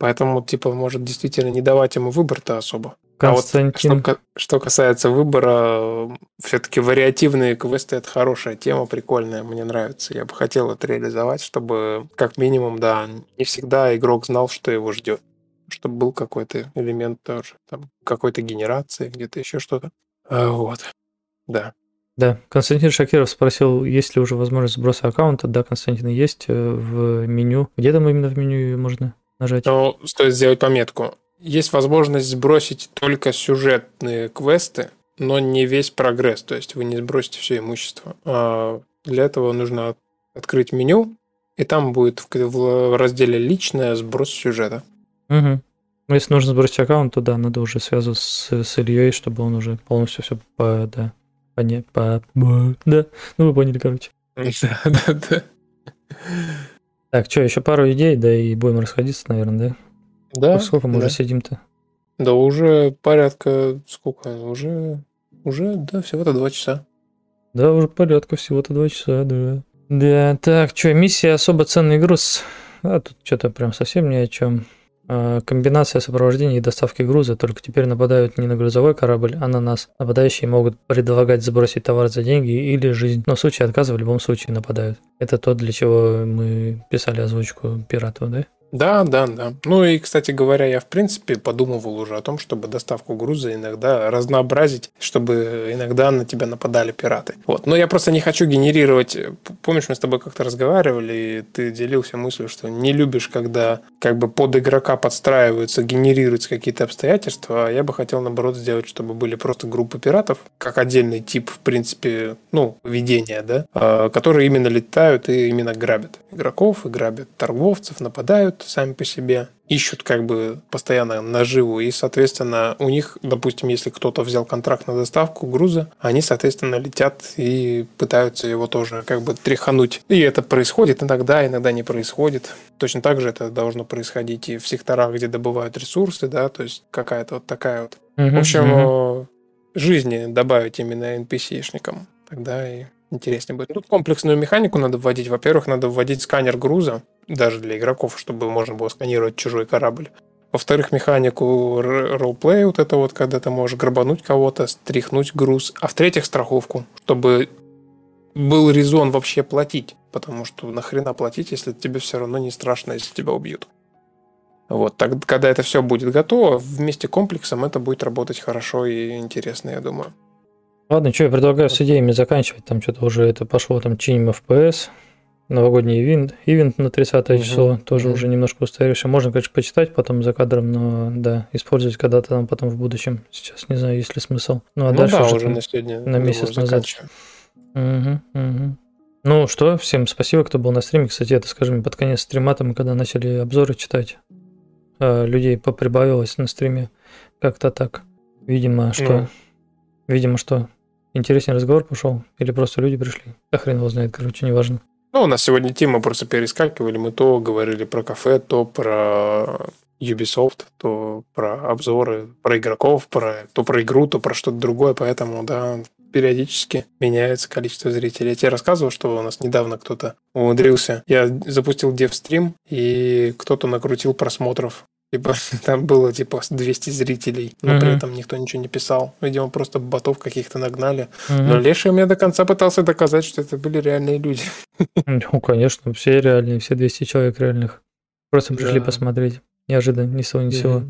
Поэтому, типа, может действительно не давать ему выбор-то особо. Константин. А вот что, что касается выбора, все-таки вариативные квесты это хорошая тема, прикольная, мне нравится. Я бы хотел это реализовать, чтобы как минимум, да, не всегда игрок знал, что его ждет. Чтобы был какой-то элемент тоже, там, какой-то генерации, где-то еще что-то. А, вот. Да. Да, Константин Шакиров спросил, есть ли уже возможность сброса аккаунта. Да, Константин, есть э, в меню. Где там именно в меню ее можно нажать? Но стоит сделать пометку. Есть возможность сбросить только сюжетные квесты, но не весь прогресс. То есть вы не сбросите все имущество. А для этого нужно открыть меню, и там будет в разделе «Личное» сброс сюжета. Угу. Ну, если нужно сбросить аккаунт, то да, надо уже связываться с, с Ильей, чтобы он уже полностью все по, да, по, не, по, по, да, ну вы поняли, короче. (laughs) Да, да, да. Так, что, еще пару идей, да, и будем расходиться, наверное, да? Да. Сколько мы да. уже сидим-то? Да уже порядка, сколько, уже, уже, да, всего-то два часа. Да, уже порядка, всего-то два часа, да. Да, так, что, миссия особо ценный груз. А тут что-то прям совсем ни о чем. А, комбинация сопровождения и доставки груза, только теперь нападают не на грузовой корабль, а на нас. Нападающие могут предлагать сбросить товар за деньги или жизнь, но в случае отказа в любом случае нападают. Это то, для чего мы писали озвучку пиратов, да? Да, да, да. Ну и, кстати говоря, я в принципе подумывал уже о том, чтобы доставку груза иногда разнообразить, чтобы иногда на тебя нападали пираты. Вот. Но я просто не хочу генерировать... Помнишь, мы с тобой как-то разговаривали, и ты делился мыслью, что не любишь, когда как бы под игрока подстраиваются, генерируются какие-то обстоятельства, а я бы хотел, наоборот, сделать, чтобы были просто группы пиратов, как отдельный тип, в принципе, ну, ведения, да, а, которые именно летают и именно грабят игроков, и грабят торговцев, нападают, сами по себе, ищут как бы постоянно наживу, и, соответственно, у них, допустим, если кто-то взял контракт на доставку груза, они, соответственно, летят и пытаются его тоже как бы тряхануть. И это происходит иногда, иногда не происходит. Точно так же это должно происходить и в секторах, где добывают ресурсы, да, то есть какая-то вот такая вот. Мгм, В общем, э, жизни добавить именно NPC-шникам. Тогда и интереснее будет. Тут комплексную механику надо вводить. Во-первых, надо вводить сканер груза, даже для игроков, чтобы можно было сканировать чужой корабль. Во-вторых, механику р- ролплей, вот это вот, когда ты можешь грабануть кого-то, стряхнуть груз. А в-третьих, страховку, чтобы был резон вообще платить. Потому что нахрена платить, если тебе все равно не страшно, если тебя убьют. Вот, так, когда это все будет готово, вместе комплексом это будет работать хорошо и интересно, я думаю. Ладно, что, я предлагаю с идеями заканчивать. Там что-то уже это пошло, там чиним FPS, новогодний ивент, ивент на 30 Мгм, число, тоже мгм. уже немножко устаревший. Можно, конечно, почитать потом за кадром, но да, использовать когда-то там потом в будущем. Сейчас не знаю, есть ли смысл. Ну, а ну дальше да, уже уже там- на сегодня на думаю, месяц назад. Мгм, мгм. Ну что, всем спасибо, кто был на стриме. Кстати, это, скажем, под конец стрима, мы когда начали обзоры читать, э, людей поприбавилось на стриме. Как-то так. Видимо, что... Ну. Видимо, что интересный разговор пошел, или просто люди пришли. Да хрен его знает, короче, неважно. Ну, у нас сегодня темы просто перескакивали. Мы то говорили про кафе, то про Ubisoft, то про обзоры, про игроков, про, то про игру, то про что-то другое. Поэтому, да, периодически меняется количество зрителей. Я тебе рассказывал, что у нас недавно кто-то умудрился. Я запустил девстрим, и кто-то накрутил просмотров. Типа, (laughs) там было типа 200 зрителей, но при Мгм. этом никто ничего не писал. Видимо, просто ботов каких-то нагнали. Мгм. Но Леша мне до конца пытался доказать, что это были реальные люди. (laughs) Ну, конечно, все реальные, все 200 человек реальных. Просто пришли Да. посмотреть. Неожиданно, ни с того ни с сего.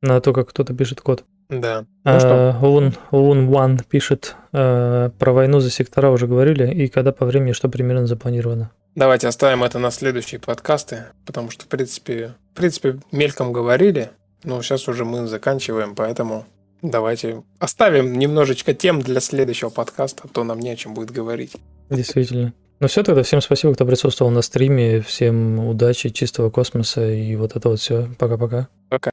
На то, как кто-то пишет код. Да. Ну что, А, Лун, Лун One пишет э, про войну за сектора уже говорили, и когда по времени, что примерно запланировано. Давайте оставим это на следующие подкасты, потому что, в принципе, в принципе, мельком говорили, но сейчас уже мы заканчиваем, поэтому давайте оставим немножечко тем для следующего подкаста, а то нам не о чем будет говорить. Действительно. Ну все, тогда всем спасибо, кто присутствовал на стриме. Всем удачи, чистого космоса и вот это вот все. Пока-пока. Пока.